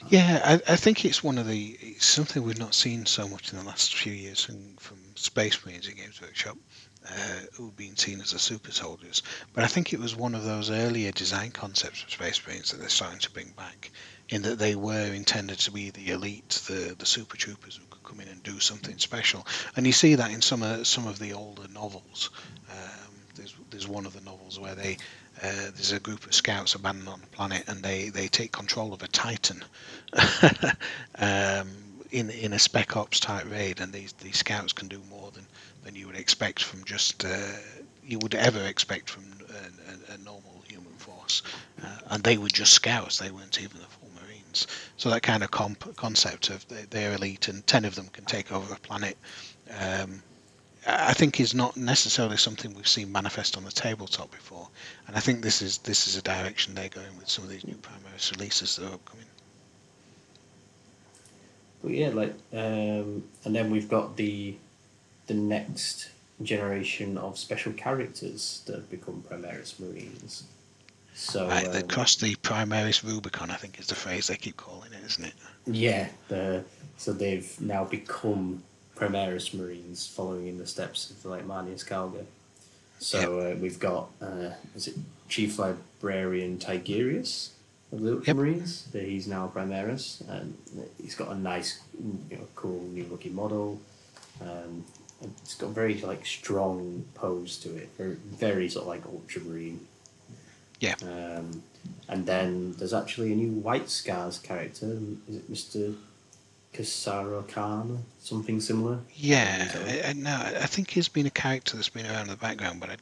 Yeah, I, I think it's one of the it's something we've not seen so much in the last few years from, from Space Marines and Games Workshop, uh, who've been seen as the super soldiers. But I think it was one of those earlier design concepts for Space Marines that they're starting to bring back, in that they were intended to be the elite, the the super troopers who could come in and do something special. And you see that in some of some of the older novels. Um, there's there's one of the novels where they uh, there's a group of scouts abandoned on a planet and they, they take control of a titan um, in in a spec ops type raid and these these scouts can do more than, than you would expect from just uh, you would ever expect from a, a, a normal human force. Uh, and they were just scouts. They weren't even the full marines. So that kind of comp- concept of they, they're elite and 10 of them can take over a planet um, I think is not necessarily something we've seen manifest on the tabletop before, and I think this is this is a direction they're going with some of these new Primaris releases that are upcoming. But yeah, like, um, and then we've got the the next generation of special characters that have become Primaris Marines. So right, um, they crossed the Primaris Rubicon, I think is the phrase they keep calling it, isn't it? Yeah, the, so they've now become Primaris Marines following in the steps of like Marneus Calgar. So yep. uh, we've got uh, is it Chief Librarian Tigurius of the yep. Marines? He's now Primaris, and he's got a nice, you know, cool new looking model. Um, it's got very like strong pose to it, very, very sort of like Ultramarine. Yeah. Um, and then there's actually a new White Scars character. Is it Mister Kor'sarro Khan, something similar. Yeah, I, I, no, I think he's been a character that's been around in the background, but I.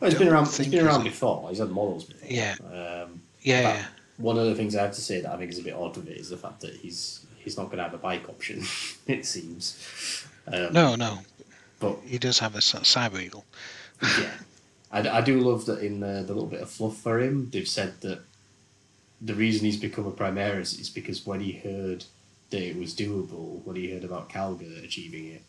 Well, he's been around. He's been around before. He's had models before. Yeah. Um, yeah, yeah. One of the things I have to say that I think is a bit odd with it is the fact that he's he's not going to have a bike option. it seems. Um, no, no. But he does have a cyber eagle. yeah, I, I do love that in the, the little bit of fluff for him, they've said that the reason he's become a Primaris is because when he heard that it was doable, when he heard about Calgar achieving it,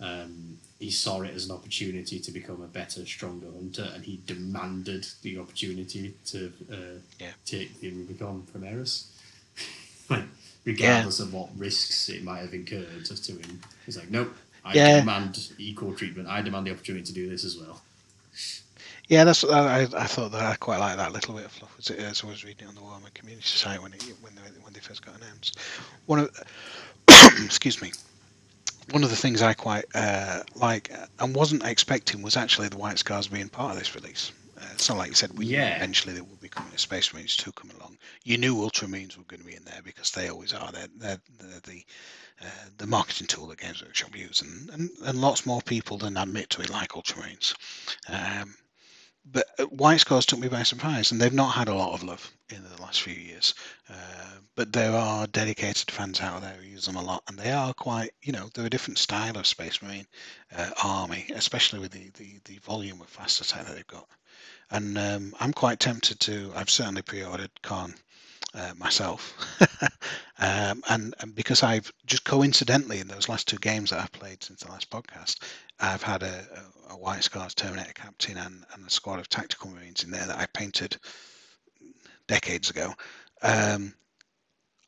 um, he saw it as an opportunity to become a better, stronger hunter, and he demanded the opportunity to uh, Yeah. take the Rubicon Primaris. like, regardless of what risks it might have incurred to him. He's like, nope, I Yeah. demand equal treatment. I demand the opportunity to do this as well. Yeah, that's I, I thought that I quite like that little bit of fluff as, it, as I was reading it on the Warhammer Community site when it when they when they first got announced. One of excuse me, one of the things I quite uh, like and wasn't expecting was actually the White Scars being part of this release. It's not like you said we knew Yeah. eventually there would be coming a Space Marines two coming along. You knew Ultramarines were going to be in there because they always are. They're, they're, they're the uh, the marketing tool that Games Workshop use, and, and, and lots more people than admit to it like Ultramarines. Um, but uh, White Scars took me by surprise, and they've not had a lot of love in the last few years. Uh, but there are dedicated fans out there who use them a lot, and they are quite, you know, they're a different style of Space Marine uh, army, especially with the, the, the volume of fast attack that they've got. And um, I'm quite tempted to. I've certainly pre-ordered Khan uh, myself, um, and, and because I've just coincidentally in those last two games that I've played since the last podcast, I've had a, a, a White Scars Terminator captain and, and a squad of tactical marines in there that I painted decades ago. Um,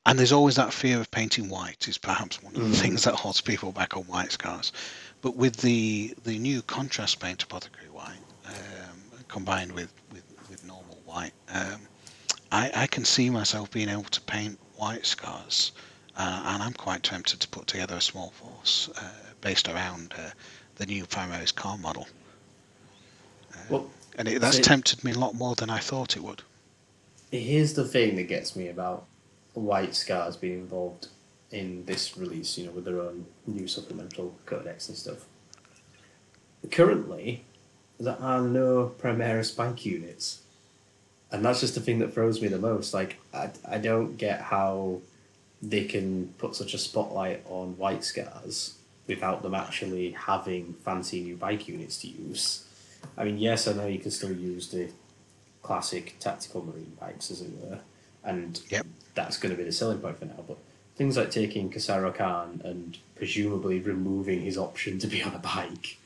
and there's always that fear of painting white is perhaps one of the Mm. things that holds people back on white scars. But with the the new contrast paint apothecary combined with, with, with normal white, um, I, I can see myself being able to paint white scars, uh, and I'm quite tempted to put together a small force uh, based around uh, the new Primaris car model. Uh, Well, and it, that's so- tempted me a lot more than I thought it would. Here's the thing that gets me about White Scars being involved in this release, you know, with their own new supplemental codex and stuff. Currently, there are no Primaris spike units. And that's just the thing that throws me the most. Like, I, I don't get how they can put such a spotlight on White Scars without them actually having fancy new bike units to use. I mean, yes, I know you can still use the classic tactical marine bikes, as it were, and Yep. that's going to be the selling point for now. But things like taking Kor'sarro Khan and presumably removing his option to be on a bike.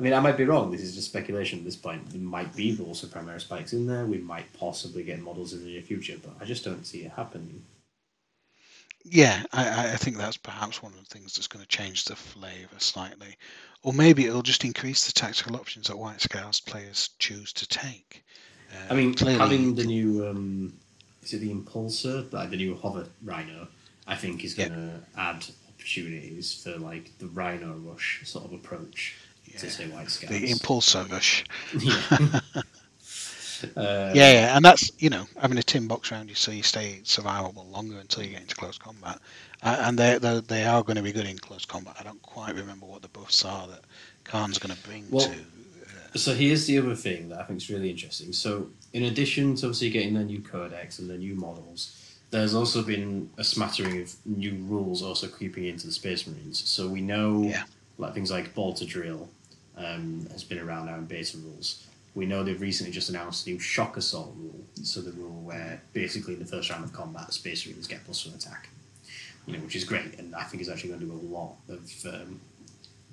I mean, I might be wrong. This is just speculation at this point. There might be also Primaris spikes in there. We might possibly get models in the near future, but I just don't see it happening. Yeah, I, I- think that's perhaps one of the things that's going to change the flavour slightly. Or maybe it'll just increase the tactical options that White Scars players choose to take. Uh, I mean, clearly, having the new um, is it the Impulsor, like the new hover Rhino, I think is going to add opportunities for like the Rhino rush sort of approach to Yeah. say White Scars. the impulsor rush. yeah. Uh, yeah, yeah, and that's you know having a tin box around you so you stay survivable longer until you get into close combat, uh, and they they they are going to be good in close combat. I don't quite remember what the buffs are that Khan's going to bring Well, to. uh, So here's the other thing that I think is really interesting. So in addition to obviously getting the new codex and the new models, there's also been a smattering of new rules also creeping into the Space Marines. So we know Yeah. like things like Bolter Drill um, has been around now in beta rules. We know they've recently just announced the new Shock Assault rule. So the rule where basically in the first round of combat, Space Marines get plus one attack. You know, which is great, and I think is actually going to do a lot of um,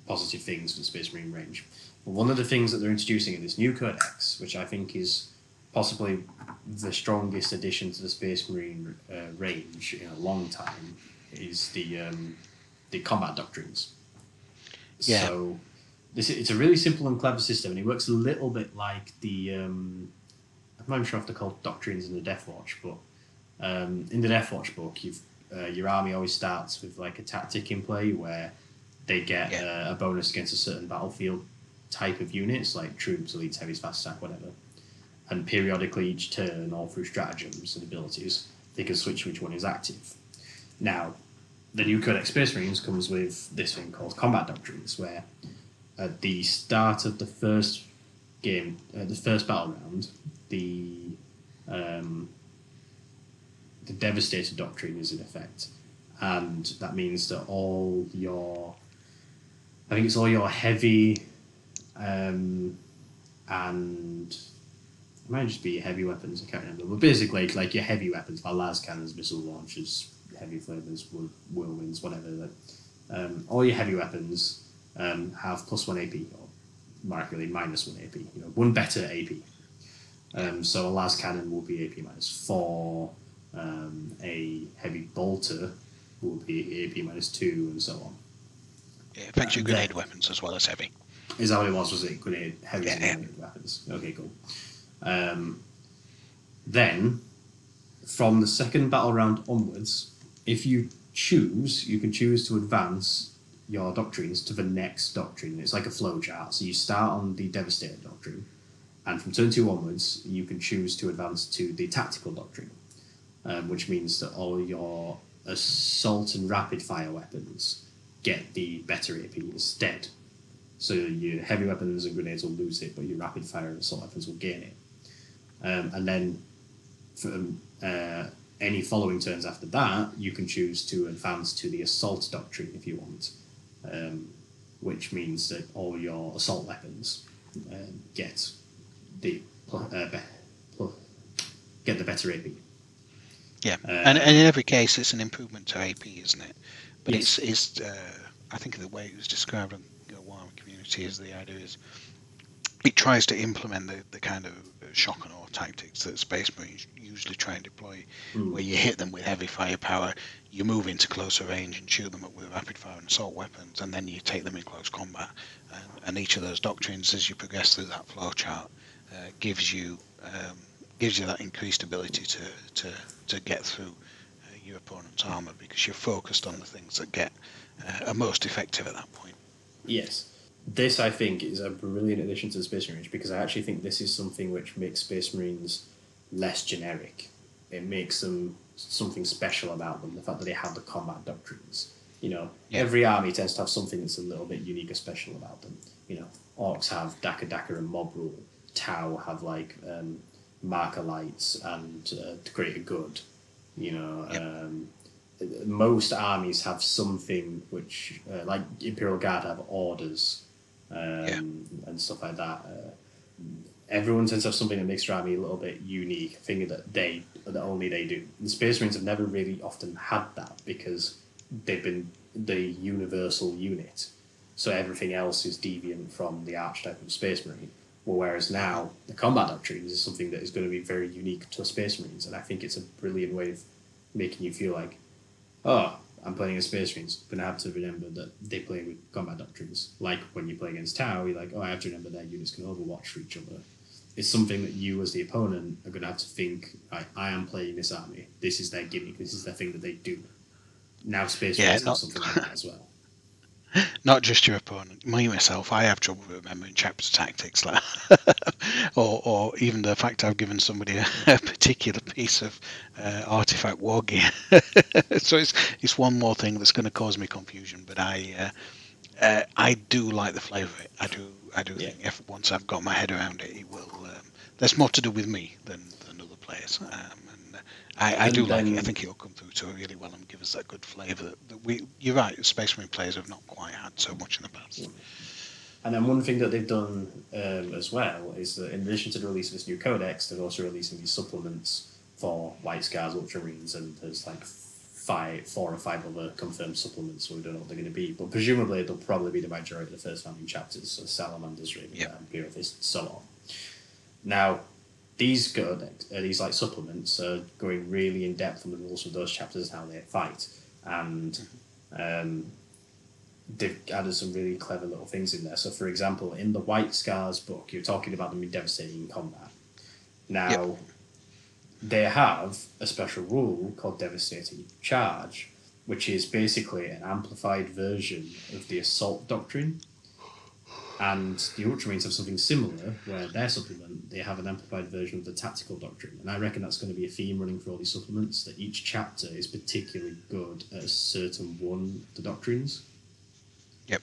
positive things for the Space Marine range. But one of the things that they're introducing in this new codex, which I think is possibly the strongest addition to the Space Marine uh, range in a long time, is the um, the combat doctrines. Yeah. So this it's a really simple and clever system, and it works a little bit like the um, I'm not even sure if they're called doctrines in the Death Watch, but um, in the Death Watch book, you've uh, your army always starts with like a tactic in play where they get Yeah. uh, a bonus against a certain battlefield type of units, like troops, elites, heavies, fast attack, whatever. And periodically each turn, all through stratagems and abilities, they can switch which one is active. Now, the new Codex Space Marines comes with this thing called Combat Doctrines, where at the start of the first game, uh, the first battle round, the um, the Devastator Doctrine is in effect, and that means that all your, I think it's all your heavy, um, and it might just be heavy weapons. I can't remember. But basically, like your heavy weapons, like lascannons, missile launchers, heavy flamers, whirlwinds, whatever. Like, um, all your heavy weapons um, have plus one AP, or markedly minus one AP. You know, one better AP. Um, so a lascannon will be AP minus four. Um, a heavy bolter will be AP minus two, and so on. It affects your grenade weapons as well as heavy. Is that what it was? Was it grenade heavy Yeah, yeah. grenade weapons? Okay, cool. Um, then, from the second battle round onwards, if you choose, you can choose to advance your doctrines to the next doctrine. It's like a flow chart. So you start on the Devastator doctrine, and from turn two onwards, you can choose to advance to the Tactical doctrine, um, which means that all your assault and rapid fire weapons get the better AP instead. So your heavy weapons and grenades will lose it, but your rapid fire and assault weapons will gain it. Um, and then from uh, any following turns after that, you can choose to advance to the assault doctrine if you want, um, which means that all your assault weapons um, get the uh, get the better AP. Yeah, Uh, and, and in every case, it's an improvement to AP, isn't it? But Yes. it's it's uh, I think the way it was described in the Warhammer community is the idea is it tries to implement the, the kind of shock and awe tactics that Space Marines usually try and deploy, Mm. where you hit them with heavy firepower, you move into closer range and shoot them up with rapid fire and assault weapons, and then you take them in close combat. And, and each of those doctrines, as you progress through that flow chart, uh, gives you um, gives you that increased ability to to, to get through uh, your opponent's armor because you're focused on the things that get uh, are most effective at that point. Yes. This, I think, is a brilliant addition to the Space Marines because I actually think this is something which makes Space Marines less generic. It makes them something special about them. The fact that they have the combat doctrines. You know, Yeah. every army tends to have something that's a little bit unique or special about them. You know, Orks have Dakka Dakka and Mob Rule. Tau have like um, marker lights and uh, greater good. You know, Yep. um, most armies have something which, uh, like Imperial Guard, have orders um, and stuff like that. Uh, everyone tends to have something that makes their army a little bit unique, a thing that they that only they do. And Space Marines have never really often had that because they've been the universal unit. So everything else is deviant from the archetype of Space Marine. Well, whereas now the combat doctrines is something that is going to be very unique to Space Marines, and I think it's a brilliant way of making you feel like, oh, I'm playing as Space Marines, but I have to remember that they play with combat doctrines. Like when you play against Tau, you're like, oh, I have to remember their units can overwatch for each other. It's something that you, as the opponent, are going to have to think, right, I am playing this army. This is their gimmick. This is their thing that they do. Now Space Yeah, Marines have not- something like that as well. Not just your opponent. Me myself, I have trouble remembering chapter tactics, like, or or even the fact I've given somebody a, a particular piece of uh, artifact war gear. so it's it's one more thing that's going to cause me confusion. But I uh, uh, I do like the flavour of it. I do I do Yeah. think if once I've got my head around it, it will. Um, there's more to do with me than, than other players. Um, and I, I And do like it. I think it'll come through to it really well and give us that good flavour that, that we. You're right. Space Marine players have not quite had so much in the past. And then one thing that they've done um, as well is that in addition to the release of this new codex, they're also releasing these supplements for White Scars, Ultramarines, and there's like five, four or five other confirmed supplements, so we don't know what they're going to be. But presumably they'll probably be the majority of the first founding chapters, so Salamanders, Raven, Yep. and Imperial Fist, so on. Now, these codex, uh, these like supplements are going really in depth on the rules of those chapters and how they fight, and um, they've added some really clever little things in there. So, for example, in the White Scars book, you're talking about them being devastating combat. Now, Yep. they have a special rule called Devastating Charge, which is basically an amplified version of the Assault Doctrine. And the Ultramarines have something similar, where their supplement, they have an amplified version of the Tactical Doctrine. And I reckon that's going to be a theme running for all these supplements, that each chapter is particularly good at a certain one of the doctrines. Yep.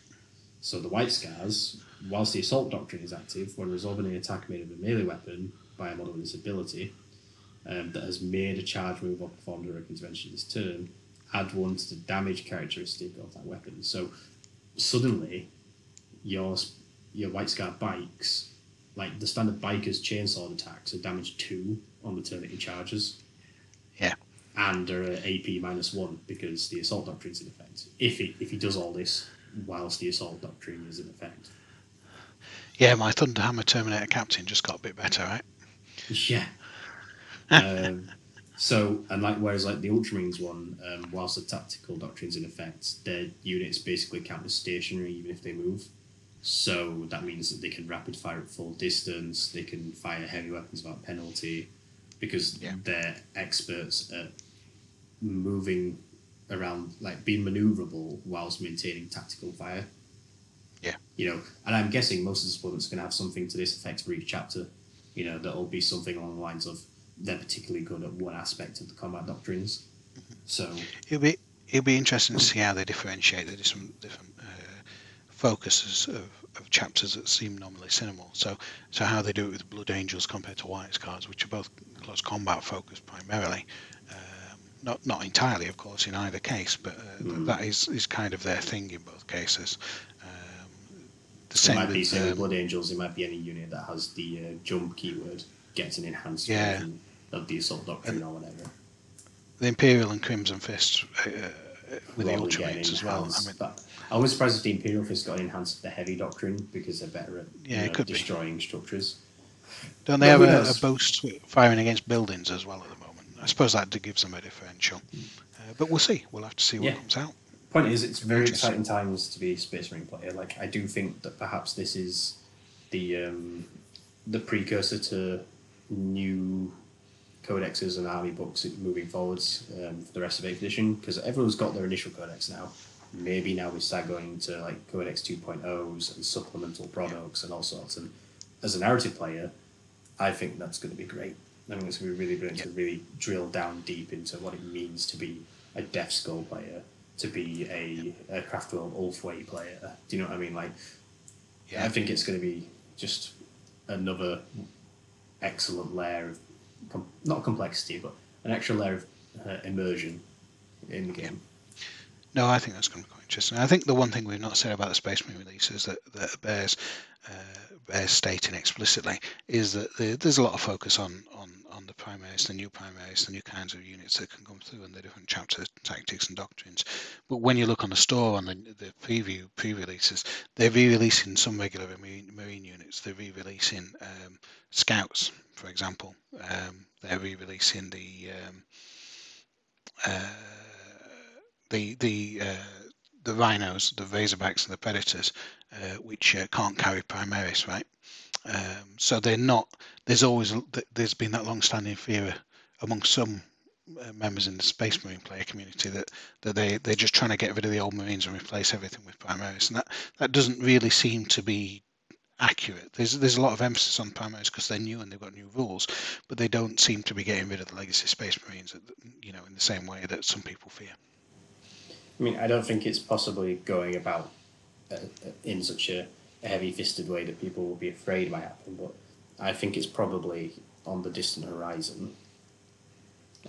So the White Scars, whilst the Assault Doctrine is active, when resolving an attack made with a melee weapon by a model with this ability um, that has made a charge move or performed a direct intervention this turn, add one to the damage characteristic of that weapon. So suddenly, your your White Scar bikes like the standard biker's chainsaw attacks are damage two on the turn that he charges. Yeah. And are AP minus one because the assault doctrine's in effect. If he if he does all this whilst the assault doctrine is in effect. Yeah, my Thunderhammer Terminator Captain just got a bit better, right? Yeah. um, so and like whereas like the Ultramarines one, um, whilst the tactical doctrine's in effect, their units basically count as stationary even if they move. So that means that they can rapid fire at full distance, they can fire heavy weapons without penalty, because Yeah. they're experts at moving around, like being maneuverable whilst maintaining tactical fire. Yeah. You know, and I'm guessing most of the supporters are going to have something to this effect for each chapter. You know, that'll be something along the lines of they're particularly good at one aspect of the combat doctrines. Mm-hmm. So It'll be it'll be interesting to see how they differentiate the different different focuses of, of chapters that seem normally cinema. So so how they do it with Blood Angels compared to White Scars, which are both close combat focused primarily. Um, not not entirely, of course, in either case, but uh, th- Mm. that is, is kind of their thing in both cases. Um, the it same might be with say with um, Blood Angels, it might be any unit that has the uh, jump keyword gets an enhanced Yeah. version of the assault doctrine or whatever. the Imperial and Crimson Fists uh, uh, with the Probably get an Ultramarines as well. I mean, but I was surprised if the Imperial Fist got an enhanced the heavy doctrine because they're better at Yeah, you know, could be. destroying structures. Don't they Well, have a, a boast firing against buildings as well at the moment? I suppose that gives them a differential. Uh, but we'll see. We'll have to see what Yeah. comes out. Point is, it's very exciting times to be a Space Marine player. Like I do think that perhaps this is the um, the precursor to new codexes and army books moving forwards um, for the rest of 8th edition because everyone's got their initial codex now. Maybe now we start going into like codex 2.0s and supplemental products and all sorts. And as a narrative player, I think that's going to be great. I think it's going to be really brilliant to really drill down deep into what it means to be a Death Skull player, to be a, a Craftworld Ulthwé player. Do you know what I mean? Like, I think it's going to be just another excellent layer of, com- not complexity, but an extra layer of uh, immersion in the game. No, I think that's going to be quite interesting. I think the one thing we've not said about the Space Marine releases that, that bears uh, bears stating explicitly is that the, there's a lot of focus on, on, on the primaries, the new primaries, the new kinds of units that can come through and the different chapter tactics and doctrines. But when you look on the store on the, the preview pre-releases, they're re-releasing some regular marine, marine units. They're re-releasing um, scouts, for example. Um, they're re-releasing the um, uh, the the uh, the rhinos, the razorbacks, and the predators, uh, which uh, can't carry primaris, right? Um, so they're not. There's always there's been that long-standing fear among some uh, members in the Space Marine player community that that they they're just trying to get rid of the old Marines and replace everything with primaris, and that that doesn't really seem to be accurate. There's there's a lot of emphasis on primaries because they're new and they've got new rules, but they don't seem to be getting rid of the legacy Space Marines, you know, in the same way that some people fear. I mean, I don't think it's possibly going about uh, uh, in such a, a heavy-fisted way that people will be afraid might happen, but I think it's probably on the distant horizon.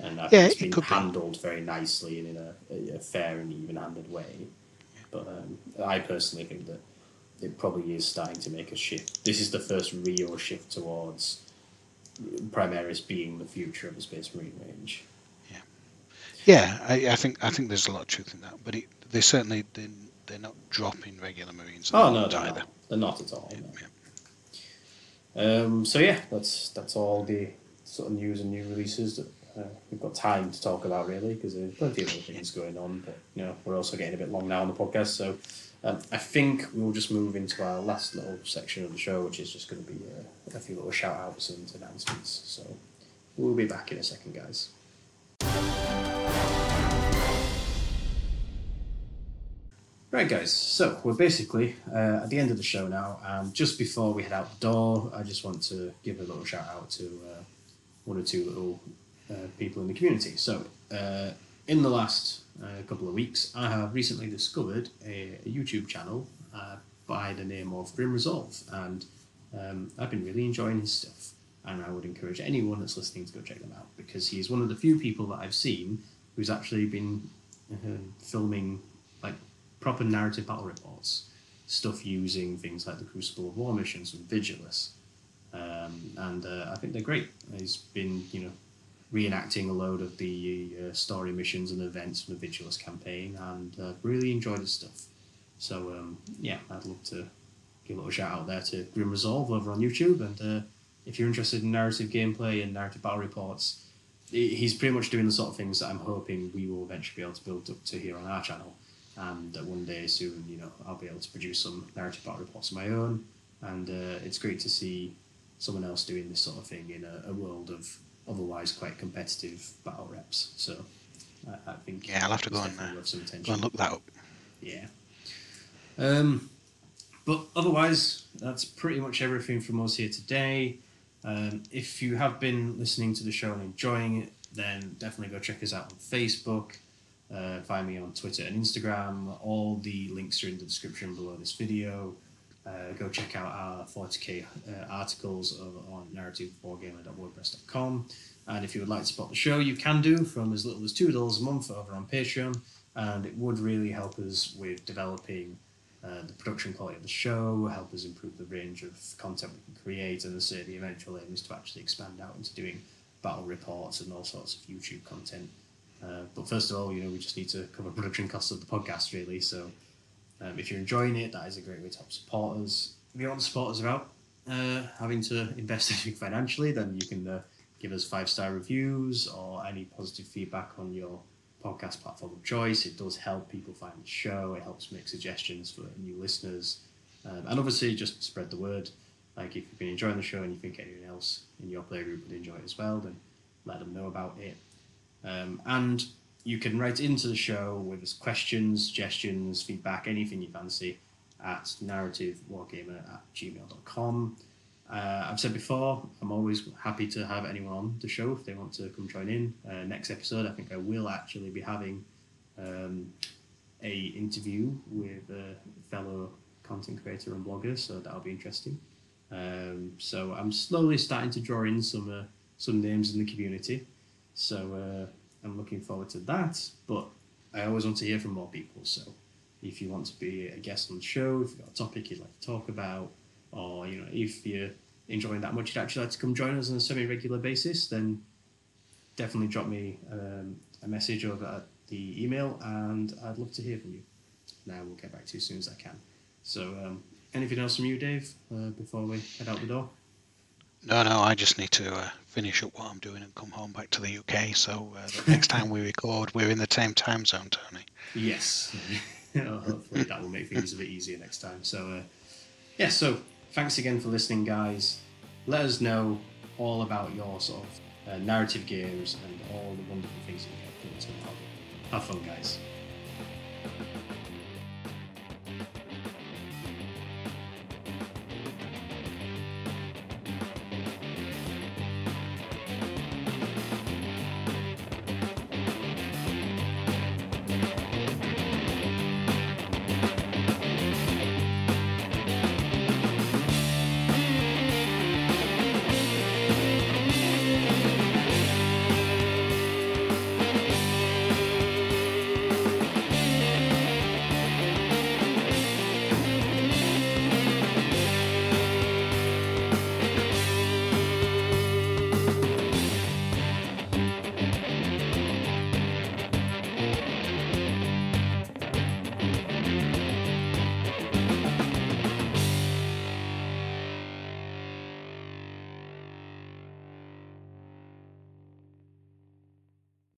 And I think Yeah, it's it been be. handled very nicely and in a, a, a fair and even-handed way. But um, I personally think that it probably is starting to make a shift. This is the first real shift towards Primaris being the future of the Space Marine range. Yeah, I, I think I think there's a lot of truth in that, but it, they certainly they're, they're not dropping regular Marines. Oh no, they're either. not. They're not at all. Yeah, no. yeah. Um, so yeah, that's that's all the sort of news and new releases that uh, we've got time to talk about really because there's plenty of other things going on. But you know, we're also getting a bit long now on the podcast, so um, I think we'll just move into our last little section of the show, which is just going to be uh, a few little shout outs and announcements. So we'll be back in a second, guys. Right, guys. So we're basically uh, at the end of the show now, and just before we head out the door, I just want to give a little shout out to uh, one or two little uh, people in the community. So, uh, in the last uh, couple of weeks, I have recently discovered a, a YouTube channel uh, by the name of Grim Resolve, and um, I've been really enjoying his stuff. And I would encourage anyone that's listening to go check them out because he's one of the few people that I've seen who's actually been uh, filming like proper narrative battle reports, stuff using things like the Crucible of War missions and Vigilus. um, and uh, I think they're great. He's been, you know, reenacting a load of the uh, story missions and events from the Vigilus campaign, and uh, really enjoyed his stuff. So um, yeah, I'd love to give a little shout out there to Grim Resolve over on YouTube, and uh, if you're interested in narrative gameplay and narrative battle reports, he's pretty much doing the sort of things that I'm hoping we will eventually be able to build up to here on our channel. And that one day soon, you know, I'll be able to produce some narrative battle reports of my own. And uh, it's great to see someone else doing this sort of thing in a, a world of otherwise quite competitive battle reps. So I, I think yeah, I'll have to go and, uh, go and look that up. Yeah. Um, but otherwise, that's pretty much everything from us here today. Um, if you have been listening to the show and enjoying it, then definitely go check us out on Facebook. Uh, find me on Twitter and Instagram. All the links are in the description below this video. Uh, go check out our 40k uh, articles over on narrativewargamer.wordpress.com. And if you would like to support the show, you can do from as little as $2 a month over on Patreon. And it would really help us with developing uh, the production quality of the show, help us improve the range of content we can create, and say, the eventual aim is to actually expand out into doing battle reports and all sorts of YouTube content. Uh, but first of all, you know, we just need to cover production costs of the podcast, really. So um, if you're enjoying it, that is a great way to help support us. If you want to support us without uh, having to invest anything financially, then you can uh, give us five star reviews or any positive feedback on your podcast platform of choice. It does help people find the show. It helps make suggestions for new listeners, um, and obviously just spread the word. Like if you've been enjoying the show and you think anyone else in your player group would enjoy it as well, then let them know about it. Um, and you can write into the show with us questions, suggestions, feedback, anything you fancy at narrativewargamer at gmail.com. Uh, I've said before, I'm always happy to have anyone on the show if they want to come join in. Uh, next episode, I think I will actually be having um, a interview with a fellow content creator and blogger, so that'll be interesting. Um, so I'm slowly starting to draw in some uh, some names in the community. So uh, I'm looking forward to that. But I always want to hear from more people. So if you want to be a guest on the show, if you've got a topic you'd like to talk about, or you know if you're enjoying that much you'd actually like to come join us on a semi-regular basis then definitely drop me um, a message over at the email and i'd love to hear from you. Now we'll get back to you as soon as i can. So um, anything else from you dave uh, before we head out the door? No no i just need to uh, finish up what i'm doing and come home back to the uk so uh, the next time we record we're in the same time zone tony. Yes. Hopefully that will make things a bit easier next time. So uh, yeah so thanks again for listening, guys. Let us know all about your sort of uh, narrative games and all the wonderful things you get from it. Have fun, guys.